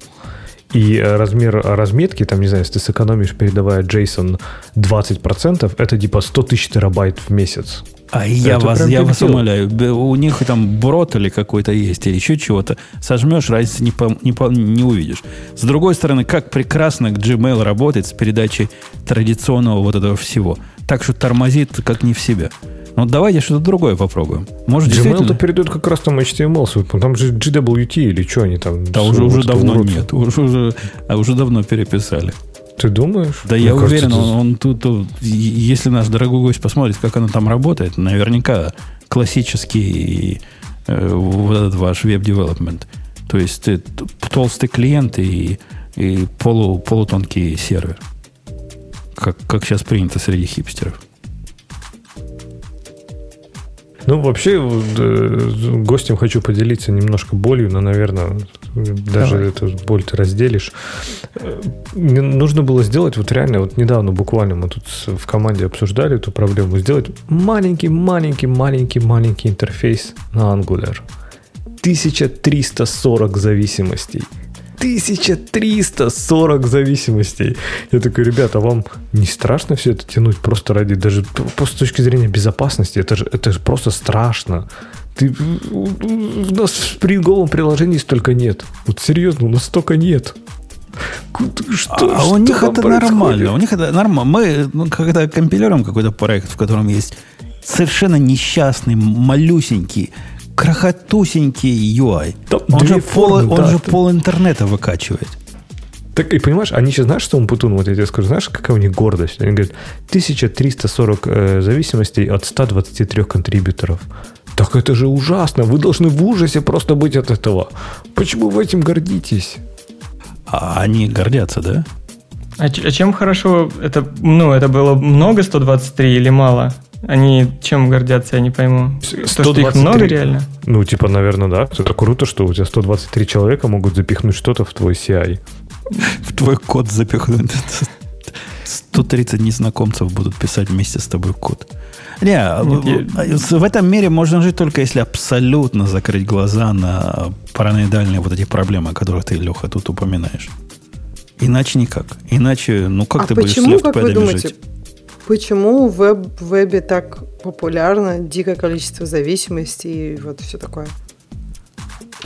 И э, размер разметки, там, не знаю, если ты сэкономишь, передавая JSON 20%, это типа 100 тысяч терабайт в месяц. А я вас, я вас умоляю, у них там брод или какой-то есть, или еще чего-то. Сожмешь, разницы не, по, не, по, не увидишь. С другой стороны, как прекрасно Gmail работает с передачей традиционного вот этого всего. Так что тормозит как не в себя. Ну, давайте что-то другое попробуем. Может, Gmail-то передает как раз там HTML, там же GWT или что они там. Да уже, уже давно нет, уже, уже, а уже давно переписали. Ты думаешь? Да Мне я кажется, уверен, он, он тут, тут, если наш дорогой гость посмотрит, как оно там работает, наверняка классический э, вот этот ваш веб-девелопмент. То есть ты толстый клиент и, и полу, полутонкий сервер. Как, как сейчас принято среди хипстеров. Ну, вообще, э, гостем хочу поделиться немножко болью, но, наверное, Даже Давай. эту боль ты разделишь. Мне нужно было сделать, вот реально, вот недавно буквально мы тут в команде обсуждали эту проблему, сделать маленький-маленький-маленький-маленький интерфейс на Angular. 1340 зависимостей. 1340 зависимостей. Я такой, ребята, вам не страшно все это тянуть просто ради, даже просто с точки зрения безопасности? Это же, это же просто страшно. Ты, у нас в спринговом приложении столько нет. Вот серьезно, у нас столько нет. Что, а что у них это происходит? нормально. У них это нормально. Мы, ну, когда компилируем какой-то проект, в котором есть совершенно несчастный, малюсенький, крохотусенький UI. Там он же, формы, пол, да, он же ты... пол интернета выкачивает. Так и понимаешь, они сейчас знаешь, что он Путун, вот я тебе скажу, знаешь, какая у них гордость? Они говорят, 1340 э, зависимостей от 123 контрибьюторов. Так это же ужасно. Вы должны в ужасе просто быть от этого. Почему вы этим гордитесь? А они гордятся, да? А, а чем хорошо? Это, ну, это было много 123 или мало? Они чем гордятся, я не пойму. 123. То, что их много реально? Ну, типа, наверное, да. Это круто, что у тебя 123 человека могут запихнуть что-то в твой CI. В твой код запихнуть. 130 незнакомцев будут писать вместе с тобой код. Не, Нет, я... в этом мире можно жить только если абсолютно закрыть глаза на параноидальные вот эти проблемы, которые ты, Леха, тут упоминаешь. Иначе никак. Иначе, ну как а ты почему, будешь с как вы думаете, жить? Почему в веб, вебе так популярно, дикое количество зависимостей и вот все такое?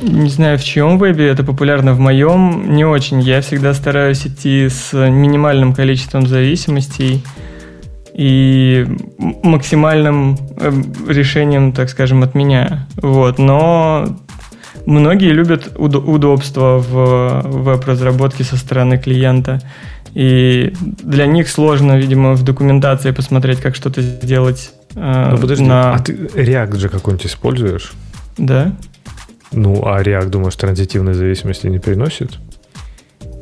Не знаю, в чьем вебе это популярно, в моем не очень. Я всегда стараюсь идти с минимальным количеством зависимостей и максимальным эм, решением, так скажем, от меня. Вот. Но многие любят удобство в веб-разработке со стороны клиента. И для них сложно, видимо, в документации посмотреть, как что-то сделать. Э, ну подожди, на... а ты React же какой-нибудь используешь? Да. Ну, а React, думаешь, транзитивной зависимости не переносит?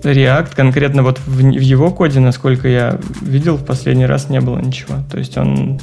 React конкретно вот в, в его коде, насколько я видел, в последний раз не было ничего. То есть он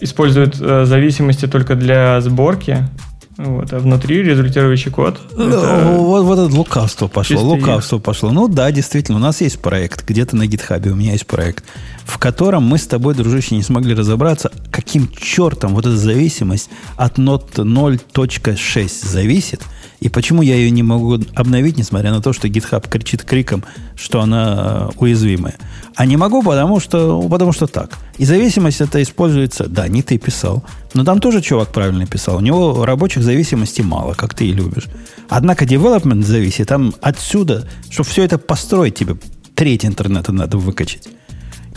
использует э, зависимости только для сборки, вот, а внутри результирующий код. Ну, это... вот, вот это лукавство пошло. Лукавство их. пошло. Ну да, действительно, у нас есть проект. Где-то на гитхабе у меня есть проект, в котором мы с тобой, дружище, не смогли разобраться, каким чертом вот эта зависимость от нот 0.6 зависит – и почему я ее не могу обновить, несмотря на то, что GitHub кричит криком, что она э, уязвимая? А не могу, потому что, потому что так. И зависимость это используется, да, не ты писал, но там тоже чувак правильно писал. У него рабочих зависимостей мало, как ты и любишь. Однако development зависит, там отсюда, чтобы все это построить тебе, треть интернета надо выкачать.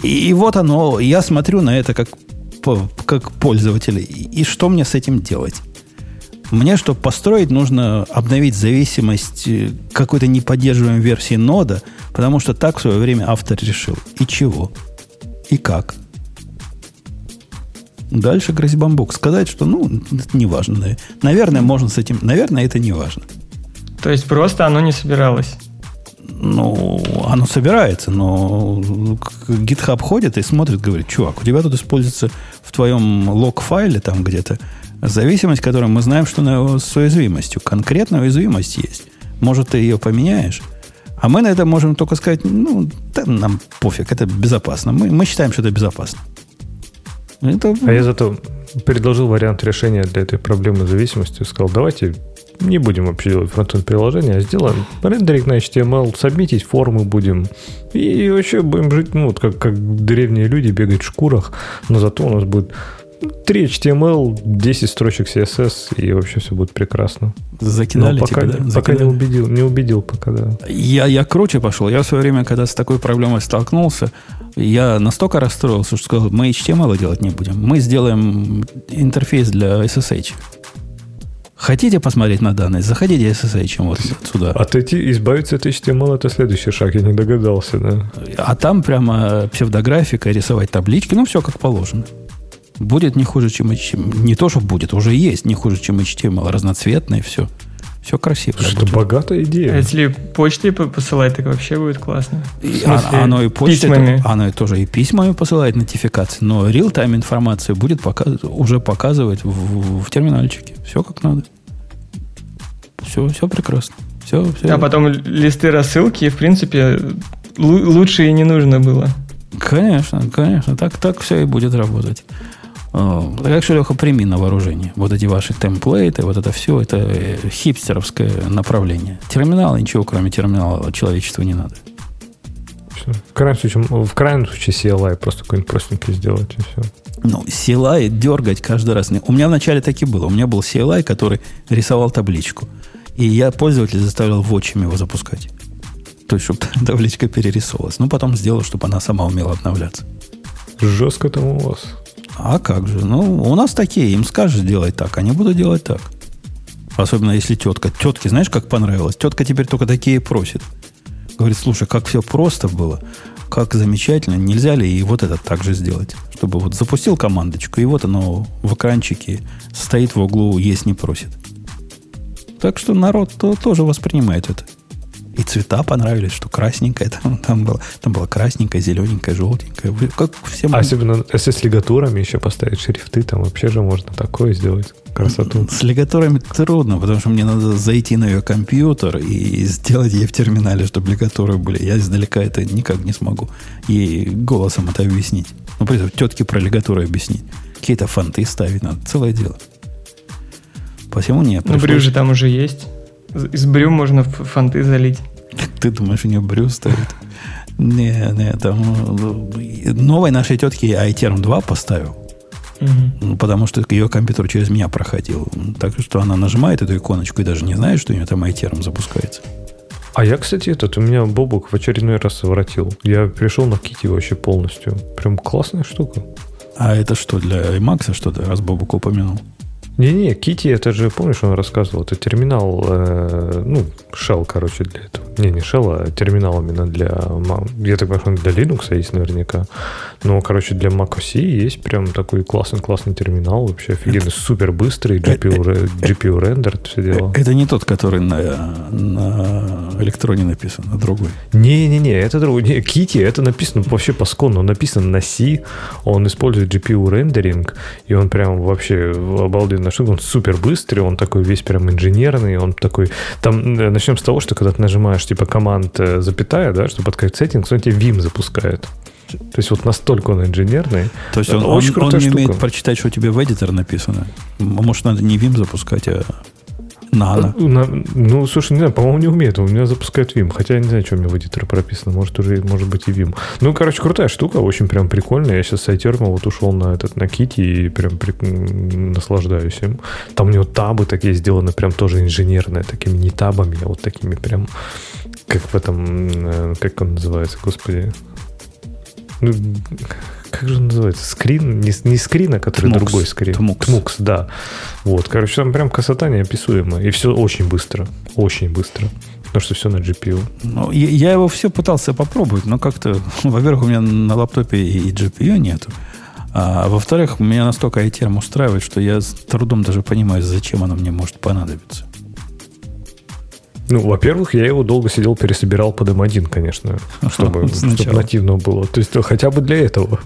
И, и вот оно, я смотрю на это как, как пользователь. И, и что мне с этим делать? Мне, чтобы построить, нужно обновить зависимость э, какой-то неподдерживаемой версии нода, потому что так в свое время автор решил. И чего? И как? Дальше грозит бамбук. Сказать, что, ну, это не важно. Наверное, можно с этим... Наверное, это не важно. То есть просто оно не собиралось? Ну, оно собирается, но GitHub ходит и смотрит, говорит, чувак, у тебя тут используется в твоем лог-файле там где-то Зависимость, которую мы знаем, что она с уязвимостью. Конкретная уязвимость есть. Может, ты ее поменяешь? А мы на это можем только сказать, ну, да, нам пофиг, это безопасно. Мы, мы считаем, что это безопасно. Это... А я зато предложил вариант решения для этой проблемы зависимости. Сказал, давайте не будем вообще делать фронтенд приложение, а сделаем рендеринг на HTML, сабмитить формы будем. И вообще будем жить, ну, вот как, как древние люди, бегать в шкурах, но зато у нас будет 3 HTML, 10 строчек CSS, и вообще все будет прекрасно. Закидали Но пока, тебя, да? Пока не убедил, не убедил пока, да. Я, я круче пошел. Я в свое время, когда с такой проблемой столкнулся, я настолько расстроился, что сказал, мы HTML делать не будем. Мы сделаем интерфейс для SSH. Хотите посмотреть на данные? Заходите SSH вот сюда. Отойти, избавиться от HTML это следующий шаг, я не догадался, да. А там прямо псевдографика, рисовать таблички, ну все как положено. Будет не хуже, чем HTML. Не то, что будет, уже есть не хуже, чем HTML. Разноцветное, все. Все красиво. Что работает. богатая идея. А если почтой посылать, так вообще будет классно. И смысле, оно и почтой, письмами. оно и тоже и письмами посылает нотификации, но real-time информацию будет показ, уже показывать в, в, в терминальчике. Все как надо. Все, все прекрасно. Все, все. А потом листы рассылки, в принципе, лучше и не нужно было. Конечно, конечно. Так, так все и будет работать. Так что, Леха, прими на вооружение. Вот эти ваши темплейты, вот это все, это э, хипстеровское направление. Терминала, ничего кроме терминала человечеству не надо. В крайнем случае, в крайнем случае CLI просто какой-нибудь простенький сделать и все. Ну, CLI дергать каждый раз. У меня вначале так и было. У меня был CLI, который рисовал табличку. И я пользователя заставлял вотчем его запускать. То есть, чтобы табличка перерисовалась. Ну, потом сделал, чтобы она сама умела обновляться. Жестко там у вас. А как же? Ну, у нас такие. Им скажешь делать так, они будут делать так. Особенно если тетка. Тетке, знаешь, как понравилось? Тетка теперь только такие просит. Говорит, слушай, как все просто было, как замечательно, нельзя ли и вот это так же сделать? Чтобы вот запустил командочку, и вот оно в экранчике стоит в углу, есть не просит. Так что народ -то тоже воспринимает это. И цвета понравились, что красненькое там, там было. Там было красненькое, зелененькое, желтенькое. Как всем... Особенно если с лигатурами еще поставить шрифты, там вообще же можно такое сделать. Красоту. С лигатурами трудно, потому что мне надо зайти на ее компьютер и сделать ей в терминале, чтобы лигатуры были. Я издалека это никак не смогу. Ей голосом это объяснить. Ну, представь, тетке про лигатуры объяснить. Какие-то фонты ставить надо. Целое дело. Посему нет. Ну, брю же там уже есть. Из брю можно фонты залить. Ты думаешь, у нее брю стоит? Не, не, там новой нашей тетке я iTerm 2 поставил. Угу. Потому что ее компьютер через меня проходил. Так что она нажимает эту иконочку и даже не знает, что у нее там iTerm запускается. А я, кстати, этот, у меня Бобук в очередной раз совратил. Я перешел на Кити вообще полностью. Прям классная штука. А это что, для iMac что-то, раз Бобук упомянул? Не-не, Кити, это же, помнишь, он рассказывал, это терминал, э, ну, shell, короче, для этого. Не, не shell, а терминал именно для, я так понимаю, для Linux есть наверняка. Но, короче, для macOS есть прям такой классный-классный терминал, вообще офигенно, это, супер быстрый, GPU, это, GPU рендер, все дела. Это не тот, который на, на электроне написан, а другой. Не-не-не, это другой. Не, Кити, это написано вообще по скону, написано на C, он использует GPU рендеринг, и он прям вообще обалденно штука, он супер быстрый, он такой весь прям инженерный, он такой... Там э, начнем с того, что когда ты нажимаешь типа команд э, запятая, да, чтобы открыть сеттинг, он тебе Vim запускает. То есть вот настолько он инженерный. То есть он, очень он, он не штука. умеет прочитать, что у тебя в эдитор написано. Может, надо не Vim запускать, а надо. На, ну, слушай, не знаю, по-моему, не умеет. У меня запускает Vim. Хотя я не знаю, что у меня в эдиторе прописано. Может, уже, может быть, и Vim. Ну, короче, крутая штука, очень прям прикольная. Я сейчас с iTerm вот ушел на этот, на Кити и прям при, наслаждаюсь им. Там у него табы такие сделаны, прям тоже инженерные, такими не табами, а вот такими прям, как в этом, э, как он называется, господи. Ну, как же он называется? Скрин? Не, не скрин, а который Тмукс. другой скрин. Тмукс. Тмукс, да. Вот, короче, там прям красота неописуемая. И все очень быстро. Очень быстро. Потому что все на GPU. Ну, я, я его все пытался попробовать, но как-то, во-первых, у меня на лаптопе и GPU нету. А во-вторых, меня настолько iTerm устраивает, что я с трудом даже понимаю, зачем оно мне может понадобиться. Ну, во-первых, я его долго сидел, пересобирал под M1, конечно, чтобы, чтобы нативно было. То есть хотя бы для этого.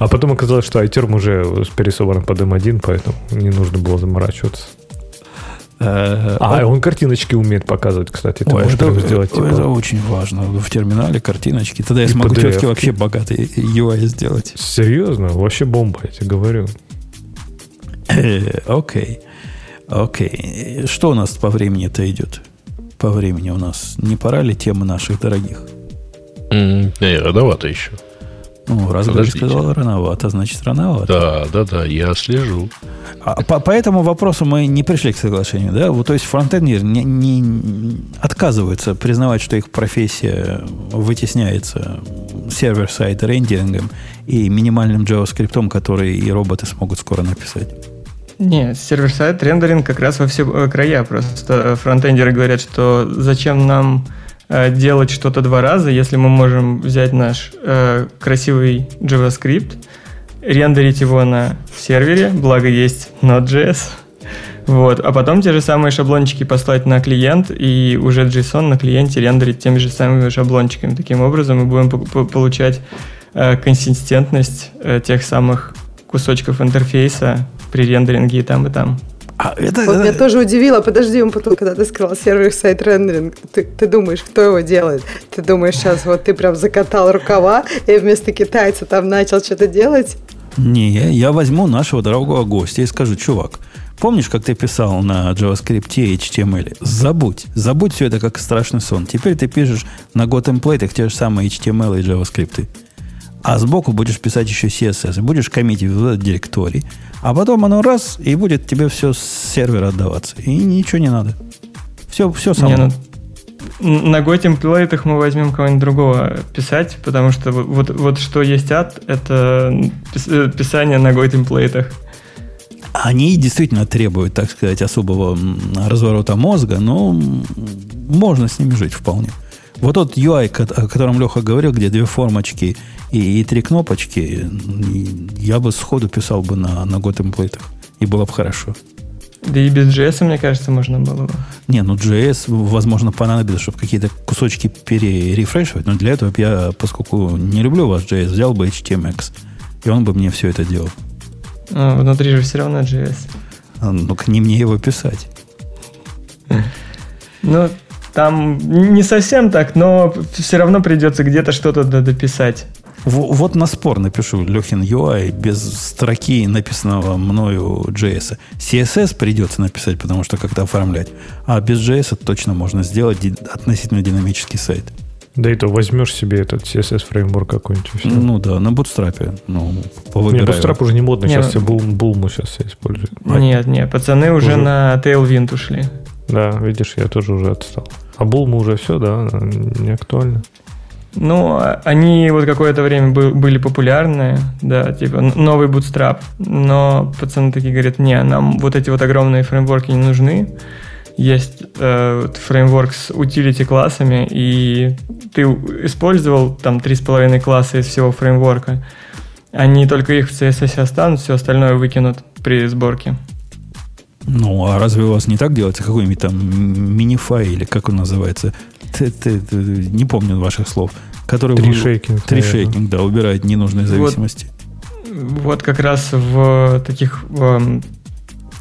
А потом оказалось, что iTerm уже пересобран под M1, поэтому не нужно было заморачиваться. Э, а, он картиночки умеет показывать, кстати. Ты Ой, можешь это, сделать, типа... это очень важно. В терминале картиночки. Тогда я смогу четкий вообще богатый UI сделать. Серьезно? Вообще бомба, я тебе говорю. Э, окей. Окей. Что у нас по времени-то идет? По времени у нас? Не пора ли темы наших дорогих? Mm, не, рановато еще. Ну, раз ты сказал рановато, значит рановато. Да, да, да, я слежу. А, по, по этому вопросу мы не пришли к соглашению, да? Вот, то есть фронтендер не, не отказываются признавать, что их профессия вытесняется сервер-сайт рендерингом и минимальным JavaScript, который и роботы смогут скоро написать. Нет, сервер-сайт рендеринг как раз во все э, края. Просто фронтендеры говорят, что зачем нам э, делать что-то два раза, если мы можем взять наш э, красивый JavaScript, рендерить его на сервере, благо есть Node.js, вот, а потом те же самые шаблончики послать на клиент и уже JSON на клиенте рендерить теми же самыми шаблончиками. Таким образом мы будем получать э, консистентность э, тех самых кусочков интерфейса при рендеринге и там, и там. А это, вот это... меня тоже удивило, подожди, он потом, когда ты сказал сервер-сайт рендеринг, ты, ты думаешь, кто его делает? Ты думаешь, сейчас вот ты прям закатал рукава и вместо китайца там начал что-то делать? Не, я возьму нашего дорогого гостя и скажу, чувак, помнишь, как ты писал на JavaScript и HTML? Забудь, забудь все это как страшный сон. Теперь ты пишешь на Go темплейтах те же самые HTML и JavaScript. А сбоку будешь писать еще CSS, будешь коммитить в этот директорий. А потом оно раз, и будет тебе все с сервера отдаваться. И ничего не надо. Все, все само. Не, ну, на Go темплейтах мы возьмем кого-нибудь другого писать, потому что вот, вот что есть ад, это э, писание на Go темплейтах. Они действительно требуют, так сказать, особого разворота мозга, но можно с ними жить вполне. Вот тот UI, о котором Леха говорил, где две формочки и, и три кнопочки, я бы сходу писал бы на, на Go темплейтах. И было бы хорошо. Да и без JS, мне кажется, можно было бы. Не, ну JS, возможно, понадобится, чтобы какие-то кусочки перерефрешивать, но для этого я, поскольку не люблю ваш JS, взял бы HTMX, и он бы мне все это делал. А, внутри же все равно JS. А, ну, к не мне его писать. Ну, там не совсем так, но все равно придется где-то что-то дописать. Вот на спор напишу Лехин UI без строки написанного мною JS. CSS придется написать, потому что как-то оформлять. А без JS точно можно сделать относительно динамический сайт. Да и то возьмешь себе этот CSS фреймворк какой-нибудь. Ну да, на Bootstrap. Ну, не, Bootstrap уже не модно, сейчас не, все Булму сейчас все используют. Нет, нет, пацаны уже, уже на Tailwind ушли. Да, видишь, я тоже уже отстал. А Булму уже все, да, не актуально. Ну, они вот какое-то время были популярны, да, типа новый Bootstrap, но пацаны такие говорят, не, нам вот эти вот огромные фреймворки не нужны, есть э, фреймворк с utility классами, и ты использовал там 3,5 класса из всего фреймворка, они только их в CSS останут, все остальное выкинут при сборке. Ну, а разве у вас не так делается? Какой-нибудь там минифай или как он называется? Ты, ты, ты, не помню ваших слов. Который тришейкинг. Тришейкинг, да, убирает ненужные зависимости. Вот, вот как раз в таких в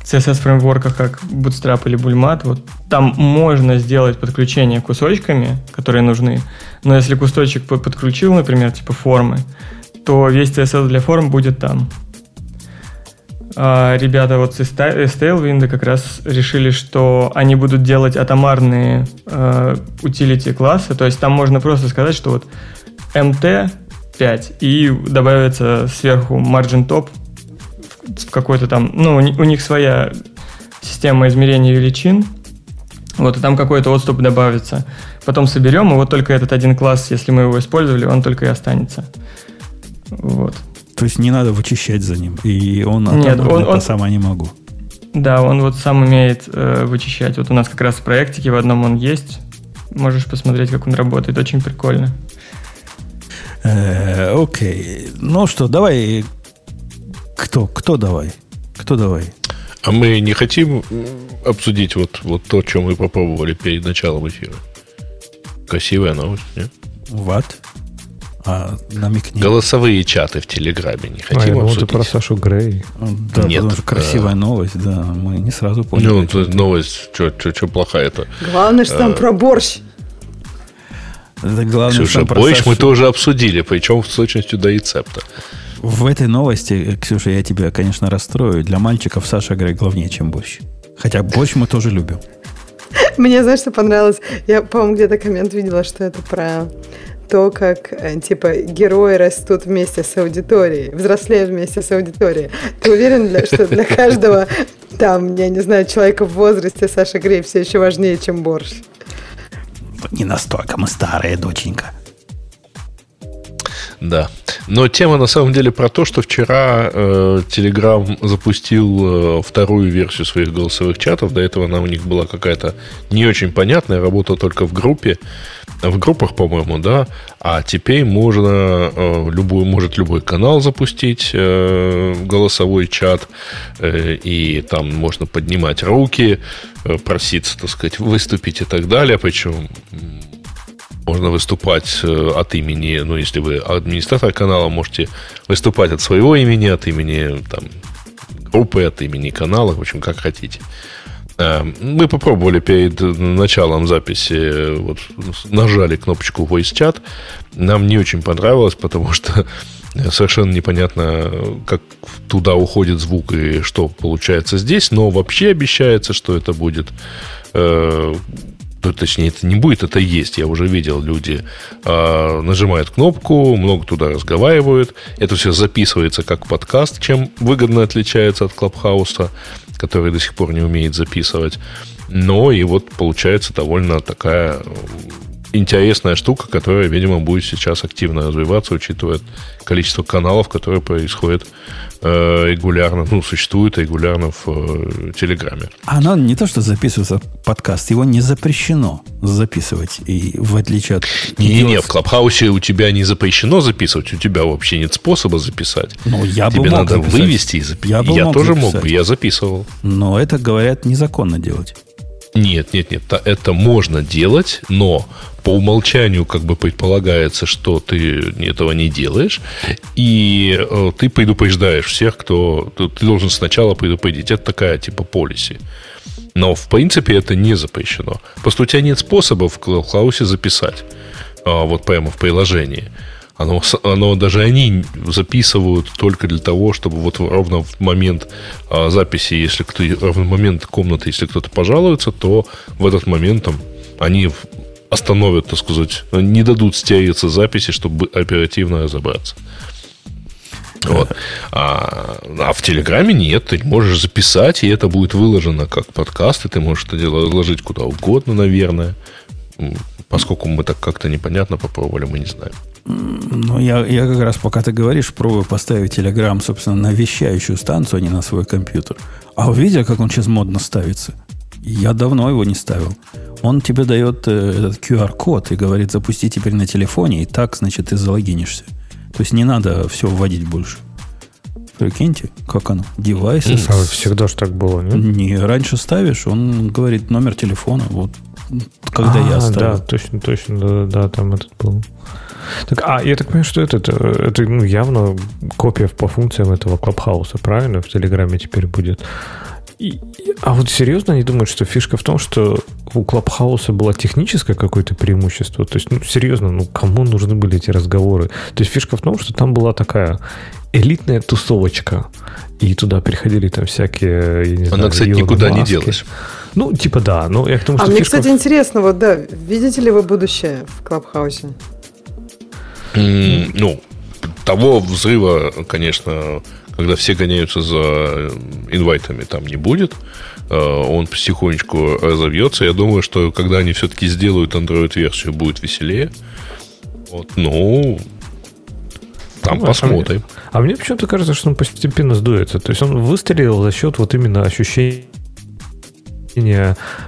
CSS-фреймворках, как Bootstrap или Bullmat, вот там можно сделать подключение кусочками, которые нужны, но если кусочек подключил, например, типа формы, то весь CSS для форм будет там. А ребята вот из Tailwind как раз решили, что они будут делать атомарные э, utility классы, то есть там можно просто сказать, что вот MT5 и добавится сверху margin top в какой-то там, ну, у них своя система измерения величин, вот, и там какой-то отступ добавится. Потом соберем, и вот только этот один класс, если мы его использовали, он только и останется. Вот. То есть не надо вычищать за ним. И он, Нет, он, он, сам не могу. Да, он вот сам умеет э, вычищать. Вот у нас как раз в проектике в одном он есть. Можешь посмотреть, как он работает. Очень прикольно. Э, окей. Ну что, давай. Кто? Кто давай? Кто давай? А мы не хотим обсудить вот, вот то, что мы попробовали перед началом эфира? Красивая новость, нет? Вот. А, намекни. Голосовые чаты в Телеграме не хотим а, я обсудить. про Сашу Грей. Да, Нет, потому что красивая а... новость, да. Мы не сразу поняли. Ну, это новость, что плохая-то? Главное, что там а... про борщ. Это главное, Ксюша, что борщ Сашу... мы тоже обсудили, причем с точностью до рецепта. В этой новости, Ксюша, я тебя, конечно, расстрою. Для мальчиков Саша Грей главнее, чем борщ. Хотя борщ мы тоже любим. Мне, знаешь, что понравилось? Я, по-моему, где-то коммент видела, что это про то, как, э, типа, герои растут вместе с аудиторией, взрослеют вместе с аудиторией. Ты уверен, что для каждого, там, я не знаю, человека в возрасте Саша Грей все еще важнее, чем борщ? Не настолько мы старые, доченька. Да. Но тема на самом деле про то, что вчера э, Telegram запустил э, вторую версию своих голосовых чатов. До этого она у них была какая-то не очень понятная, работала только в группе, в группах, по-моему, да. А теперь можно э, любой, может любой канал запустить э, голосовой чат, э, и там можно поднимать руки, э, проситься, так сказать, выступить и так далее. Причем можно выступать от имени, ну, если вы администратор канала, можете выступать от своего имени, от имени там, группы, от имени канала, в общем, как хотите. Э, мы попробовали перед началом записи, вот, нажали кнопочку Voice Chat. Нам не очень понравилось, потому что совершенно непонятно, как туда уходит звук и что получается здесь, но вообще обещается, что это будет э, точнее, это не будет, это есть. Я уже видел, люди э, нажимают кнопку, много туда разговаривают. Это все записывается как подкаст, чем выгодно отличается от Клабхауса, который до сих пор не умеет записывать. Но и вот получается довольно такая интересная штука, которая, видимо, будет сейчас активно развиваться, учитывая количество каналов, которые происходят э, регулярно, ну, существуют регулярно в э, Телеграме. Оно не то, что записывается подкаст, его не запрещено записывать, и в отличие от... Не-не-не, в Клабхаусе у тебя не запрещено записывать, у тебя вообще нет способа записать. Ну, я Тебе бы мог надо записать. вывести и записать. Я, я мог тоже записать. мог бы, я записывал. Но это, говорят, незаконно делать. Нет, нет, нет, это можно делать, но по умолчанию как бы предполагается, что ты этого не делаешь, и э, ты предупреждаешь всех, кто... Ты должен сначала предупредить. Это такая типа полиси. Но, в принципе, это не запрещено. Просто у тебя нет способа в Клаусе записать. а, Вот прямо в приложении. Оно, оно даже они записывают только для того, чтобы вот ровно в момент а, записи, если кто ровно в момент комнаты, если кто-то пожалуется, то в этот момент там они остановят, так сказать, не дадут стереться записи, чтобы оперативно разобраться. Вот. А, а в Телеграме нет, ты можешь записать, и это будет выложено как подкаст, и ты можешь это дело разложить куда угодно, наверное. Поскольку мы так как-то непонятно попробовали, мы не знаем. Ну, я, я как раз, пока ты говоришь, пробую поставить Telegram, собственно, на вещающую станцию, а не на свой компьютер. А увидел, как он сейчас модно ставится? Я давно его не ставил. Он тебе дает э, этот QR-код и говорит, запусти теперь на телефоне, и так, значит, ты залогинишься. То есть не надо все вводить больше. Прикиньте, как оно. Девайсы. А всегда же так было, нет? Не, раньше ставишь, он говорит номер телефона. Вот когда я А, ставил. Да, точно, точно, да, да, там этот был. Так, а, я так понимаю, что это, это, это ну, явно копия по функциям этого Клабхауса, правильно? В Телеграме теперь будет. И- и- а вот серьезно они думают, что фишка в том, что у Клабхауса было техническое какое-то преимущество? То есть, ну, серьезно, ну, кому нужны были эти разговоры? То есть, фишка в том, что там была такая элитная тусовочка, и туда приходили там всякие, я не знаю, Она, кстати, Илоны никуда не Маски. делась. Ну, типа да, но я к тому, А что мне, фишка кстати, интересно, вот да, видите ли вы будущее в Клабхаусе? М, Ну, того взрыва, конечно, когда все гоняются за э, инвайтами, там не будет. Э, Он потихонечку разовьется. Я думаю, что когда они все-таки сделают Android-версию, будет веселее. Вот, ну, там Ну, а посмотрим. А мне почему-то кажется, что он постепенно сдуется. То есть он выстрелил за счет вот именно ощущения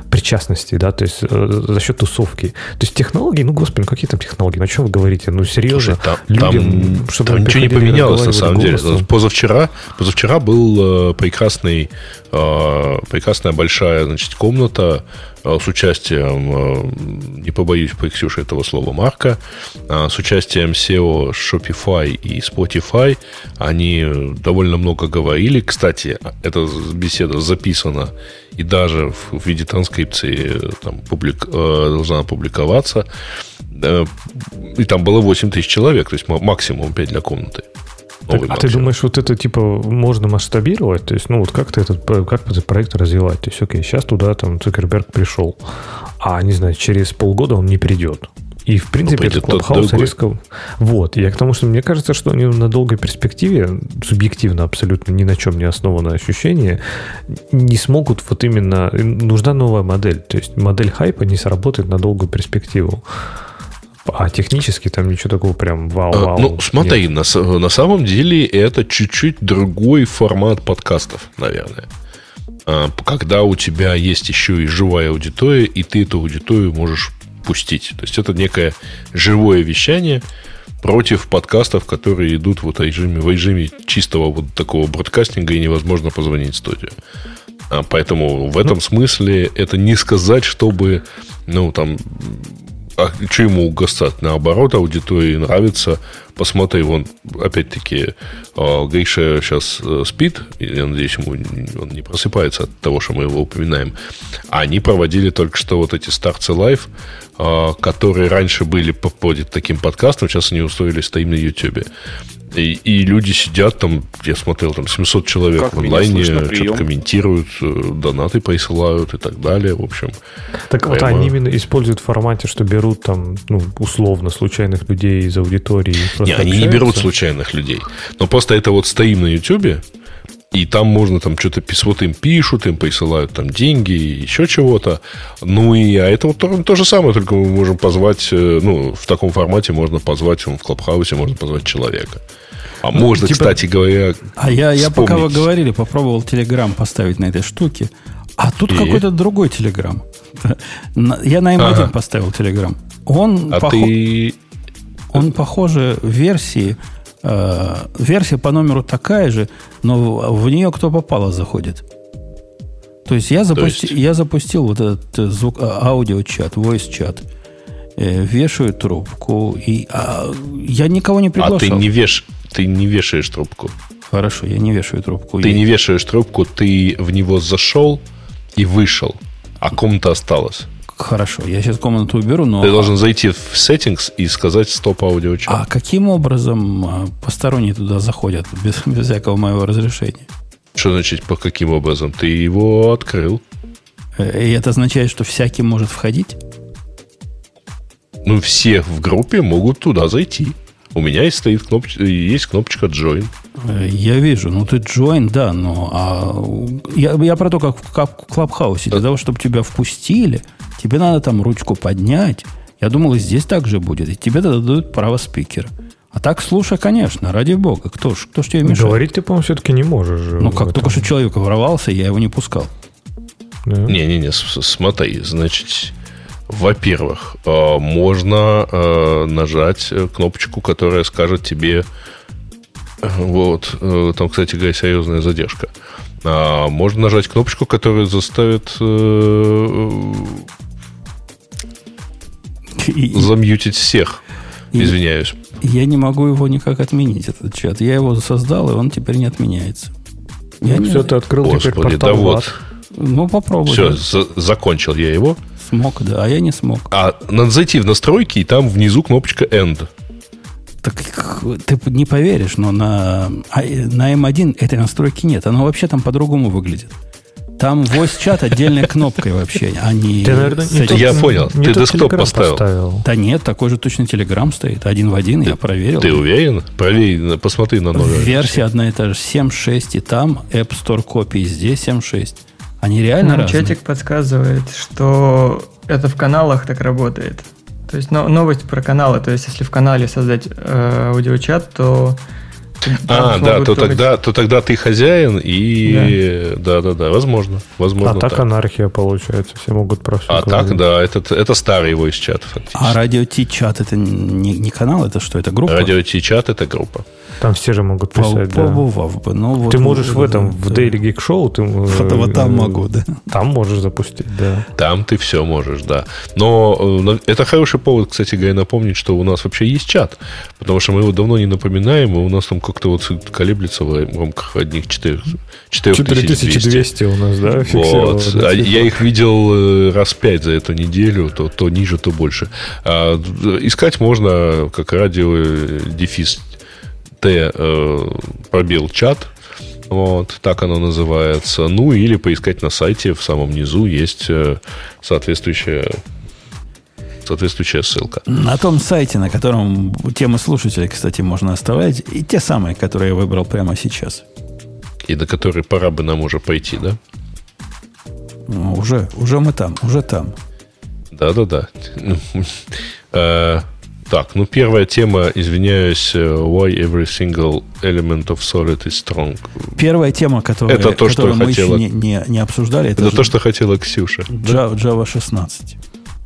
причастности, да, то есть э, за счет тусовки. То есть технологии, ну, господи, ну какие там технологии? Ну, о чем вы говорите? Ну, серьезно, Слушай, там, людям, там- чтобы там ничего не поменялось на самом деле. Позавчера, позавчера был э, прекрасный, э, прекрасная большая значит, комната с участием, не побоюсь по Ксюше этого слова, Марка, с участием SEO Shopify и Spotify. Они довольно много говорили. Кстати, эта беседа записана и даже в виде транскрипции э, там, публик- э, должна публиковаться. Э, И там было 8 тысяч человек, то есть ма- максимум 5 для комнаты. Так, а ты думаешь, вот это типа можно масштабировать? То есть, ну вот как ты этот, как этот проект развивать? То есть, окей, сейчас туда там Цукерберг пришел, а не знаю, через полгода он не придет. И, в принципе, этот тот Клабхаус резко... Вот, я к тому, что мне кажется, что они на долгой перспективе, субъективно абсолютно ни на чем не основанное ощущение, не смогут вот именно... Нужна новая модель. То есть модель хайпа не сработает на долгую перспективу. А технически там ничего такого прям А, вау-вау. Ну, смотри, нет. на, на самом деле это чуть-чуть другой формат подкастов, наверное. А, Когда у тебя есть еще и живая аудитория, и ты эту аудиторию можешь пустить. То есть это некое живое вещание против подкастов, которые идут вот в режиме, в режиме чистого вот такого бродкастинга и невозможно позвонить в студию. А, Поэтому в этом смысле это не сказать, чтобы, ну, там, а что ему угасать? Наоборот, аудитории нравится посмотри, вон, опять-таки, э, Гриша сейчас э, спит, я надеюсь, ему он не просыпается от того, что мы его упоминаем. Они проводили только что вот эти старцы лайв, которые раньше были по, таким подкастам, сейчас они устроили стрим на YouTube. И, и люди сидят там, я смотрел, там 700 человек как в онлайне, что-то комментируют, э, донаты присылают и так далее, в общем. Так прямо... вот они именно используют в формате, что берут там, ну, условно, случайных людей из аудитории. Не, они не берут случайных людей. Но просто это вот стоим на YouTube, и там можно там что-то вот им пишут, им присылают там деньги, еще чего-то. Ну и а это вот то, то же самое, только мы можем позвать, э, ну, в таком формате можно позвать, в Клабхаусе можно позвать человека. А ну, можно, типа, кстати говоря, А я, я пока вы говорили, попробовал Телеграм поставить на этой штуке, а тут и? какой-то другой Телеграм. Я на M1 ага. поставил Телеграм. Он, а пох... ты... он похоже версии Э, версия по номеру такая же, но в нее кто попало заходит. То есть я, запусти, есть... я запустил вот этот э, звук, э, аудиочат, voice-чат, э, вешаю трубку, и а, я никого не приглашал. А ты не, веш, ты не вешаешь трубку. Хорошо, я не вешаю трубку. Ты я... не вешаешь трубку, ты в него зашел и вышел, а комната осталась. Хорошо, я сейчас комнату уберу, но... Ты должен зайти в settings и сказать стоп аудиочат. А каким образом а, посторонние туда заходят без, без всякого моего разрешения? Что значит по каким образом? Ты его открыл. Э, и это означает, что всякий может входить? Ну, все в группе могут туда зайти. У меня есть, стоит кнопочка, есть кнопочка Join. Э, я вижу. Ну, ты Join, да, но... А, я, я про то, как в, как в Клабхаусе. Для того, чтобы тебя впустили, Тебе надо там ручку поднять. Я думал, и здесь так же будет. И тебе дадут право спикера. А так слушай, конечно, ради бога. Кто ж, кто ж тебе мешает? Говорить ты, по-моему, все-таки не можешь. Ну, как только что человек ворвался, я его не пускал. Не-не-не, смотри, значит, во-первых, э, можно э, нажать э, кнопочку, которая скажет тебе, вот, там, кстати говоря, серьезная задержка. А, можно нажать кнопочку, которая заставит замьютить всех. Извиняюсь. Я не могу его никак отменить, этот чат. Я его создал, и он теперь не отменяется. Я ну, не... Все, ты открыл Господи, теперь портал да вот. Ну, попробуй. Все, за- закончил я его. Смог, да, а я не смог. А надо зайти в настройки, и там внизу кнопочка End. Так ты не поверишь, но на, а, на M1 этой настройки нет. Оно вообще там по-другому выглядит. Там voice чат отдельной кнопкой вообще, а не... Ты, наверное, не тот, я понял. Не ты десктоп поставил. поставил. Да нет, такой же точно Telegram стоит. Один в один, ты, я проверил. Ты уверен? Проверь, посмотри на номер. Версия одна и та же. 7.6 и там, App Store копии здесь 7.6. Они реально Нам разные. чатик подсказывает, что это в каналах так работает. То есть но, новость про каналы. То есть если в канале создать э, аудиочат, то а, да, то тогда, то тогда ты хозяин и да, да, да, возможно, возможно. А так, так. анархия получается, все могут про все. А говорить. так, да, это, это старый его из чат фактически. А радио Ти-чат это не, не канал, это что, это группа? Радио Ти-чат это группа. Там все же могут писать, да. бы. Ну, вот, ты можешь в этом, в Daily Geek Show, ты... Вот, вот там могу, да. Там можешь запустить, да. Там ты все можешь, да. Но э, это хороший повод, кстати говоря, напомнить, что у нас вообще есть чат. Потому что мы его давно не напоминаем, и у нас там как-то вот колеблется в рамках одних 4, 4200 у нас, да, вот. А я их видел э, раз пять за эту неделю, то, то ниже, то больше. А, искать можно как радио э, дефис Т э, пробел чат. Вот, так оно называется. Ну, или поискать на сайте, в самом низу есть соответствующая соответствующая ссылка. На том сайте, на котором темы слушателей, кстати, можно оставлять, и те самые, которые я выбрал прямо сейчас. И до которой пора бы нам уже пойти, да? Ну, уже, уже мы там, уже там. Да-да-да. Э, так, ну первая тема, извиняюсь, э, why every single element of solid is strong. Первая тема, которая, это то, что мы хотела... еще не, не, не обсуждали, это, это то, что хотела Ксюша. Java, Java 16.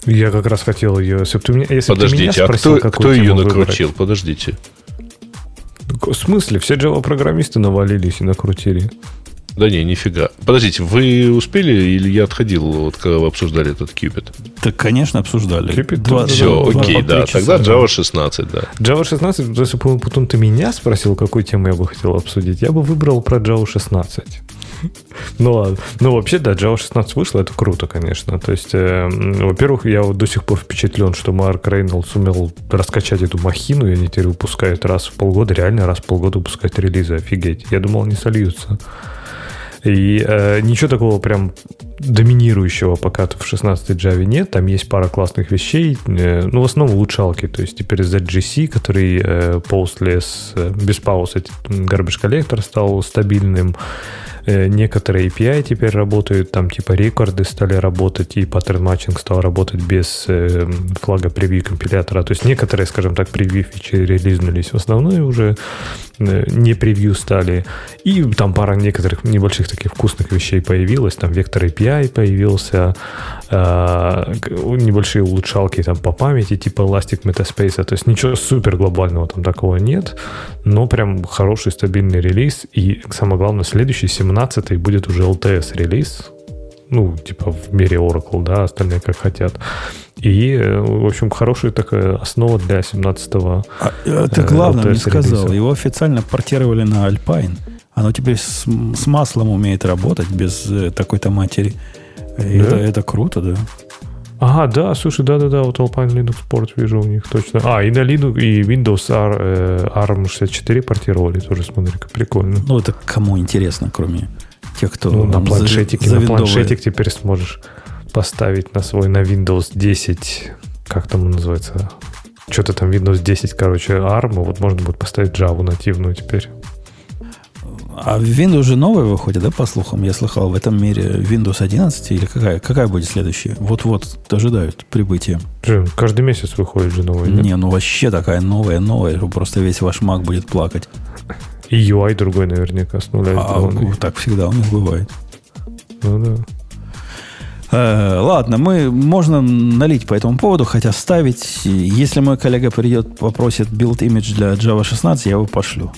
Я как раз хотел ее. Если бы ты меня, если Подождите, меня спросил, а кто, кто ее накрутил? Выбрать? Подождите. В смысле? Все Java-программисты навалились и накрутили. Да не, нифига. Подождите, вы успели или я отходил, вот когда вы обсуждали этот Cupid? Так, конечно, обсуждали. Cupid, Два- Все, два- окей, два- да. Тогда. Java 16, да. Java 16, если бы потом ты меня спросил, какую тему я бы хотел обсудить, я бы выбрал про Java 16. Ну ладно. Ну, вообще, да, Java 16 вышло, это круто, конечно. То есть, э, во-первых, я вот до сих пор впечатлен, что Марк Рейнольдс сумел раскачать эту махину, и они теперь выпускают раз в полгода, реально раз в полгода выпускают релизы, офигеть. Я думал, они сольются. И э, ничего такого прям доминирующего пока в 16 Java нет. Там есть пара классных вещей. Э, ну, в основном улучшалки. То есть теперь ZGC, который э, после э, без пауз этот garbage коллектор стал стабильным. Э, некоторые API теперь работают. Там типа рекорды стали работать, и pattern matching стал работать без э, флага превью компилятора. То есть некоторые, скажем так, превью фичи релизнулись. В основном уже э, не превью стали. И там пара некоторых небольших таких вкусных вещей появилась. Там вектор API появился, небольшие улучшалки там по памяти, типа Elastic Metaspace. То есть ничего супер глобального там такого нет, но прям хороший стабильный релиз. И самое главное, следующий, 17-й, будет уже LTS релиз. Ну, типа в мире Oracle, да, остальные как хотят. И, э, в общем, хорошая такая основа для 17-го. А, э, ты Э, главное не сказал. Его официально портировали на Alpine. Оно теперь с, с маслом умеет работать без э, такой-то матери. И Да? Это, это круто, да. Ага, да, слушай, да-да-да, вот Alpine Linux Port вижу у них точно. А, и на Linux, и Windows R, э, ARM64 портировали тоже, смотри-ка, прикольно. Ну, это кому интересно, кроме тех, кто Ну, на планшетике, за на планшетик теперь сможешь поставить на свой, на Windows 10, как там он называется, что-то там Windows 10, короче, ARM, вот можно будет поставить Java нативную теперь. А Windows уже новая выходит, да, по слухам? Я слыхал, в этом мире Windows 11 или какая? Какая будет следующая? Вот-вот ожидают прибытия. Каждый месяц выходит же да? Не, ну вообще такая новая, новая, просто весь ваш Mac будет плакать. И UI другой наверняка с нуля А, сделанный. так всегда у них бывает. Ну да. Э, ладно, мы можно налить по этому поводу, хотя ставить. Если мой коллега придет, попросит build image для Java 16, я его пошлю.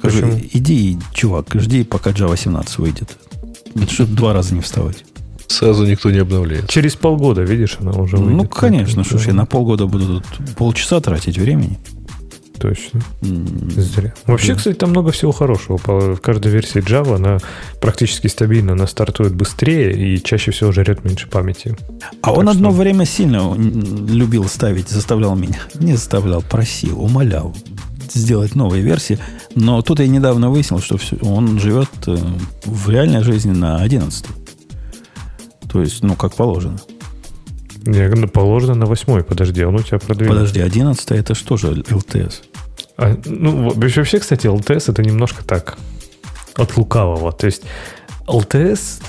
Скажу, Почему? иди, чувак, жди, пока Java 17 выйдет. Чтобы два раза не вставать. Сразу никто не обновляет. Через полгода, видишь, она уже Ну, выйдет. конечно, что ж, я на полгода буду тут полчаса тратить времени. Точно. Зря. Вообще, кстати, там много всего хорошего. По- В каждой версии Java она практически стабильно, она стартует быстрее и чаще всего жрет меньше памяти. А он Так одно что- время сильно любил ставить, заставлял меня. Не заставлял, просил, умолял сделать новые версии. Но тут я недавно выяснил, что всё- он живет э, в реальной жизни на 11. То есть, ну, как положено. Не, ну, положено на восьмой, подожди, он у тебя продвинут. Подожди, 11 это что же LTS? А, ну, во- вообще, кстати, LTS это немножко так от лукавого. То есть LTS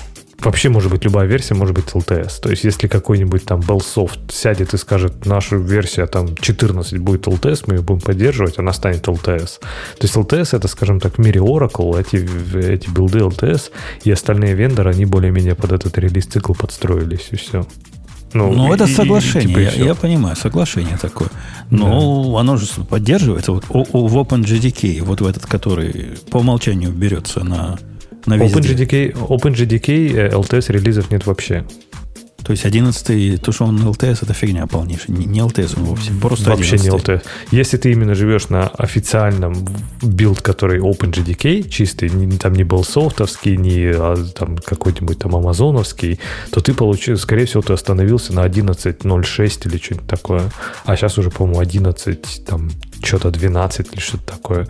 вообще может быть любая версия, может быть LTS. То есть если какой-нибудь там Bellsoft сядет и скажет, наша версия там 14 будет LTS, мы ее будем поддерживать, она станет LTS. То есть LTS это, скажем так, в мире Oracle, эти, эти билды LTS и остальные вендоры, они более-менее под этот релиз-цикл подстроились, и все. Ну, это соглашение, типа, и я, всё. я понимаю, соглашение такое. Но оно же поддерживается вот о- о- в OpenJDK, вот в этот, который по умолчанию берется на, на везде. OpenJDK, OpenJDK э, LTS релизов нет вообще. То есть 11 то, что он LTS, это фигня полнейшая. Не, не LTS он вовсе, просто Вообще 11. не LTS. Если ты именно живешь на официальном build, который OpenJDK, чистый, не- там не был софтовский, не а, там какой-нибудь там амазоновский, то ты получил, скорее всего, ты остановился на 11.06 или что-нибудь такое. А сейчас уже, по-моему, 11, там, что-то 12 или что-то такое.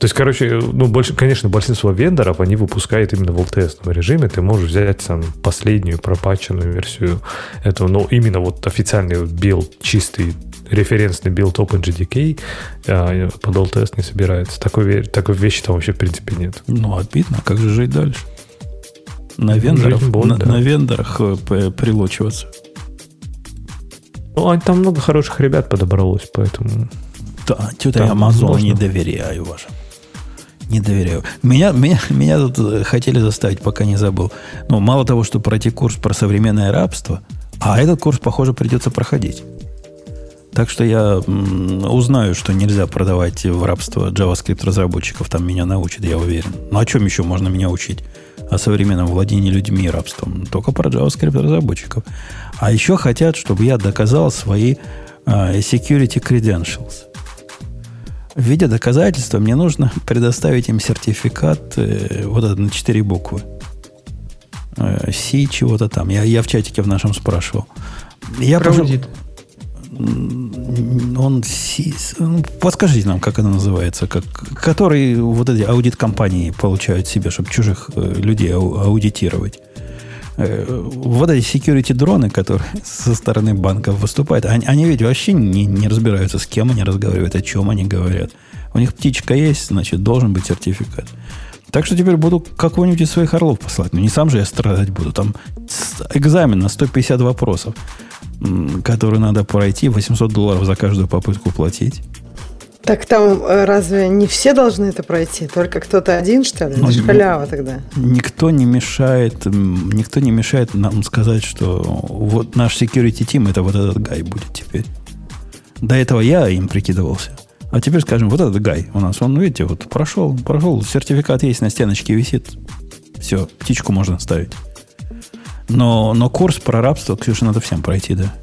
То есть, короче, ну, больше, конечно, большинство вендоров, они выпускают именно в LTS режиме. Ты можешь взять там последнюю пропаченную версию этого, но именно вот официальный build, чистый референсный build OpenJDK а, под LTS не собирается. Такой, такой вещи там вообще в принципе нет. Ну, обидно. Как же жить дальше? На вендорах, боль, на, да. на вендорах э, п- прилучиваться. Ну, а там много хороших ребят подобралось, поэтому... Да, Там я Амазону можно. не доверяю вашим. Не доверяю. Меня, меня, меня тут э, хотели заставить, пока не забыл. Ну, мало того, что пройти курс про современное рабство, а этот курс, похоже, придется проходить. Так что я узнаю, что нельзя продавать в рабство JavaScript разработчиков. Там меня научат, я уверен. Ну, о чем еще можно меня учить? о современном владении людьми и рабством, только про JavaScript разработчиков. А еще хотят, чтобы я доказал свои uh, security credentials. В виде доказательства мне нужно предоставить им сертификат э, вот этот на четыре буквы. Э, Си чего-то там. Я, я в чатике в нашем спрашивал. Я Про аудит. Он Си... ну, Подскажите нам, как это называется, как, который вот эти аудит-компании получают себе, чтобы чужих э, людей ау- аудитировать. Э, Вот эти security дроны, которые со стороны банков выступают, они, они ведь вообще не, не разбираются, с кем они разговаривают, о чем они говорят. У них птичка есть, значит, должен быть сертификат. Так что теперь буду какого-нибудь из своих орлов послать. Но не сам же я страдать буду. Там экзамен на 150 вопросов, которые надо пройти, 800 долларов за каждую попытку платить. Так там э, разве не все должны это пройти? Только кто-то один, что ли? Ну, Это же халява тогда. Никто не мешает, никто не мешает нам сказать, что вот наш security team это вот этот гай будет теперь. До этого я им прикидывался. А теперь скажем, вот этот гай у нас, он, видите, вот прошел, прошел, сертификат есть на стеночке висит. Все, птичку можно ставить. Но, но курс про рабство, Ксюша, надо всем пройти, да.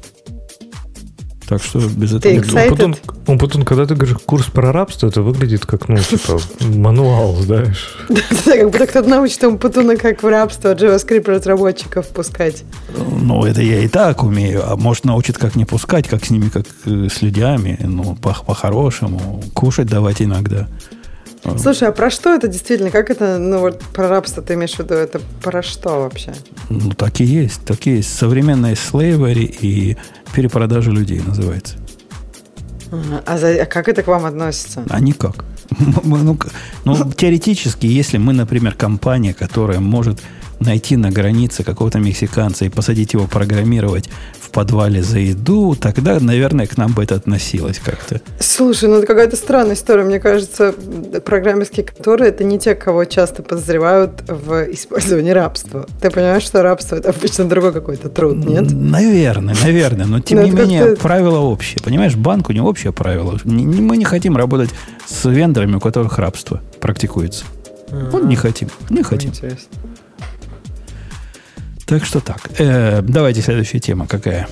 Так что без этого... Ты не- excited? Умпутун, Умпутун, когда ты говоришь курс про рабство, это выглядит как, ну, типа, мануал, знаешь. Да, как будто кто-то научит ему Путуна, как в рабство JavaScript разработчиков пускать. Ну, это я и так умею. А может, научит, как не пускать, как с ними, как э, с людьми. Ну, по- по-хорошему. Кушать давать иногда. Слушай, а про что это действительно? Как это, ну вот про рабство ты имеешь в виду? Это про что вообще? Ну, так и есть. Так и есть. Современная slavery и перепродажа людей называется. А, за- а как это к вам относится? А никак. Ну, ну, теоретически, если мы, например, компания, которая может найти на границе какого-то мексиканца и посадить его программировать подвале за еду, тогда, наверное, к нам бы это относилось как-то. Слушай, ну это какая-то странная история. Мне кажется, программистские конторы это не те, кого часто подозревают в использовании рабства. Ты понимаешь, что рабство это обычно другой какой-то труд, нет? Наверное, наверное. Но тем Ну, не менее, правило общее. Понимаешь, банк у него общее правило. Мы не хотим работать с вендорами, у которых рабство практикуется. Вот не хотим. Не хотим. Интересно. Так что так. Э, давайте следующая тема. Какая?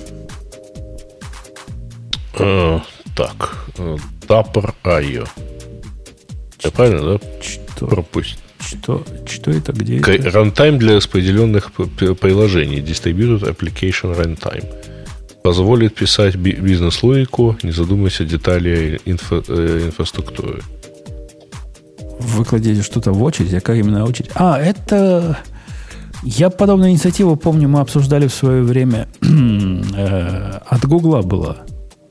Э, так, э, Dapper.io. Я правильно, да? Что? Пропустить. Что, что это? Где К- это? Рантайм для распределенных приложений. Distributed Application Runtime. Позволит писать би- бизнес-логику, не задумываясь о детали инфра- э, инфраструктуры. Вы кладете что-то в очередь, а как именно очередь? А, это... Я подобную инициативу, помню, мы обсуждали в свое время. э, от Гугла была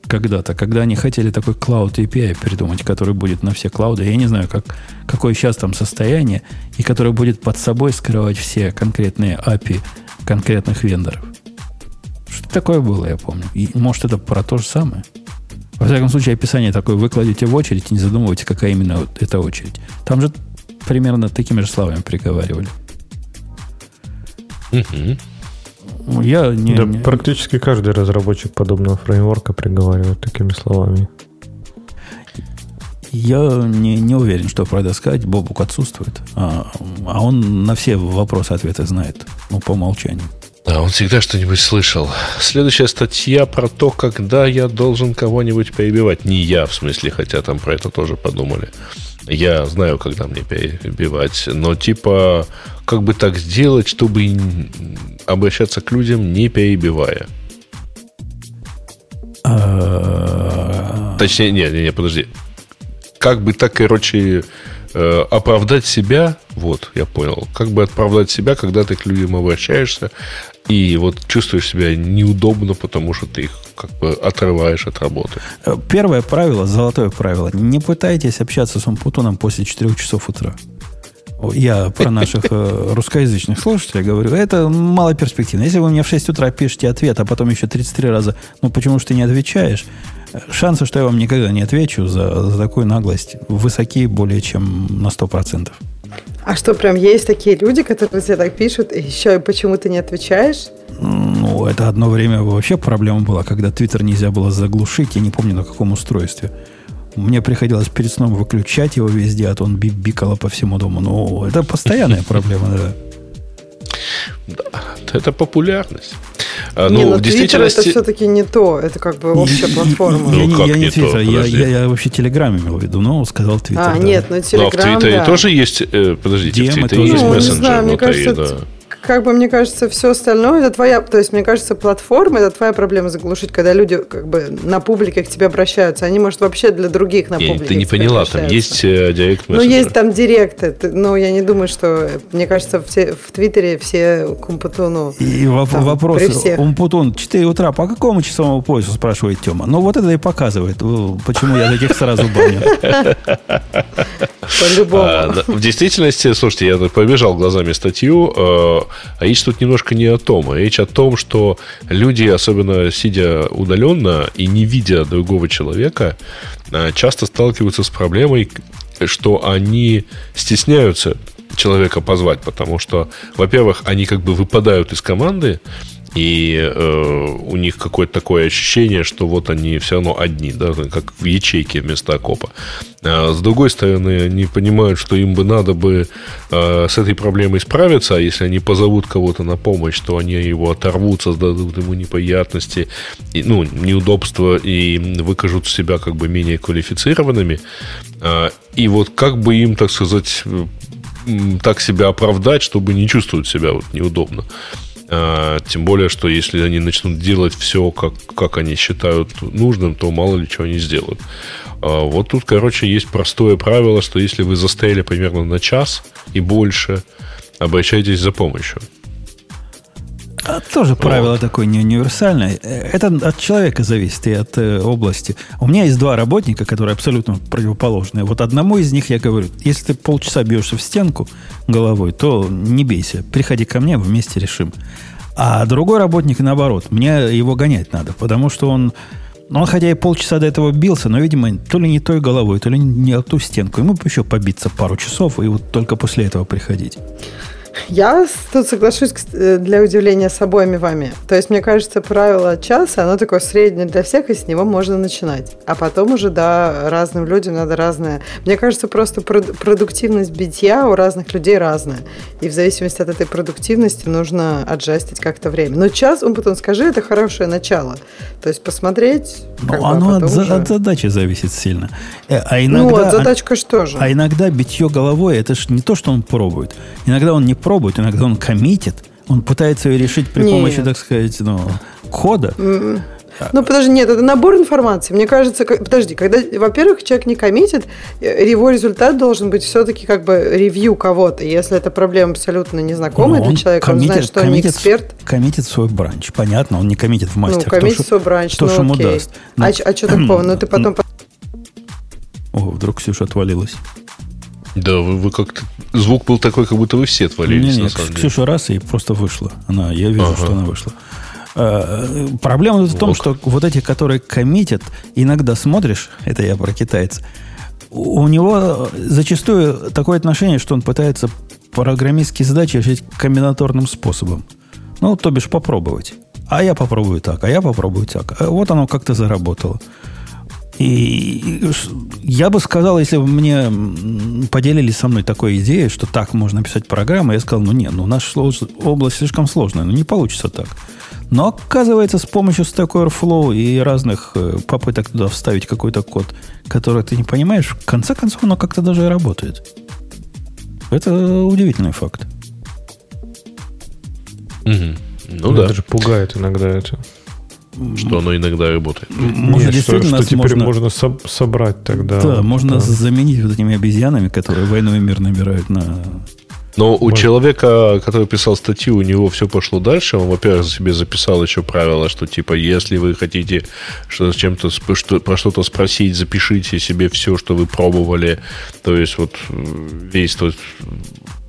когда-то, когда они хотели такой Cloud API придумать, который будет на все клауды. Я не знаю, как, какое сейчас там состояние, и который будет под собой скрывать все конкретные API конкретных вендоров. Что такое было, я помню. И, может, это про то же самое? Во всяком случае, описание такое вы кладете в очередь и не задумывайте, какая именно эта очередь. Там же примерно такими же словами приговаривали. Ну, Я не, да, не- практически каждый разработчик подобного фреймворка приговаривает такими словами. я не, не уверен, что про это сказать. Бобук отсутствует. А, а он на все вопросы ответы знает. Ну, по умолчанию. Да, он всегда что-нибудь слышал. Следующая статья про то, когда я должен кого-нибудь перебивать. Не я, в смысле, хотя там про это тоже подумали. Я знаю, когда мне перебивать, но типа, как бы так сделать, чтобы обращаться к людям, не перебивая. Точнее, не, не, не, подожди. Как бы так, короче, э, оправдать себя, вот, я понял. Как бы оправдать себя, когда ты к людям обращаешься, и вот чувствуешь себя неудобно, потому что ты их как бы отрываешь от работы. Первое правило, золотое правило. Не пытайтесь общаться с Умпутуном после 4 часов утра. Я про наших э, русскоязычных слушателей говорю. Это мало перспективно. Если вы мне в 6 утра пишете ответ, а потом еще 33 раза, ну почему же ты не отвечаешь, шансы, что я вам никогда не отвечу за, за такую наглость, высоки более чем на 100%. А что, прям есть такие люди, которые тебе так пишут, и еще и почему ты не отвечаешь? Ну, это одно время вообще проблема была, когда Твиттер нельзя было заглушить, я не помню на каком устройстве. Мне приходилось перед сном выключать его везде, а то он би- бикало по всему дому. Ну, это постоянная проблема, да. Да, это популярность. А, ну, не, но в действительности... это все-таки не то. Это как бы общая платформа. Я, ну, я, я не Твиттер, я, я, я вообще Телеграм имел в виду, но сказал Твиттер. А, да. нет, ну Телеграм, Но в Твиттере да. тоже есть, э, подождите, DM в Твиттере есть ну, мессенджер не знаю, внутри, мне кажется, да как бы, мне кажется, все остальное, это твоя, то есть, мне кажется, платформа, это твоя проблема заглушить, когда люди как бы на публике к тебе обращаются. Они, может, вообще для других на публике Ты не поняла, там есть э, директ Ну, есть там директы, но я не думаю, что, мне кажется, все, в Твиттере все Кумпутуну. И там, вопрос, Умпутун, 4 утра, по какому часовому поясу, спрашивает Тема? Ну, вот это и показывает, почему я таких сразу баню. По-любому. А, в действительности, слушайте, я побежал глазами статью, а речь тут немножко не о том. А речь о том, что люди, особенно сидя удаленно и не видя другого человека, э, часто сталкиваются с проблемой, что они стесняются человека позвать, потому что, во-первых, они как бы выпадают из команды, и э, у них какое-то такое ощущение, что вот они все равно одни, да, как в ячейке вместо окопа. А с другой стороны, они понимают, что им бы надо бы э, с этой проблемой справиться, а если они позовут кого-то на помощь, то они его оторвут, создадут ему неприятности, и, ну, неудобства и выкажут себя как бы менее квалифицированными. Э, и вот как бы им, так сказать, так себя оправдать, чтобы не чувствовать себя вот неудобно. А, тем более, что если они начнут делать все, как, как они считают нужным, то мало ли чего они сделают. А, вот тут, короче, есть простое правило, что если вы застояли примерно на час и больше, обращайтесь за помощью. А тоже правило вот. такое не универсальное. Это от человека зависит и от э, области. У меня есть два работника, которые абсолютно противоположные. Вот одному из них я говорю, если ты полчаса бьешься в стенку головой, то не бейся. Приходи ко мне, вместе решим. А другой работник, наоборот, мне его гонять надо, потому что он, он хотя и полчаса до этого бился, но, видимо, то ли не той головой, то ли не о ту стенку. Ему еще побиться пару часов и вот только после этого приходить. Я тут соглашусь э, для удивления с обоими вами. То есть, мне кажется, правило часа, оно такое среднее для всех, и с него можно начинать. А потом уже, да, разным людям надо разное. Мне кажется, просто продуктивность битья у разных людей разная. И в зависимости от этой продуктивности нужно аджастить как-то время. Но час, он потом скажи, это хорошее начало. То есть, посмотреть... Ну, оно от, уже... от задачи зависит сильно. Э, а иногда, ну, от задачка что же? А иногда битье головой, это же не то, что он пробует. Иногда он не пробует, иногда он коммитит, он пытается ее решить при Нет. помощи, так сказать, ну, кода. Mm-mm. Ну, подожди, нет, это набор информации. Мне кажется, как, подожди, когда, во-первых, человек не коммитит, э, его результат должен быть все-таки как бы ревью кого-то. Если это проблема абсолютно незнакомая ну, для человека, коммитит, он знает, что он не эксперт. Коммитит свой бранч. Понятно, он не коммитит в мастер. Ну, коммитит свой бранч, кто ну, ему окей. даст. Ну, а, а что такого? Ну, ты потом... О, вдруг Ксюша отвалилась. Да, вы, вы как-то... Звук был такой, как будто вы все отвалились, не, не, на самом деле. Ксюша раз и просто вышла. Она, я вижу, ага. что она вышла. А, проблема в том, что вот эти, которые коммитят, иногда смотришь, это я про китайца, у него зачастую такое отношение, что он пытается программистские задачи решить комбинаторным способом. Ну, то бишь попробовать. А я попробую так, а я попробую так. А вот оно как-то заработало. И я бы сказал, если бы мне поделились со мной такой идеей, что так можно писать программу, я сказал, ну нет, ну наша область слишком сложная, ну не получится так. Но оказывается, с помощью Stack Overflow и разных э, попыток туда вставить какой-то код, который ты не понимаешь, в конце концов оно как-то даже и работает. Это удивительный факт. Угу. Ну, ну да. Даже пугает иногда это. Что оно иногда работает. Может, Нет, действительно, что, что теперь можно, можно со- собрать тогда. Да, можно да. заменить вот этими обезьянами, которые войну и мир набирают на... Но у Может. человека, который писал статью, у него все пошло дальше. Он, во-первых, себе записал еще правило, что типа, если вы хотите что, чем-то что, про что-то спросить, запишите себе все, что вы пробовали. То есть вот весь тот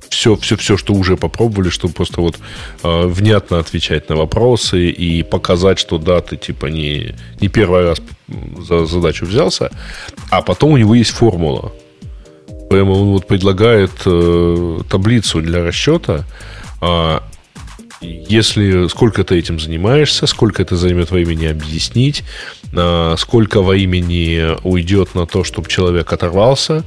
все, все, все, что уже попробовали, чтобы просто вот э, внятно отвечать на вопросы и показать, что да, ты типа не, не первый раз за задачу взялся, а потом у него есть формула. Прямо он вот предлагает э, таблицу для расчета, э, если сколько ты этим занимаешься, сколько это займет времени объяснить, э, сколько времени уйдет на то, чтобы человек оторвался,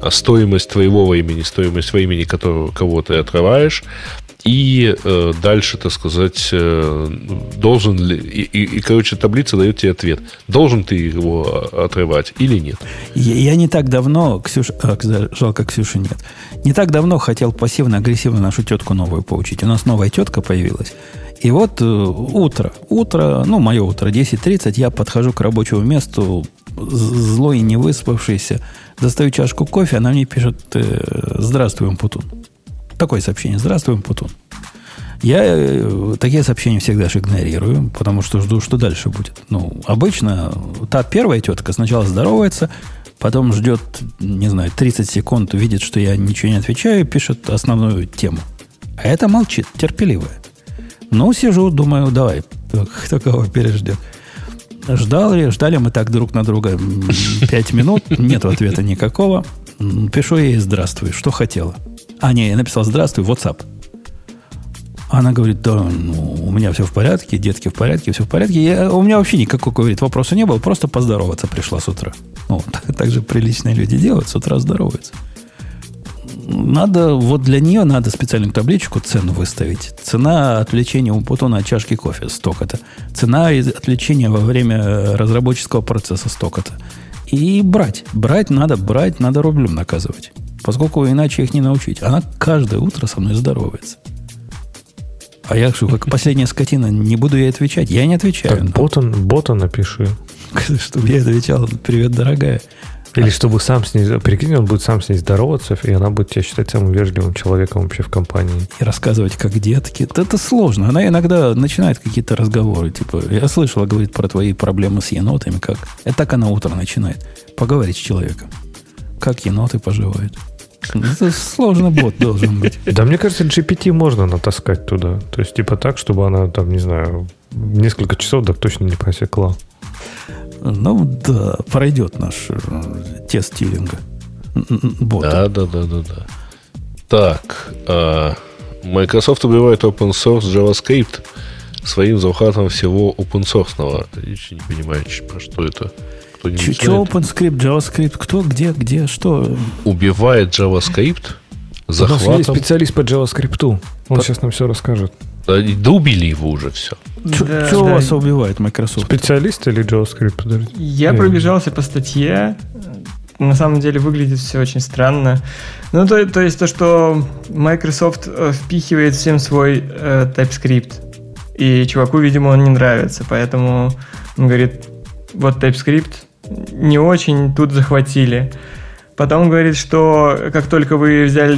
а стоимость твоего времени, стоимость времени, которого, кого ты отрываешь, И э, дальше, так сказать, э, должен ли... И, и, и, короче, таблица дает тебе ответ. Должен ты его отрывать или нет? Я, я не так давно... Ксюша, а, жалко, Ксюши нет. Не так давно хотел пассивно-агрессивно нашу тетку новую поучить. У нас новая тетка появилась. И вот э, утро, утро, ну, мое утро, 10.30, я подхожу к рабочему месту, злой и не выспавшийся, достаю чашку кофе, она мне пишет э, «Здравствуй, Умпутун». Такое сообщение «Здравствуй, Умпутун». Я э, такие сообщения всегда же игнорирую, потому что жду, что дальше будет. Ну, обычно та первая тетка сначала здоровается, потом ждет, не знаю, 30 секунд, видит, что я ничего не отвечаю, пишет основную тему. А это молчит, терпеливая. Ну, сижу, думаю, давай, кто кого переждет. Ждали, ждали мы так друг на друга пять минут, нет ответа никакого. Пишу ей «Здравствуй, что хотела?» А, не, я написал «Здравствуй, WhatsApp». Она говорит, да, ну, у меня все в порядке, детки в порядке, все в порядке. Я, у меня вообще никакого, говорит, вопроса не было, просто поздороваться пришла с утра. Ну, так, так же приличные люди делают, с утра здороваются надо, вот для нее надо специальную табличку цену выставить. Цена отвлечения у Путона от чашки кофе столько-то. Цена отвлечения во время разработческого процесса столько-то. И брать. Брать надо, брать надо рублем наказывать. Поскольку иначе их не научить. Она каждое утро со мной здоровается. А я что, как последняя скотина, не буду ей отвечать? Я не отвечаю. Так, бота, бота напиши. Чтобы я отвечал, привет, дорогая. Или чтобы сам с ней... Прикинь, он будет сам с ней здороваться, и она будет тебя считать самым вежливым человеком вообще в компании. И рассказывать, как детки. Это, это сложно. Она иногда начинает какие-то разговоры. Типа, я слышала, говорит про твои проблемы с енотами. Как... Это так она утро начинает. Поговорить с человеком. Как еноты поживают. Это сложный бот должен быть. Да, мне кажется, GPT можно натаскать туда. То есть, типа так, чтобы она там, не знаю, несколько часов так точно не просекла. Ну да, пройдет наш э, тест Тьюринга. Да, да, да, да, да. Так, э, Microsoft убивает open source JavaScript своим захватом всего open source. Я не понимаю, про что это. Что OpenScript, JavaScript? Кто, где, где, что? Убивает JavaScript захватом... У нас есть специалист по JavaScript. Он по... сейчас нам все расскажет. Да, да убили его уже все. Что да, да. вас убивает Microsoft? Специалист или JavaScript? Подожди. Я Нет. пробежался по статье. На самом деле выглядит все очень странно. Ну, то, то есть то, что Microsoft э, впихивает всем свой э, TypeScript. И чуваку, видимо, он не нравится. Поэтому он говорит, вот TypeScript не очень тут захватили. Потом говорит, что как только вы взяли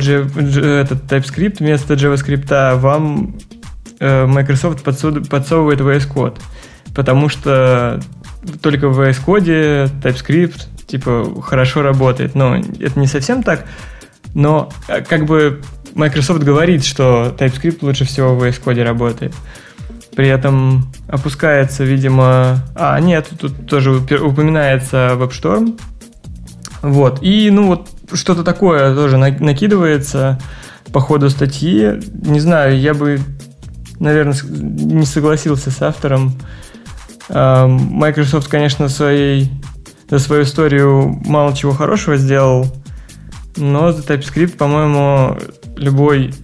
этот TypeScript вместо JavaScript, вам Э, Microsoft подсовывает VS Code, потому что только в VS Code TypeScript типа хорошо работает. Но это не совсем так, но э, как бы Microsoft говорит, что TypeScript лучше всего в VS Code работает. При этом опускается, видимо... А, нет, тут тоже упоминается WebStorm. Вот. И, ну, вот что-то такое тоже накидывается по ходу статьи. Не знаю, я бы наверное, не согласился с автором. Microsoft, конечно, своей, за свою историю мало чего хорошего сделал, но за TypeScript, по-моему, любой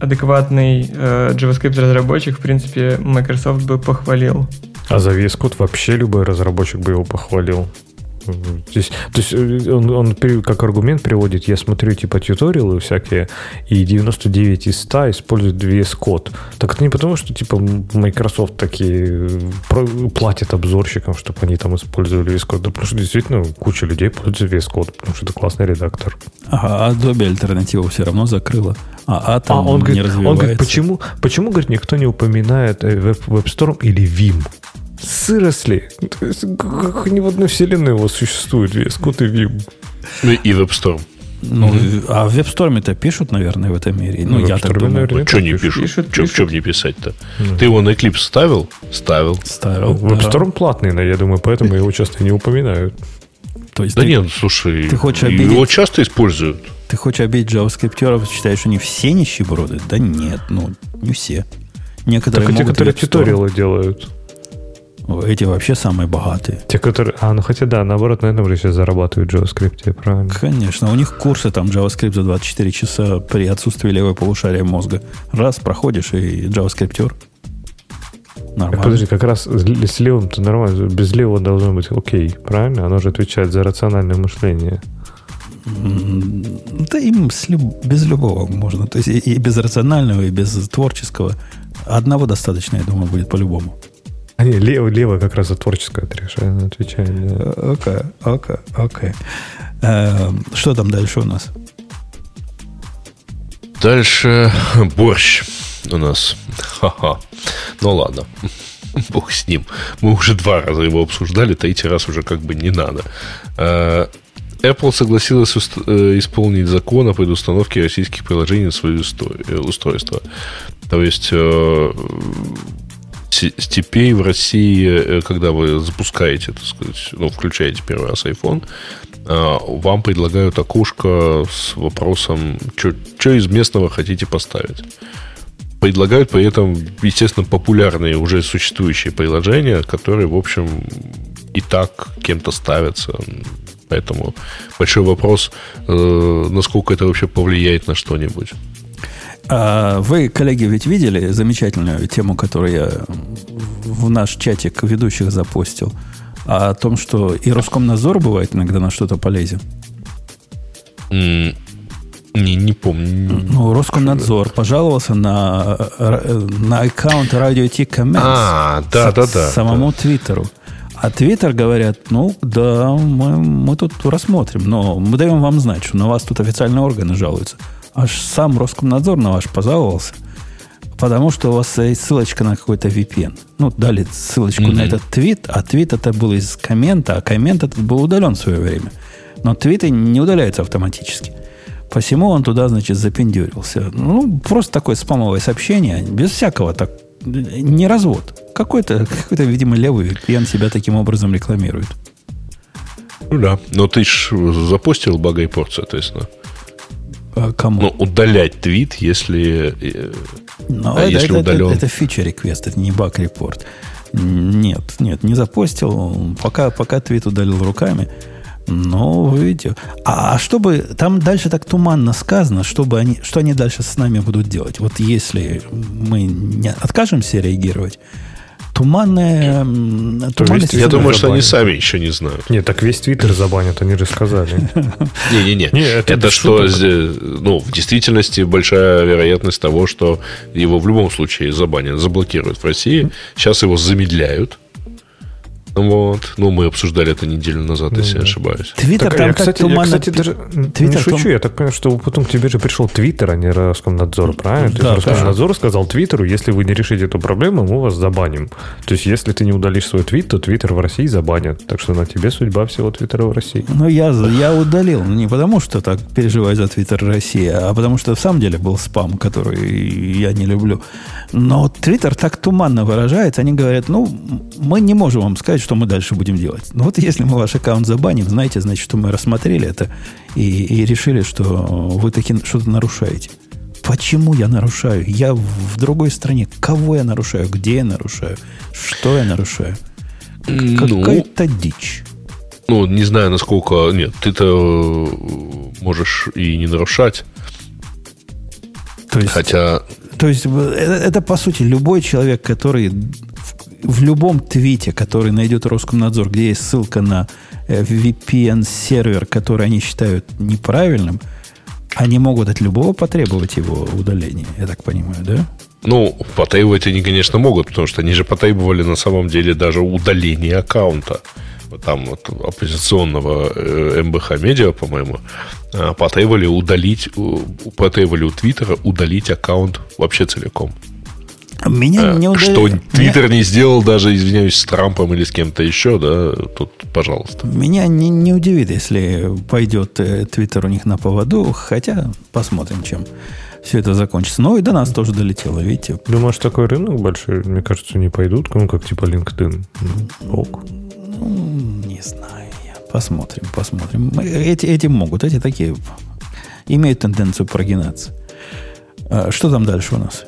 адекватный э, JavaScript-разработчик, в принципе, Microsoft бы похвалил. А за VS Code вообще любой разработчик бы его похвалил. Здесь, то есть э, он, он как аргумент приводит, я смотрю типа тьюториалы всякие, и 99 из 100 используют VS Code. Так это не потому, что типа Microsoft такие э, платят обзорщикам, чтобы они там использовали VS Code, да, потому что действительно куча людей пользуются VS Code, потому что это классный редактор. Ага, а Adobe альтернативу все равно закрыла. А Atom а он не говорит, развивается. Он говорит, почему, почему, говорит, никто не упоминает Web, WebStorm или Vim? Сыросли. Ни в одной вселенной его существует VS Code и Vim. Ну и WebStorm. Ну, mm-hmm. а в WebStorm-то пишут, наверное, в этом мире. Ну, ну я так думаю. Наверное, что не пишут? пишут, пишут. Что не писать-то? Mm-hmm. Ты его на Eclipse ставил? Ставил. Ставил. WebStorm да. платный, но я думаю, поэтому его часто не упоминают. То есть да ты, нет, слушай, ты хочешь обидеть, его часто используют. Ты хочешь обидеть JavaScript, считаешь, что они все нищеброды? Да нет, ну, не все. Некоторые так, могут те, которые тьюториалы делают. Эти вообще самые богатые. Те, которые... А, ну хотя да, наоборот, на этом же сейчас зарабатывают в JavaScript, правильно? Конечно. У них курсы там JavaScript за 24 часа при отсутствии левой полушария мозга. Раз, проходишь, и JavaScript Нормально. Подожди, как раз с левым-то нормально. Без левого должно быть окей, правильно? Оно же отвечает за рациональное мышление. Да им с люб... без любого можно. То есть и без рационального, и без творческого. Одного достаточно, я думаю, будет по-любому. А не, лево, лево как раз за творческое отрешение отвечает. Окей, окей, окей. Эм, что там дальше у нас? Дальше борщ у нас. Ха-ха. Ну ладно. Бог с ним. Мы уже два раза его обсуждали, третий раз уже как бы не надо. Э, Apple согласилась э, исполнить закон о предустановке российских приложений на свои э, устройства. То есть теперь в России, когда вы запускаете, так сказать, ну, включаете первый раз iPhone, вам предлагают окошко с вопросом, что из местного хотите поставить предлагают при этом, естественно, популярные уже существующие приложения, которые, в общем, и так кем-то ставятся. Поэтому большой вопрос, э, насколько это вообще повлияет на что-нибудь. А вы, коллеги, ведь видели замечательную тему, которую я в наш чатик ведущих запостил, о том, что и Роскомнадзор бывает иногда на что-то полезен? Не, не помню. Ну, Роскомнадзор пожаловался на, на аккаунт Radio T Comments. А, да, да, да. Самому Твиттеру. А Твиттер говорят, ну да, мы, мы тут рассмотрим, но мы даем вам знать, что на вас тут официальные органы жалуются. Аж сам Роскомнадзор на ваш пожаловался, потому что у вас есть ссылочка на какой-то VPN. Ну, дали ссылочку mm-hmm. на этот твит, а твит это был из коммента, а коммент этот был удален в свое время. Но твиты не удаляются автоматически. Посему он туда, значит, запендюрился. Ну, просто такое спамовое сообщение, без всякого так, не развод. Какой-то, какой-то видимо, левый VPN себя таким образом рекламирует. Ну да, но ты ж запустил бага и порт, соответственно. А кому? Ну, удалять твит, если, э, но а это, если это, удален. Это, это фича реквест, это не баг репорт. Нет, нет, не запостил. Пока, пока твит удалил руками. Ну, вы видите. А чтобы там дальше так туманно сказано, чтобы они, что они дальше с нами будут делать? Вот если мы не откажемся реагировать, туманная... туманная я думаю, что они сами еще не знают. Нет, так весь Твиттер забанят, они же сказали. Не-не-не. Это что, ну, в действительности большая вероятность того, что его в любом случае забанят, заблокируют в России. Сейчас его замедляют вот. Ну, мы обсуждали это неделю назад, ну, если да. я ошибаюсь. Твиттер там я, кстати, туманно... я, кстати, даже Твиттер не шучу. Я так понимаю, что потом к тебе же пришел Твиттер, а не Роскомнадзор, правильно? Да, То есть Роскомнадзор сказал Твиттеру, если вы не решите эту проблему, мы вас забаним. То есть, если ты не удалишь свой твит, то Твиттер в России забанят. Так что на тебе судьба всего Твиттера в России. Ну, я, я удалил. Не потому, что так переживаю за Твиттер России, а потому что в самом деле был спам, который я не люблю. Но Твиттер так туманно выражается. Они говорят, ну, мы не можем вам сказать, что мы дальше будем делать. Ну вот если мы ваш аккаунт забаним, знаете, значит, что мы рассмотрели это и, и решили, что вы таки что-то нарушаете. Почему я нарушаю? Я в другой стране. Кого я нарушаю? Где я нарушаю? Что я нарушаю? Ну, Какая-то дичь. Ну, не знаю, насколько... Нет, ты-то э, можешь и не нарушать. То есть, Хотя... То есть, это, это, по сути, любой человек, который в любом твите, который найдет Роскомнадзор, где есть ссылка на э, VPN-сервер, который они считают неправильным, они могут от любого потребовать его удаления, я так понимаю, да? Ну, потребовать они, конечно, могут, потому что они же потребовали на самом деле даже удаление аккаунта. Там вот оппозиционного э, МБХ медиа, по-моему, э, потребовали удалить, потребовали у Твиттера удалить аккаунт вообще целиком. Меня э, не удали... Что Твиттер Меня... не сделал даже, извиняюсь, с Трампом или с кем-то еще, да, тут, пожалуйста. Меня не, не удивит, если пойдет э, Твиттер у них на поводу, хотя посмотрим, чем все это закончится. Ну и до нас тоже долетело, видите. Думаешь, такой рынок большой, мне кажется, не пойдут, ну, как типа LinkedIn. Ок. Ну, не знаю я. Посмотрим, посмотрим. Эти, эти могут, эти такие имеют тенденцию прогинаться. А что там дальше у нас?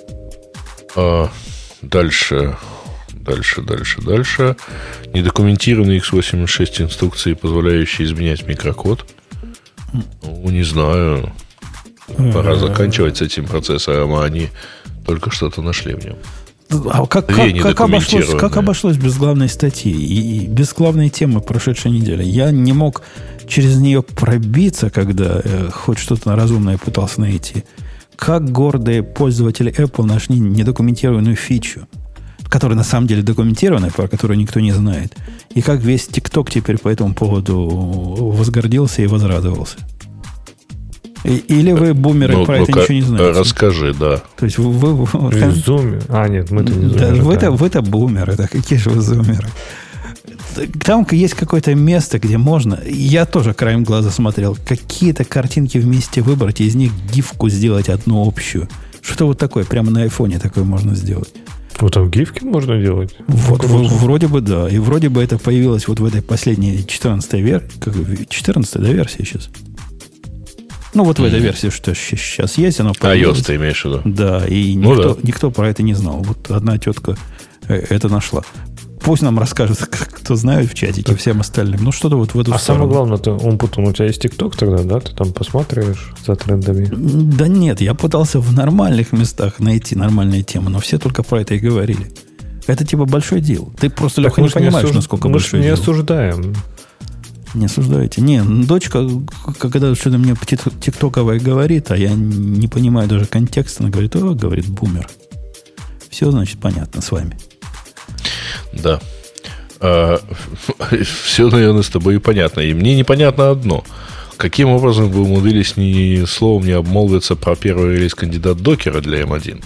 А, дальше. Дальше, дальше, дальше. Недокументированные x86 инструкции, позволяющие изменять микрокод. Ну, не знаю. Пора заканчивать с этим процессором, а они только что-то нашли в нем. А как, как, как, обошлось, как обошлось без главной статьи и, и без главной темы прошедшей недели? Я не мог через нее пробиться, когда э, хоть что-то разумное пытался найти. Как гордые пользователи Apple нашли недокументированную фичу, которая на самом деле документированная, про которую никто не знает. И как весь TikTok теперь по этому поводу возгордился и возрадовался. Или вы, бумеры, ну, про ну это ничего не знаете? Расскажи, да. То есть вы... вы, вы зумер. А, нет, мы-то не зумеры. Да, вы-то, вы-то бумеры, да какие же вы зумеры? Там есть какое-то место, где можно... Я тоже краем глаза смотрел. Какие-то картинки вместе выбрать, и из них гифку сделать одну общую. Что вот такое? Прямо на айфоне такое можно сделать. Вот там гифки можно делать? Вот, в, вроде бы да. И вроде бы это появилось вот в этой последней 14 версии. 14 да, версия сейчас? Ну, вот в этой версии, что сейчас есть, оно появилось. iOS ты имеешь в виду? Да, и ну, никто, да. никто про это не знал. Вот одна тетка э, это нашла. Пусть нам расскажет, кто знает в чатике, всем остальным. Ну, что-то вот в эту А сторону. самое главное, ты, он потом, у тебя есть ТикТок тогда, да? Ты там посматриваешь за трендами? Да нет, я пытался в нормальных местах найти нормальные темы, но все только про это и говорили. Это типа большой дел. Ты просто, Леха, не понимаешь, осуж... насколько мы большой не дел. не осуждаем. Не осуждаете. Не, дочка, когда что-то мне тиктоковое говорит, а я не понимаю даже контекста, она говорит, о, говорит, бумер. Все, значит, понятно с вами. Да. А, все, наверное, с тобой и понятно. И мне непонятно одно. Каким образом вы умудрились ни словом не обмолвиться про первый релиз кандидат докера для M1?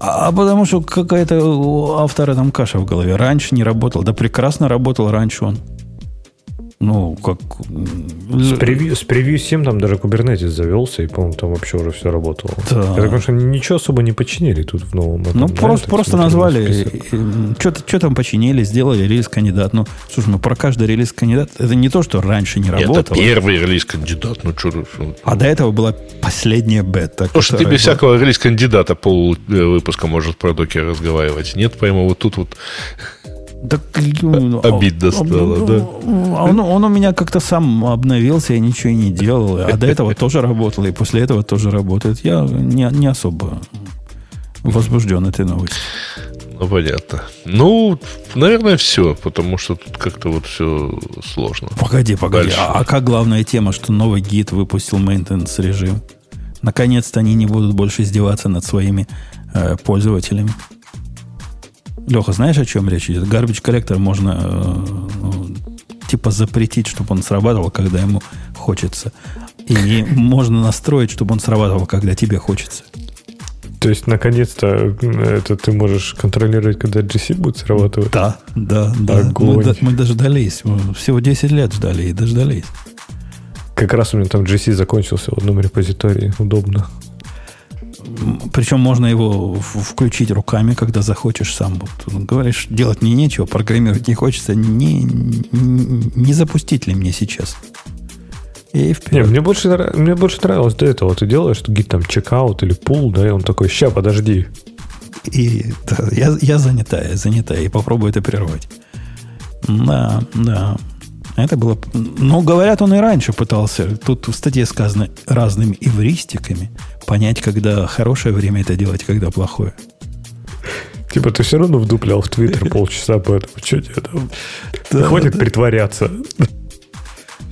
А, а потому что какая-то у автора там каша в голове. Раньше не работал. Да прекрасно работал раньше он. Ну, как... С превью, с превью 7 там даже Kubernetes завелся, и, по-моему, там вообще уже все работало. Да. Я так что ничего особо не починили тут в новом. Этом, ну, да, просто, просто назвали, что-то что там починили, сделали релиз-кандидат. Ну, слушай, ну про каждый релиз-кандидат, это не то, что раньше не работало. Это первый релиз-кандидат, ну что... А до этого была последняя бета. Потому что ты без была... всякого релиз-кандидата пол э, выпуска можешь про докер разговаривать. Нет, прямо вот тут вот так, ну, Обидно стало, да? Он, он у меня как-то сам обновился, я ничего и не делал. А до этого тоже работал, и после этого тоже работает. Я не, не особо возбужден этой новостью. Ну, понятно. Ну, наверное, все, потому что тут как-то вот все сложно. Погоди, погоди. А, а как главная тема, что новый гид выпустил maintenance режим? Наконец-то они не будут больше издеваться над своими э, пользователями. Леха, знаешь, о чем речь идет? Garbage коллектор можно э, ну, типа запретить, чтобы он срабатывал, когда ему хочется. И можно настроить, чтобы он срабатывал, когда тебе хочется. То есть, наконец-то, это ты можешь контролировать, когда GC будет срабатывать? Да, да, да. Мы, мы дождались. Всего 10 лет ждали и дождались. Как раз у меня там GC закончился в одном репозитории. Удобно. Причем можно его включить руками, когда захочешь сам. Вот, говоришь, делать мне нечего, программировать не хочется. Не, не, не запустить ли мне сейчас? И вперед. Не, мне, больше, мне больше нравилось до этого. Ты делаешь гид там чекаут или пул, да, и он такой, ща, подожди. И да, я, я занятая, занятая, и попробую это прервать. Да, да. Это было... Ну, говорят, он и раньше пытался. Тут в статье сказано разными эвристиками понять, когда хорошее время это делать, когда плохое. Типа ты все равно вдуплял в Твиттер полчаса по этому. Что тебе там? Да, Хватит да. притворяться.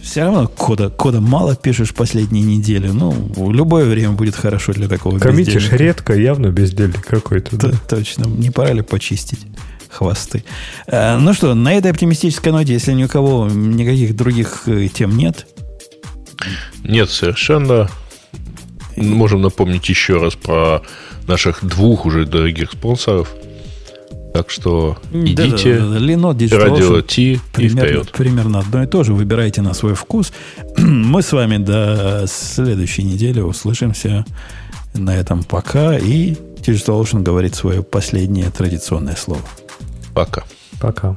Все равно кода, кода мало пишешь последние недели. Ну, в любое время будет хорошо для такого Коммитишь бездельника. редко, явно бездельник какой-то. Да, точно. Не пора ли почистить? Хвосты. Э, ну что, на этой оптимистической ноте, если ни у кого никаких других э, тем нет. Нет, совершенно. Можем напомнить еще раз про наших двух уже дорогих спонсоров. Так что идите, да, да, да. радио Ти и вперед. Примерно одно и то же. Выбирайте на свой вкус. Мы с вами до следующей недели услышимся на этом пока. И Digital Ocean говорит свое последнее традиционное слово. Пока. Пока.